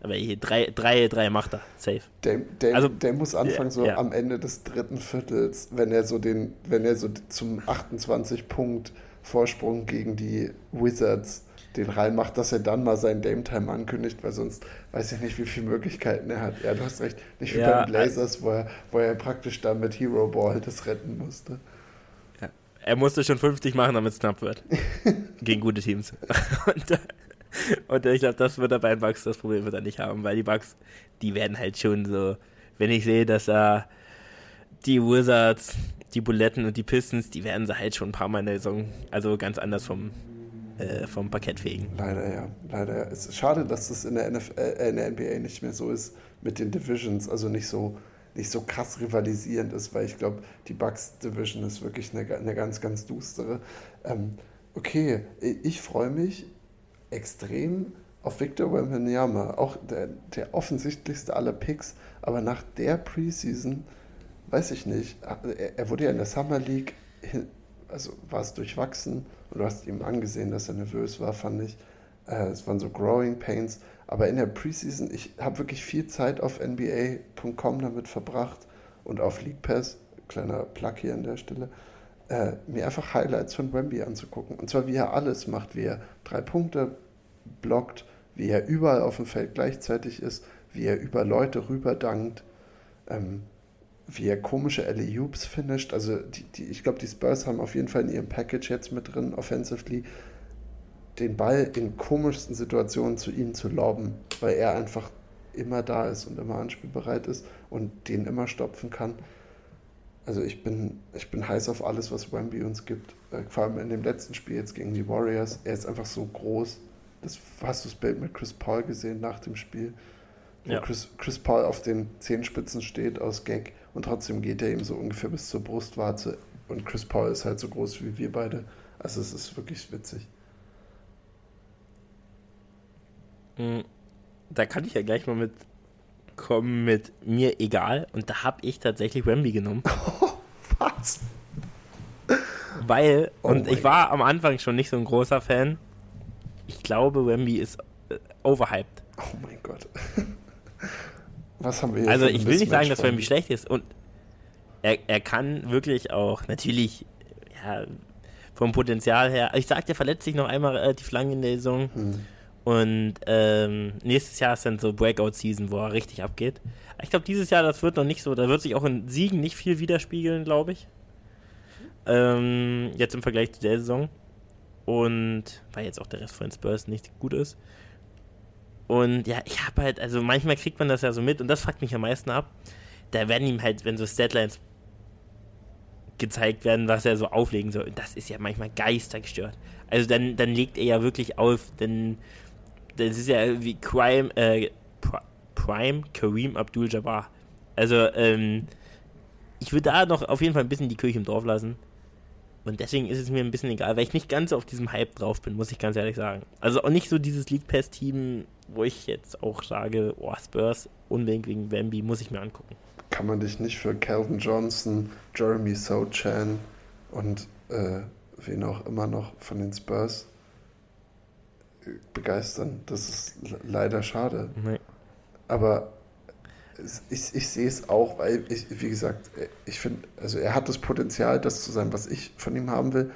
Aber hier, drei, drei, drei macht er, safe. Der, der, Also, der muss anfangen, so ja. am Ende des dritten Viertels, wenn er so den, wenn er so zum 28 Punkt Vorsprung gegen die Wizards den reinmacht, dass er dann mal seinen Dame Time ankündigt, weil sonst weiß ich nicht, wie viele Möglichkeiten er hat. Ja, du hast recht. Nicht wie Ja, bei den Blazers, wo er, wo er praktisch dann mit Hero Ball das retten musste. Er musste schon 50 machen, damit es knapp wird. Gegen gute Teams. Und, und ich glaube, das wird er bei den Bucks, das Problem wird er nicht haben, weil die Bucks, die werden halt schon so, wenn ich sehe, dass er die Wizards, die Buletten und die Pistons, die werden sie halt schon ein paar Mal in der Saison, also ganz anders vom, äh, vom Parkett fegen. Leider ja, leider ja. Es ist schade, dass das in der, NFL, äh, in der NBA nicht mehr so ist mit den Divisions, also nicht so, nicht so krass rivalisierend ist, weil ich glaube, die Bucks Division ist wirklich eine, eine ganz, ganz dustere. Ähm, okay, ich freue mich extrem auf Victor Wembanyama, auch der, der offensichtlichste aller Picks, aber nach der Preseason, weiß ich nicht, er, er wurde ja in der Summer League, also war es durchwachsen du hast ihm angesehen, dass er nervös war, fand ich. Äh, es waren so Growing Pains, aber in der Preseason, ich habe wirklich viel Zeit auf NBA.com damit verbracht und auf League Pass, kleiner Plug hier an der Stelle, äh, mir einfach Highlights von Wemby anzugucken. Und zwar, wie er alles macht, wie er drei Punkte blockt, wie er überall auf dem Feld gleichzeitig ist, wie er über Leute rüberdankt, ähm, wie er komische alley oops finisht. Also die, die, ich glaube, die Spurs haben auf jeden Fall in ihrem Package jetzt mit drin, offensively, den Ball in komischsten Situationen zu ihm zu loben, weil er einfach immer da ist und immer anspielbereit ist und den immer stopfen kann. Also ich bin, ich bin heiß auf alles, was Wemby uns gibt. Äh, vor allem in dem letzten Spiel jetzt gegen die Warriors. Er ist einfach so groß. Das, hast du das Bild mit Chris Paul gesehen nach dem Spiel? Wo Ja. Chris, Chris Paul auf den Zehenspitzen steht aus Gag und trotzdem geht er ihm so ungefähr bis zur Brustwarze. Und Chris Paul ist halt so groß wie wir beide. Also es ist wirklich witzig. Mm, Da kann ich ja gleich mal mit kommen mit mir egal. Und da habe ich tatsächlich Wemby genommen. Was? Weil, Oh und ich war am Anfang schon nicht so ein großer Fan. Ich glaube, Wemby ist äh, overhyped. Oh mein Gott. Was haben wir hier Also ich will nicht sagen, dass Wemby schlecht ist. Und er, er kann wirklich auch, natürlich, ja, vom Potenzial her. Ich sag, der verletzt sich noch einmal relativ lang in der Saison. Hm. Und ähm, nächstes Jahr ist dann so Breakout-Season, wo er richtig abgeht. Ich glaube, dieses Jahr, das wird noch nicht so, da wird sich auch in Siegen nicht viel widerspiegeln, glaube ich. Ähm, jetzt im Vergleich zu der Saison. Und weil jetzt auch der Rest von den Spurs nicht gut ist. Und ja, ich habe halt, also manchmal kriegt man das ja so mit und das fuckt mich am meisten ab. Da werden ihm halt, wenn so Statlines gezeigt werden, was er so auflegen soll. Und das ist ja manchmal geistergestört. Also dann, dann legt er ja wirklich auf, denn das ist ja wie Crime, äh, Pri- Prime Kareem Abdul-Jabbar. Also, ähm, ich würde da noch auf jeden Fall ein bisschen die Kirche im Dorf lassen. Und deswegen ist es mir ein bisschen egal, weil ich nicht ganz auf diesem Hype drauf bin, muss ich ganz ehrlich sagen. Also auch nicht so dieses League Pass-Team, wo ich jetzt auch sage, oh, Spurs, unbedingt wegen Bambi, muss ich mir angucken. Kann man dich nicht für Calvin Johnson, Jeremy Sochan und äh, wen auch immer noch von den Spurs äh, begeistern? Das ist le- leider schade. Nee. Aber ich, ich sehe es auch, weil ich, wie gesagt, ich finde, also er hat das Potenzial, das zu sein, was ich von ihm haben will.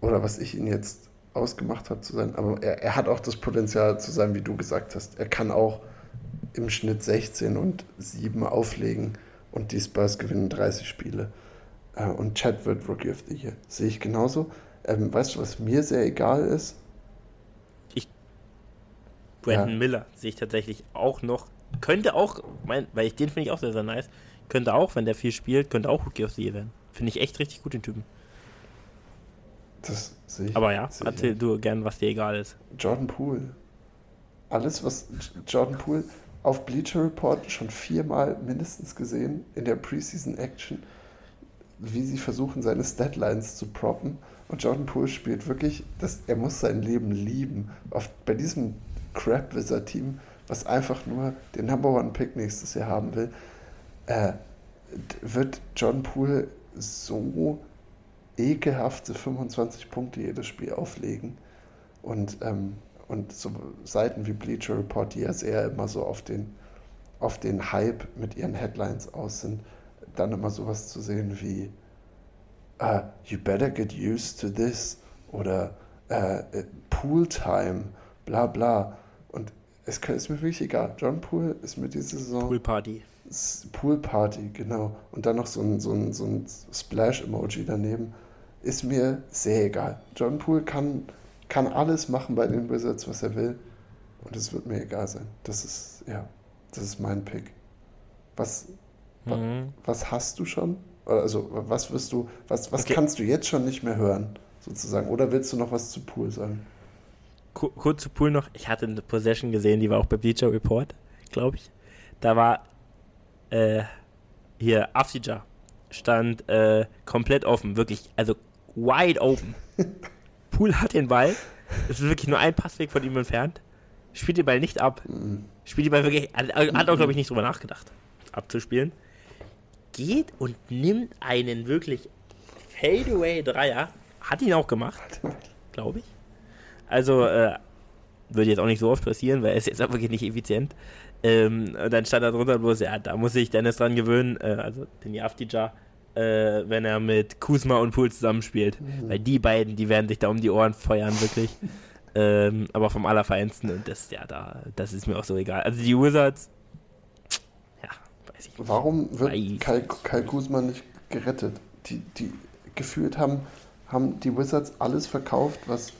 Oder was ich ihn jetzt ausgemacht habe zu sein. Aber er, er hat auch das Potenzial zu sein, wie du gesagt hast. Er kann auch im Schnitt 16 und 7 auflegen und die Spurs gewinnen 30 Spiele. Äh, Und Chad wird Rookie of the Year. Sehe ich genauso. Ähm, weißt du, was mir sehr egal ist? Brandon Ja. Miller sehe ich tatsächlich auch noch. Könnte auch, mein, weil ich den finde ich auch sehr, sehr nice. Könnte auch, wenn der viel spielt, könnte auch Rookie of the Year werden. Finde ich echt richtig gut, den Typen. Das sehe ich. Aber ja, ich erzähl du gern, was dir egal ist. Jordan Poole. alles, was Jordan Poole auf Bleacher Report schon viermal mindestens gesehen in der Preseason Action, wie sie versuchen, seine Statlines zu proppen. Und Jordan Poole spielt wirklich, das, er muss sein Leben lieben. Auf, bei diesem Crap Wizard Team, was einfach nur den Number One Pick nächstes Jahr haben will, äh, wird Jordan Poole so ekelhafte 25 Punkte jedes Spiel auflegen. Und, ähm, und so Seiten wie Bleacher Report, die ja sehr immer so auf den, auf den Hype mit ihren Headlines aus sind, dann immer sowas zu sehen wie uh, You better get used to this oder uh, Pool Time, bla bla. Und es ist mir wirklich egal. John Pool ist mit dieser Saison. Pool Party. Pool Party, genau. Und dann noch so ein, so ein, so ein Splash-Emoji daneben. Ist mir sehr egal. John Poole kann, kann alles machen bei den Wizards, was er will. Und es wird mir egal sein. Das ist, ja, das ist mein Pick. Was, mhm. was hast du schon? Also, was wirst du, was, was okay. kannst du jetzt schon nicht mehr hören, sozusagen? Oder willst du noch was zu Pool sagen? Kurz zu Pool noch. Ich hatte eine Possession gesehen, die war auch bei Bleacher Report, glaube ich. Da war äh, hier Afsija stand äh, komplett offen, wirklich, also wide open. Pool hat den Ball, es ist wirklich nur ein Passweg von ihm entfernt, spielt den Ball nicht ab, spielt den Ball wirklich, hat auch glaube ich nicht drüber nachgedacht, abzuspielen, geht und nimmt einen wirklich Fadeaway Dreier, hat ihn auch gemacht, glaube ich. Also äh, würde jetzt auch nicht so oft passieren, weil er ist jetzt auch wirklich nicht effizient. Ähm, und dann stand da drunter bloß, ja, da muss sich Dennis dran gewöhnen, äh, also den Yaftija, äh, wenn er mit Kuzma und Pool zusammenspielt. Mhm. Weil die beiden, die werden sich da um die Ohren feuern, wirklich. ähm, aber vom Allerfeinsten und das, ja, da, das ist mir auch so egal. Also die Wizards, ja, weiß ich nicht. Warum wird Kai, Kai Kuzma nicht gerettet? Die, die gefühlt haben, haben die Wizards alles verkauft, was,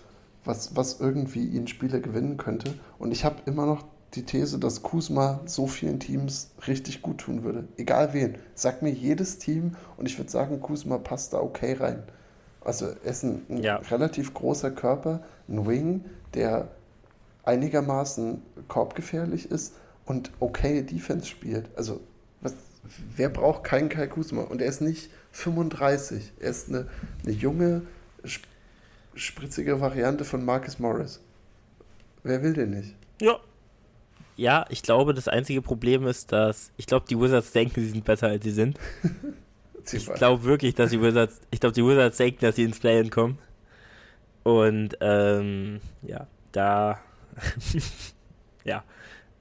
was, was irgendwie ihnen Spiele gewinnen könnte. Und ich habe immer noch die These, dass Kusma so vielen Teams richtig gut tun würde. Egal wen. Sag mir jedes Team und ich würde sagen, Kusma passt da okay rein. Also er ist ein, ein ja. relativ großer Körper, ein Wing, der einigermaßen korbgefährlich ist und okay Defense spielt. Also was, wer braucht keinen Kai Kusma? Und er ist nicht 35. Er ist eine, eine junge, spritzige Variante von Marcus Morris. Wer will den nicht? Ja, ja, ich glaube, das einzige Problem ist, dass ich glaube, die Wizards denken, sie sind besser, als sie sind. ich glaube wirklich, dass die Wizards, ich glaube, die Wizards denken, dass sie ins Play-In kommen. Und ähm, ja, da, ja,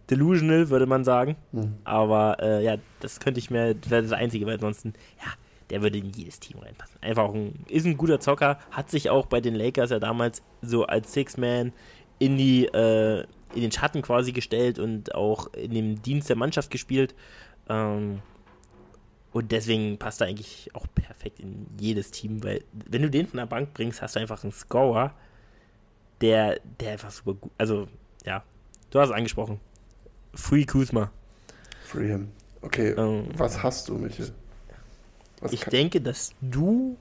delusional würde man sagen. Mhm. Aber äh, ja, das könnte ich mir, das wäre das Einzige, weil ansonsten, ja, der würde in jedes Team reinpassen. Einfach ein, ist ein guter Zocker, hat sich auch bei den Lakers ja damals so als Six-Man in die, äh, in den Schatten quasi gestellt und auch in dem Dienst der Mannschaft gespielt. Ähm, und deswegen passt er eigentlich auch perfekt in jedes Team, weil wenn du den von der Bank bringst, hast du einfach einen Scorer, der, der einfach super gut, also ja, du hast es angesprochen. Free Kuzma. Free him. Okay, ähm, was hast du, Michael? Was ich denke, dass du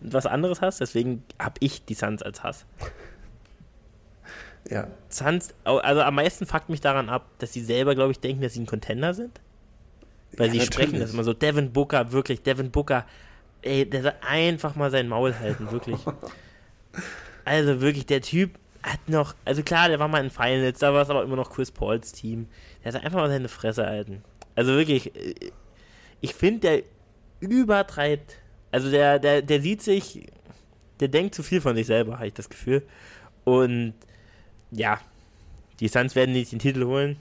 was anderes hast, deswegen habe ich die Suns als Hass. Ja. Suns, also am meisten fuckt mich daran ab, dass sie selber, glaube ich, denken, dass sie ein Contender sind. Weil ja, sie natürlich. sprechen das immer so, Devin Booker, wirklich, Devin Booker, ey, der soll einfach mal sein Maul halten, wirklich. also wirklich, der Typ hat noch, also klar, der war mal in Finals, da war es aber immer noch Chris Pauls Team. Der soll einfach mal seine Fresse halten. Also wirklich, ich finde, der übertreibt, also der, der, der sieht sich, der denkt zu viel von sich selber, habe ich das Gefühl. Und ja, die Suns werden nicht den Titel holen.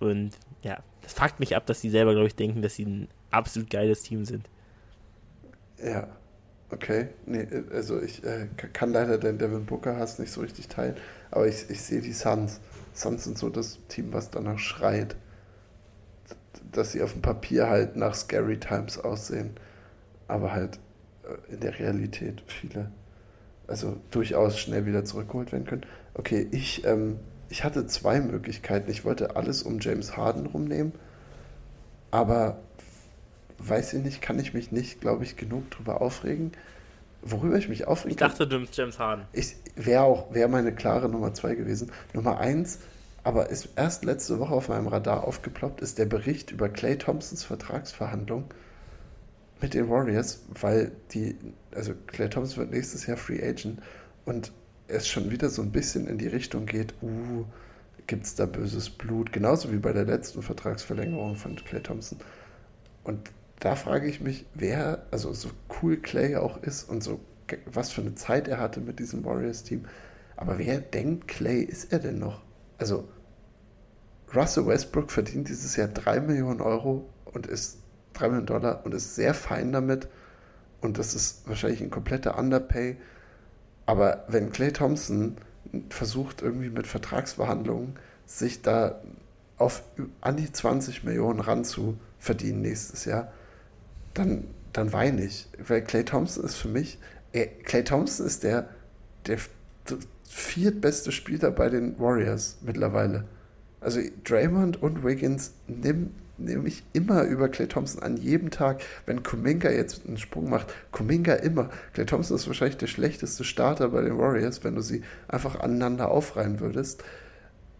Und ja, das fuckt mich ab, dass sie selber, glaube ich, denken, dass sie ein absolut geiles Team sind. Ja, okay. Nee, also ich äh, kann leider den Devin Booker Hass nicht so richtig teilen, aber ich, ich sehe die Suns. Suns sind so das Team, was danach schreit, dass sie auf dem Papier halt nach Scary Times aussehen, aber halt äh, in der Realität viele, also durchaus schnell wieder zurückgeholt werden können. Okay, ich, ähm, ich hatte zwei Möglichkeiten. Ich wollte alles um James Harden rumnehmen, aber weiß ich nicht, kann ich mich nicht, glaube ich, genug drüber aufregen. Worüber ich mich aufregen Ich dachte, du nimmst James Harden. Ich wäre auch, wäre meine klare Nummer zwei gewesen. Nummer eins, aber ist erst letzte Woche auf meinem Radar aufgeploppt, ist der Bericht über Clay Thompsons Vertragsverhandlung mit den Warriors, weil die, also Clay Thompson wird nächstes Jahr Free Agent und es schon wieder so ein bisschen in die Richtung geht, uh, gibt es da böses Blut, genauso wie bei der letzten Vertragsverlängerung von Clay Thompson. Und da frage ich mich, wer, also so cool Clay auch ist und so was für eine Zeit er hatte mit diesem Warriors-Team, aber wer denkt, Clay ist er denn noch? Also, Russell Westbrook verdient dieses Jahr 3 Millionen Euro und ist 3 Millionen Dollar und ist sehr fein damit. Und das ist wahrscheinlich ein kompletter Underpay. Aber wenn Clay Thompson versucht, irgendwie mit Vertragsverhandlungen sich da auf an die 20 Millionen ran zu verdienen nächstes Jahr, dann, dann weine ich. Weil Clay Thompson ist für mich, er, Clay Thompson ist der, der viertbeste Spieler bei den Warriors mittlerweile. Also Draymond und Wiggins nehmen nehme ich immer über Clay Thompson an jedem Tag. Wenn Kuminga jetzt einen Sprung macht, Kuminga immer. Clay Thompson ist wahrscheinlich der schlechteste Starter bei den Warriors, wenn du sie einfach aneinander aufreihen würdest.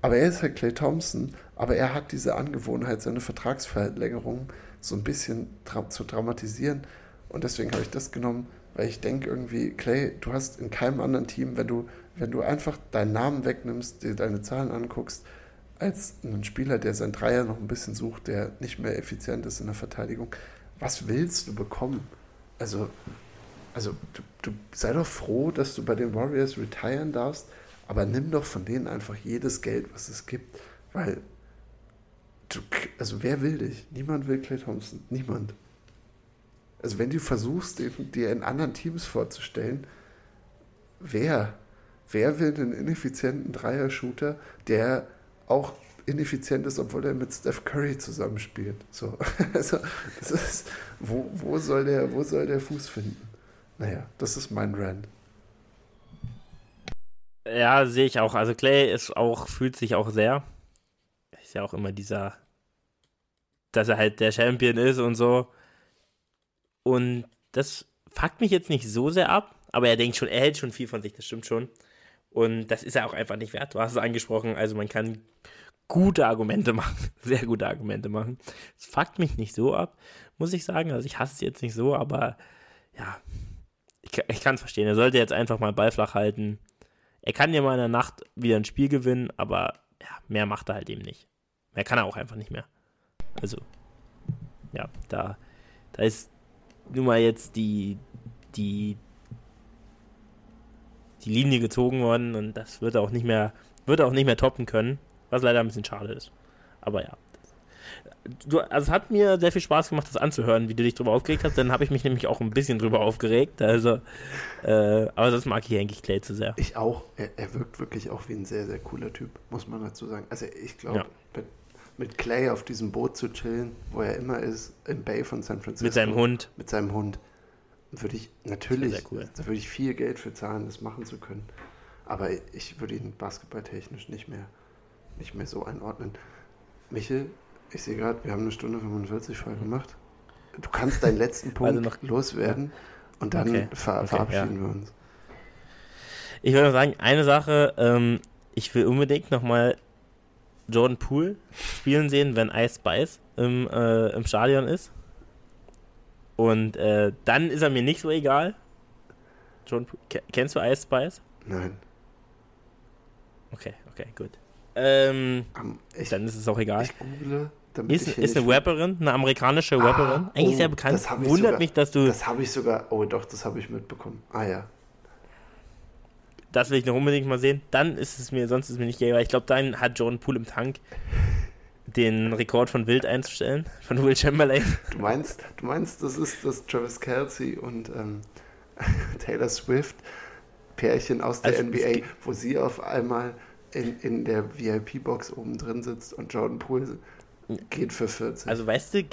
Aber er ist halt Clay Thompson, aber er hat diese Angewohnheit, seine Vertragsverlängerung so ein bisschen dra zu dramatisieren. Und deswegen habe ich das genommen, weil ich denke irgendwie, Clay, du hast in keinem anderen Team, wenn du, wenn du einfach deinen Namen wegnimmst, dir deine Zahlen anguckst, als einen Spieler, der sein Dreier noch ein bisschen sucht, der nicht mehr effizient ist in der Verteidigung. Was willst du bekommen? Also, also du, du sei doch froh, dass du bei den Warriors retiren darfst, aber nimm doch von denen einfach jedes Geld, was es gibt, weil du, also wer will dich? Niemand will Clay Thompson. Niemand. Also wenn du versuchst, dir in anderen Teams vorzustellen, wer? Wer will einen ineffizienten Dreier-Shooter, der auch ineffizient ist, obwohl er mit Steph Curry zusammenspielt. So. Also, das ist, wo, wo, soll der, wo soll der Fuß finden? Naja, das ist mein Rand. Ja, sehe ich auch. Also Clay ist auch, fühlt sich auch sehr. Ist ja auch immer dieser, dass er halt der Champion ist und so. Und das fuckt mich jetzt nicht so sehr ab, aber er denkt schon, er hält schon viel von sich, das stimmt schon. Und das ist er auch einfach nicht wert. Du hast es angesprochen, also man kann gute Argumente machen, sehr gute Argumente machen. Es fuckt mich nicht so ab, muss ich sagen. Also ich hasse es jetzt nicht so, aber ja, ich, ich kann es verstehen. Er sollte jetzt einfach mal Ball flach halten. Er kann ja mal in der Nacht wieder ein Spiel gewinnen, aber ja, mehr macht er halt eben nicht. Mehr kann er auch einfach nicht mehr. Also, ja, da, da ist nun mal jetzt die, die, die Linie gezogen worden und das wird er auch nicht mehr, wird er auch nicht mehr toppen können, was leider ein bisschen schade ist. Aber ja. Du, also es hat mir sehr viel Spaß gemacht, das anzuhören, wie du dich darüber aufgeregt hast. Dann habe ich mich nämlich auch ein bisschen drüber aufgeregt. Also, äh, aber das mag ich eigentlich Clay zu sehr. Ich auch. Er, er, wirkt wirklich auch wie ein sehr, sehr cooler Typ, muss man dazu sagen. Also ich glaube, ja. mit, mit, Clay auf diesem Boot zu chillen, wo er immer ist, im Bay von San Francisco. Mit seinem Hund. Mit seinem Hund würde ich natürlich, cool. würde ich viel Geld für zahlen, das machen zu können. Aber ich würde ihn basketballtechnisch nicht mehr, nicht mehr so einordnen. Michel, ich sehe gerade, wir haben eine Stunde 45 voll gemacht. Du kannst deinen letzten Punkt also noch, loswerden und dann okay, ver okay, verabschieden ja. wir uns. Ich würde sagen, eine Sache, ähm, ich will unbedingt nochmal Jordan Poole spielen sehen, wenn Ice Spice im, äh, im Stadion ist. Und äh, dann ist er mir nicht so egal. John, kennst du Ice Spice? Nein. Okay, okay, gut. Ähm, um, ich, dann ist es auch egal. Ich google, ist, ist eine Rapperin, eine amerikanische ah, Rapperin. Eigentlich oh, sehr bekannt. Wundert sogar, mich, dass du. Das habe ich sogar. Oh, doch, das habe ich mitbekommen. Ah ja. Das will ich noch unbedingt mal sehen. Dann ist es mir, sonst ist es mir nicht egal. Ich glaube, dann hat Jordan Poole im Tank den Rekord von Wild einzustellen, von Will Chamberlain. Du meinst, du meinst, das ist das Travis Kelsey und ähm, Taylor Swift Pärchen aus der also NBA, wo sie auf einmal in, in der VIP-Box oben drin sitzt und Jordan Poole geht für 40. Also weißt du,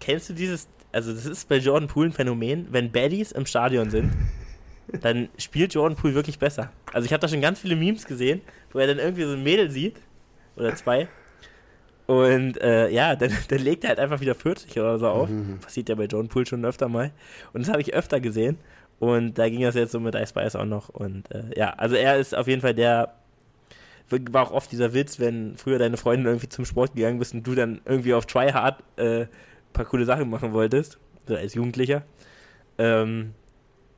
kennst du dieses, also das ist bei Jordan Poole ein Phänomen, wenn Baddies im Stadion sind, dann spielt Jordan Poole wirklich besser. Also ich habe da schon ganz viele Memes gesehen, wo er dann irgendwie so ein Mädel sieht, oder zwei, und äh, ja, dann, dann legt er halt einfach wieder 40 oder so auf. Mhm. Passiert ja bei John Poole schon öfter mal. Und das habe ich öfter gesehen. Und da ging das jetzt so mit Ice Spice auch noch. Und äh, ja, also er ist auf jeden Fall der, war auch oft dieser Witz, wenn früher deine Freundin irgendwie zum Sport gegangen bist und du dann irgendwie auf Tryhard äh, ein paar coole Sachen machen wolltest, so als Jugendlicher. Ähm,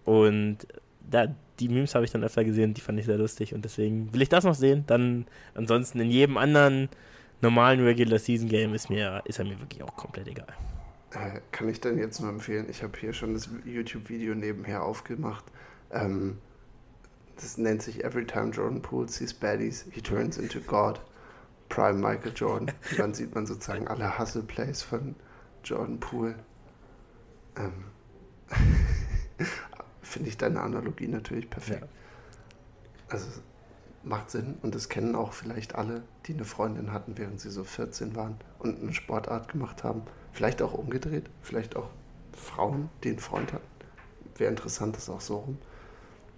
und da, die Memes habe ich dann öfter gesehen, die fand ich sehr lustig und deswegen will ich das noch sehen. Dann ansonsten in jedem anderen normalen Regular Season Game ist mir ist er mir wirklich auch komplett egal. Äh, kann ich dann jetzt nur empfehlen? Ich habe hier schon das YouTube-Video nebenher aufgemacht. Ähm, das nennt sich Every Time Jordan Poole sees Baddies, he turns into God. Prime Michael Jordan. Und dann sieht man sozusagen alle Hustle Plays von Jordan Poole. Ähm, Finde ich deine Analogie natürlich perfekt. Ja. Also macht Sinn und das kennen auch vielleicht alle, die eine Freundin hatten, während sie so 14 waren und eine Sportart gemacht haben. Vielleicht auch umgedreht, vielleicht auch Frauen, die einen Freund hatten. Wäre interessant, das auch so rum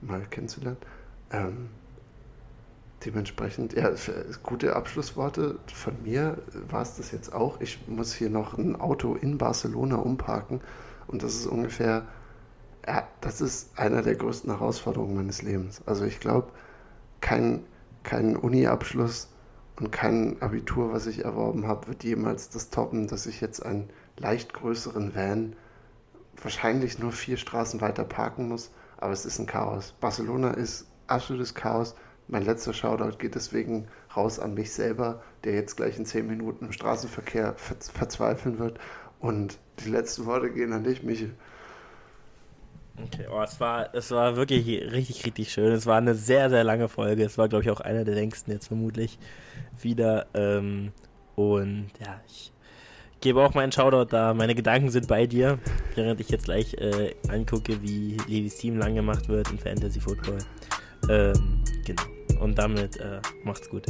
mal kennenzulernen. Ähm, dementsprechend, ja, gute Abschlussworte von mir war es das jetzt auch. Ich muss hier noch ein Auto in Barcelona umparken und das ist ungefähr, ja, das ist einer der größten Herausforderungen meines Lebens. Also ich glaube, kein, kein Uni-Abschluss und kein Abitur, was ich erworben habe, wird jemals das toppen, dass ich jetzt einen leicht größeren Van wahrscheinlich nur vier Straßen weiter parken muss, aber es ist ein Chaos. Barcelona ist absolutes Chaos. Mein letzter Shoutout geht deswegen raus an mich selber, der jetzt gleich in zehn Minuten im Straßenverkehr ver verzweifeln wird. Und die letzten Worte gehen an dich, Michel. Okay, oh, es war, es war wirklich richtig, richtig schön. Es war eine sehr, sehr lange Folge. Es war, glaube ich, auch einer der längsten jetzt vermutlich wieder. Ähm, und ja, ich gebe auch meinen Shoutout da. Meine Gedanken sind bei dir, während ich jetzt gleich äh, angucke, wie Levis Team lang gemacht wird in Fantasy Football. Ähm, genau. Und damit äh, macht's gut.